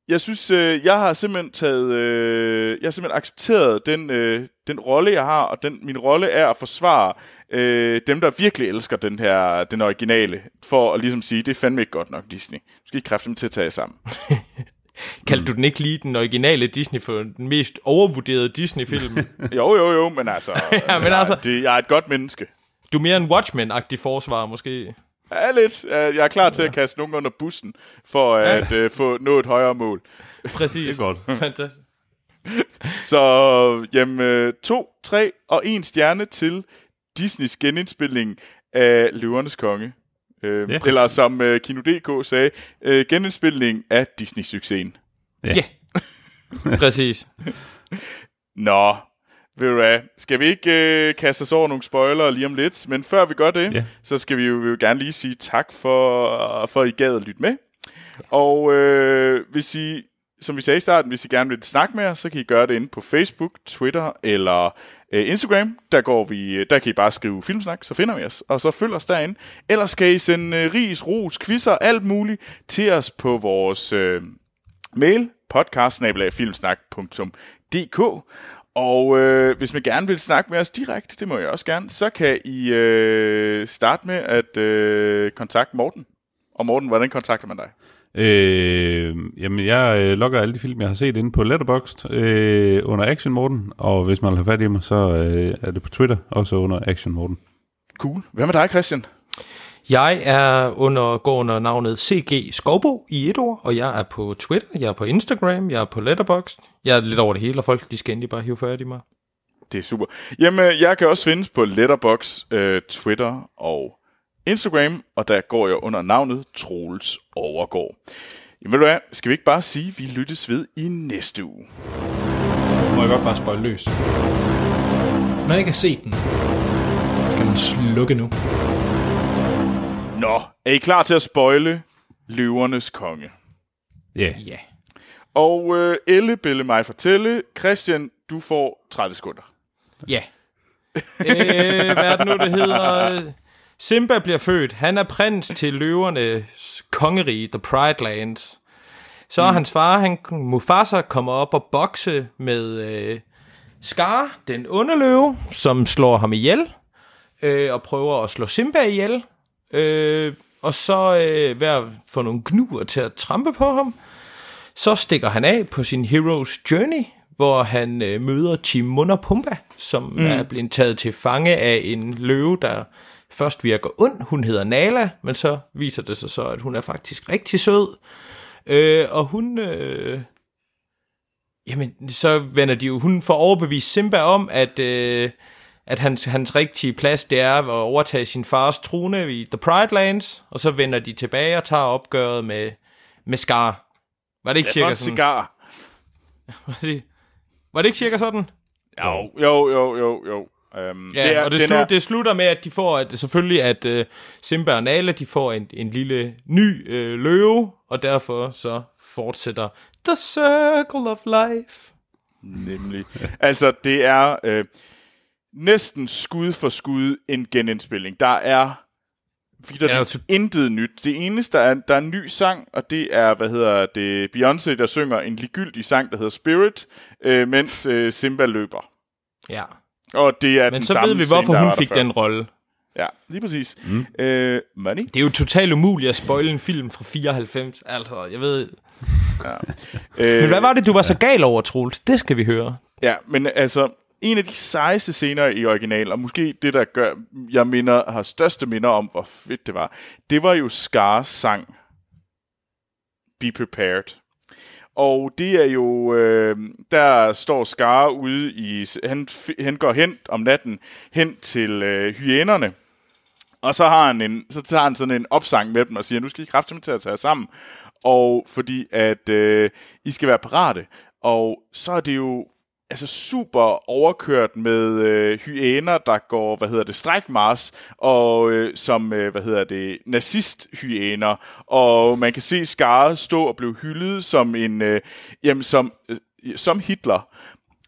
jeg synes, øh, jeg har simpelthen taget, øh, jeg har simpelthen accepteret den, øh, den rolle, jeg har, og den, min rolle er at forsvare øh, dem, der virkelig elsker den her, den originale, for at ligesom sige, det er fandme ikke godt nok, Disney. Du skal ikke kræfte dem til at tage sammen. Kaldte du den ikke lige den originale Disney for den mest overvurderede Disney-film? Jo, jo, jo, men altså, Ja, men jeg, altså- det, jeg er et godt menneske. Du er mere en Watchmen-agtig forsvar, måske. Ja, lidt. Øh, Jeg er klar til at kaste nogen under bussen, for at øh, få nå et højere mål. Præcis. Det er godt. Fantastisk. Så jamen, øh, to, tre og en stjerne til Disneys genindspilning af Løvernes Konge. Øh, Ja, eller som øh, Kino.dk sagde, øh, genindspilning af Disney-succesen. Ja. Præcis. Nå, ved du hvad, skal vi ikke øh, kaste os over nogle spoilere lige om lidt? Men før vi gør det, Ja. så skal vi jo, vi jo gerne lige sige tak for, for at I gad at lytte med. Og øh, hvis I, som vi sagde i starten, hvis I gerne vil snakke med os, så kan I gøre det inde på Facebook, Twitter eller øh, Instagram. Der, går vi, der kan I bare skrive filmsnak, så finder vi os, og så følg os derinde. Ellers skal I sende øh, ris, ros, quizzer, alt muligt til os på vores øh, mail, podcast-filmsnak.dk. Og øh, hvis man gerne vil snakke med os direkte, det må jeg også gerne, så kan I øh, starte med at øh, kontakte Morten. Og Morten, hvordan kontakter man dig? Øh, jamen, jeg øh, logger alle de film, jeg har set inde på Letterboxd øh, under Action Morten, og hvis man vil have fat i mig, så øh, er det på Twitter, også under Action Morten. Cool. Hvad med dig, Christian? Jeg er under, går under navnet CG Skovbo i et ord, og jeg er på Twitter, jeg er på Instagram, jeg er på Letterboxd. Jeg er lidt over det hele, og folk de skal endelig bare hive fat i mig. Det er super. Jamen, jeg kan også findes på Letterbox, øh, Twitter og Instagram, og der går jeg under navnet Troels Overgård. Jamen, ved du hvad, skal vi ikke bare sige, at vi lyttes ved i næste uge? Må jeg godt bare spøjle løs. Hvis man ikke har set den, skal man slukke nu. Nå, er I klar til at spoile Løvernes Konge? Ja, yeah. Ja. Og øh, Elle, Bille, mig fortælle. Christian, du får 30 sekunder. Ja. øh, hvad er det nu, det hedder? Simba bliver født. Han er prins til løvernes kongerige, The Pride Lands. Så er hans far, han, Mufasa, kommer op og bokse med øh, Scar, den onde løve, som slår ham ihjel, øh, og prøver at slå Simba ihjel. Øh, og så øh, ved at få nogle gnuer til at trampe på ham. Så stikker han af på sin Hero's Journey, hvor han øh, møder Timon og Pumba, som mm. er blevet taget til fange af en løve, der først virker ond. Hun hedder Nala, men så viser det sig så, at hun er faktisk rigtig sød. Øh, og hun... Øh, jamen, så vender de jo... Hun får overbevist Simba om, at... Øh, at hans, hans rigtige plads, det er at overtage sin fars trone i The Pride Lands, og så vender de tilbage og tager opgøret med, med Scar. Var det ikke cirka sådan? cigar. Var det, var det ikke cirka sådan? Jo, jo, jo, jo, jo. Um, Ja, det er, og det, slu, er, det slutter med, at de får, at, selvfølgelig, at uh, Simba og Nala, de får en, en lille ny uh, løve, og derfor så fortsætter The Circle of Life. Nemlig. altså, det er øh, næsten skud for skud en genindspilning. Der er der Ja, intet nyt. Det eneste, der er, der er en ny sang, og det er, hvad hedder det, Beyoncé, der synger en ligegyldig sang, der hedder Spirit, øh, mens øh, Simba løber. Ja. Og det er Men den så samme ved vi, scene, hvorfor der hun fik den rolle. Ja, lige præcis. Mm. Øh, money. Det er jo totalt umuligt at spoile en film fra 94. Altså, jeg ved... Øh, Men hvad var det, du var så gal over, Troels? Det skal vi høre. Ja, men altså, en af de sejeste scener i original, og måske det, der gør, jeg minder, har største minder om, hvor fedt det var, det var jo Scars sang, Be Prepared. Og det er jo, øh, der står Scar ude i, han, han går hen om natten, hen til øh, hyænerne, og så har han en, så tager han sådan en opsang med dem og siger, nu skal I kraftigt til at tage jer sammen. Og fordi at øh, I skal være parate. Og så er det jo altså super overkørt med øh, hyæner, der går, hvad hedder det, strækmars, og øh, som, øh, hvad hedder det, nazist-hyæner. Og man kan se Skare stå og blive hyldet som en, øh, jamen som, øh, som Hitler.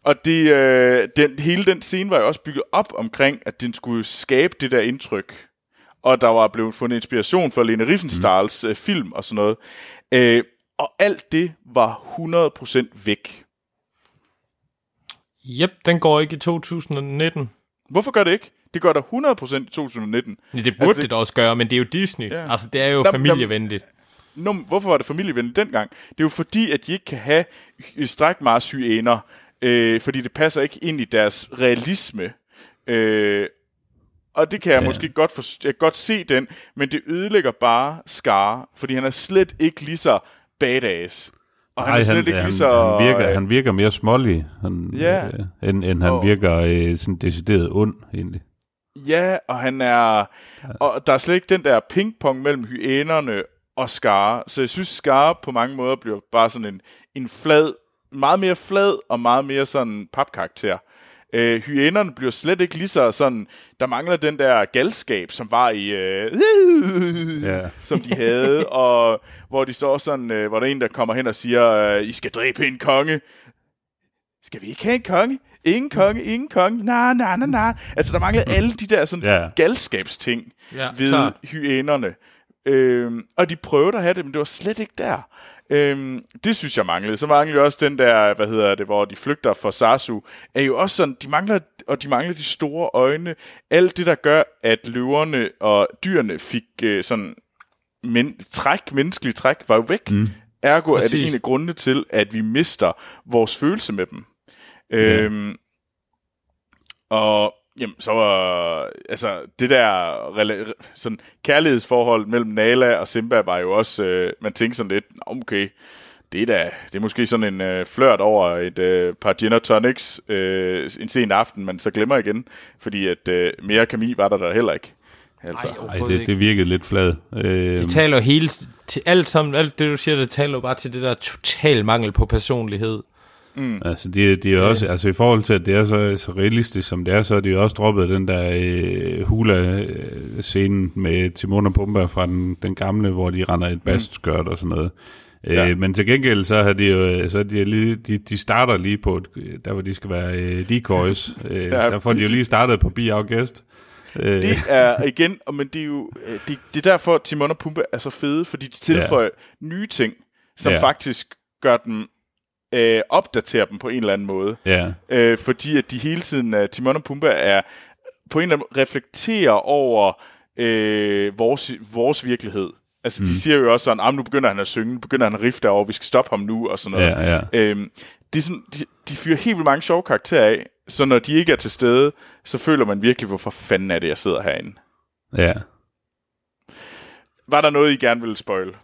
Og det, øh, den, hele den scene var jo også bygget op omkring, at den skulle skabe det der indtryk. Og der var blevet fundet inspiration for Lene Riefenstahls mm. øh, film og sådan noget. Øh, og alt det var 100% væk. Jep, den går ikke i 2019. Hvorfor gør det ikke? Det gør der 100% i 2019. Ja, det burde Altså, det da også gøre, men det er jo Disney. Ja. Altså, det er jo Nå, familievenligt. Men hvorfor var det familievenligt dengang? Det er jo fordi, at de ikke kan have strækmarshyæner, øh, fordi det passer ikke ind i deres realisme. Øh, og det kan jeg ja. måske godt, for, jeg kan godt se den, men det ødelægger bare Skare, fordi han er slet ikke lige så badass. Og han Nej, er slet han, ikke han, så... han, virker, øh, han virker mere smålig, han, Ja. øh, end, end han Og- virker øh, sådan decideret ond, egentlig. Ja, og han er... Og der er slet ikke den der pingpong mellem hyænerne og Skare. Så jeg synes, Skare på mange måder bliver bare sådan en, en flad, meget mere flad og meget mere sådan papkarakter. Øh, hyænerne bliver slet ikke lige så sådan... Der mangler den der galskab, som var i... Øh, Ja. som de havde, og hvor de står sådan, øh, hvor der er en, der kommer hen og siger, øh, I skal dræbe en konge. Skal vi ikke have en konge? Ingen konge, ingen konge. Nej, nej, nej, nej. Altså, der mangler alle de der sådan Ja. galskabsting Ja, ved klart. hyænerne. Øhm, og de prøvede at have det, men det var slet ikke der. Øhm, det synes jeg manglede. Så manglede jo også den der, hvad hedder det, hvor de flygter fra Sasu, er jo også sådan, de mangler, og de mangler de store øjne. Alt det, der gør, at løverne og dyrene fik øh, sådan men, træk, menneskelige træk, var jo væk. Mm. Ergo Præcis. er det en af grundene til, at vi mister vores følelse med dem. Øhm, og jamen, så var, altså, det der rela- sådan, kærlighedsforhold mellem Nala og Simba var jo også, øh, man tænkte sådan lidt, "Nå, okay, det er da, det er måske sådan en øh, flørt over et øh, par gin og tonics øh, en sen aften, man så glemmer igen, fordi at øh, mere kemi var der der heller ikke. Altså, Ej, Ej, det, det virkede lidt flad. Øh, Det taler hele til alt sammen, alt det du siger, det taler jo bare til det der total mangel på personlighed. Altså, det, det er også, altså i forhold til, at det er så, så realistisk, som det er, så er de jo også droppet den der øh, hula-scene med Timon og Pumba fra den, den gamle, hvor de render et bastskørt og sådan noget. Ja. Øh, men til gengæld, så har de jo, så er de, lige, de, de starter lige på, et, der hvor de skal være øh, decoys. Øh, Ja, der får de jo lige startet på Be Our Guest. Øh, Det er igen, men det er jo øh, det, det er derfor, Timon og Pumba er så fede, fordi de tilføjer ja. nye ting, som Ja. ja. faktisk gør dem, øh, opdaterer dem på en eller anden måde. ja, Øh, fordi at de hele tiden, uh, Timon og Pumba er på en eller anden måde reflekterer over øh, vores, vores virkelighed. Altså, mm. de siger jo også sådan, ah, nu begynder han at synge, nu begynder han at rifte derovre, vi skal stoppe ham nu, og sådan noget. ja, ja. Øhm, det er sådan, de, de fyrer helt vildt mange sjove karakterer af, så når de ikke er til stede, så føler man virkelig, hvorfor fanden er det, jeg sidder herinde. ja. Var der noget, I gerne ville spoil?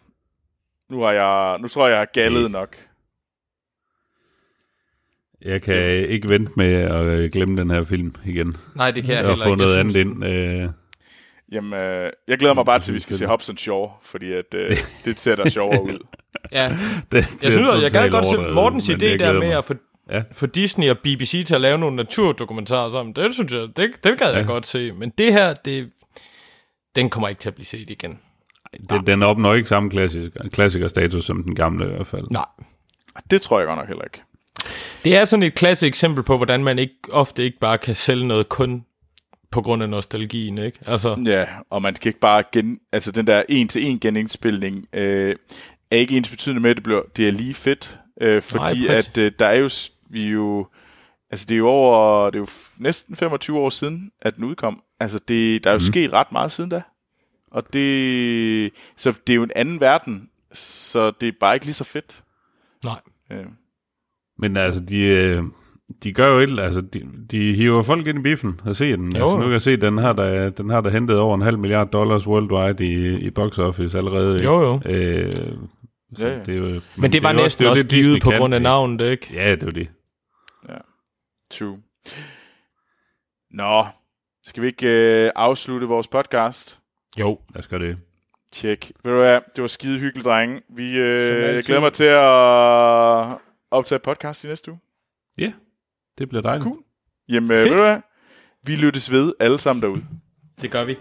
Nu, har jeg, nu tror jeg, jeg har gallet nok. Jeg kan ikke vente med at øh, glemme den her film igen. Nej, det kan jeg og heller få ikke. noget Jeg andet synes, ind. Øh, Jamen, øh, jeg glæder mig bare til, at vi skal se Hobbs Shaw, fordi at, øh, det ser der sjovere ud. Ja, det, jeg synes, jeg gad godt se Mortens idé der med at få, Ja. få Disney og BBC til at lave nogle naturdokumentarer sammen. Det synes jeg, det, det gad jeg Ja. godt se. Men det her, det, den kommer ikke til at blive set igen. Den, den opnår ikke samme klassiker, klassikerstatus som den gamle i hvert fald. Nej. Det tror jeg godt nok heller ikke. Det er sådan et klassisk eksempel på, hvordan man ikke ofte ikke bare kan sælge noget kun på grund af nostalgien, ikke? Altså, Ja, og man kan ikke bare gen... Altså, den der en-til-en genindspilning øh, er ikke ens betydende med, at det, bliver, det er lige fedt. Øh, fordi præcis. at øh, der er jo... Vi jo... Altså, det er jo over... Det er jo næsten 25 år siden, at den udkom. Altså, det, der er jo mm. sket ret meget siden da. Og det... Så det er jo en anden verden. Så det er bare ikke lige så fedt. nej. Øh. Men altså, de, øh, de gør jo et, altså, de, de hiver folk ind i biffen og ser den. Jo. Altså, nu kan jeg se, den har der, den har der hentet over en halv milliard dollars worldwide i, i box office allerede. Jo, jo. Øh, så Ja, ja. det er jo, Men det var næsten det jo også det, Disney givet på kan, grund af ikke? navnet, ikke? Ja, det er jo det. True. Nå, skal vi ikke øh, afslutte vores podcast? Jo. Lad os gøre det. Tjek. Ved du hvad, det var skide hyggeligt, drenge. Vi, øh, glæder mig til at optage podcast i næste uge. Ja, det bliver dejligt. Cool. Jamen, øh, Fedt. ved du hvad, vi lyttes ved alle sammen derude. Det gør vi.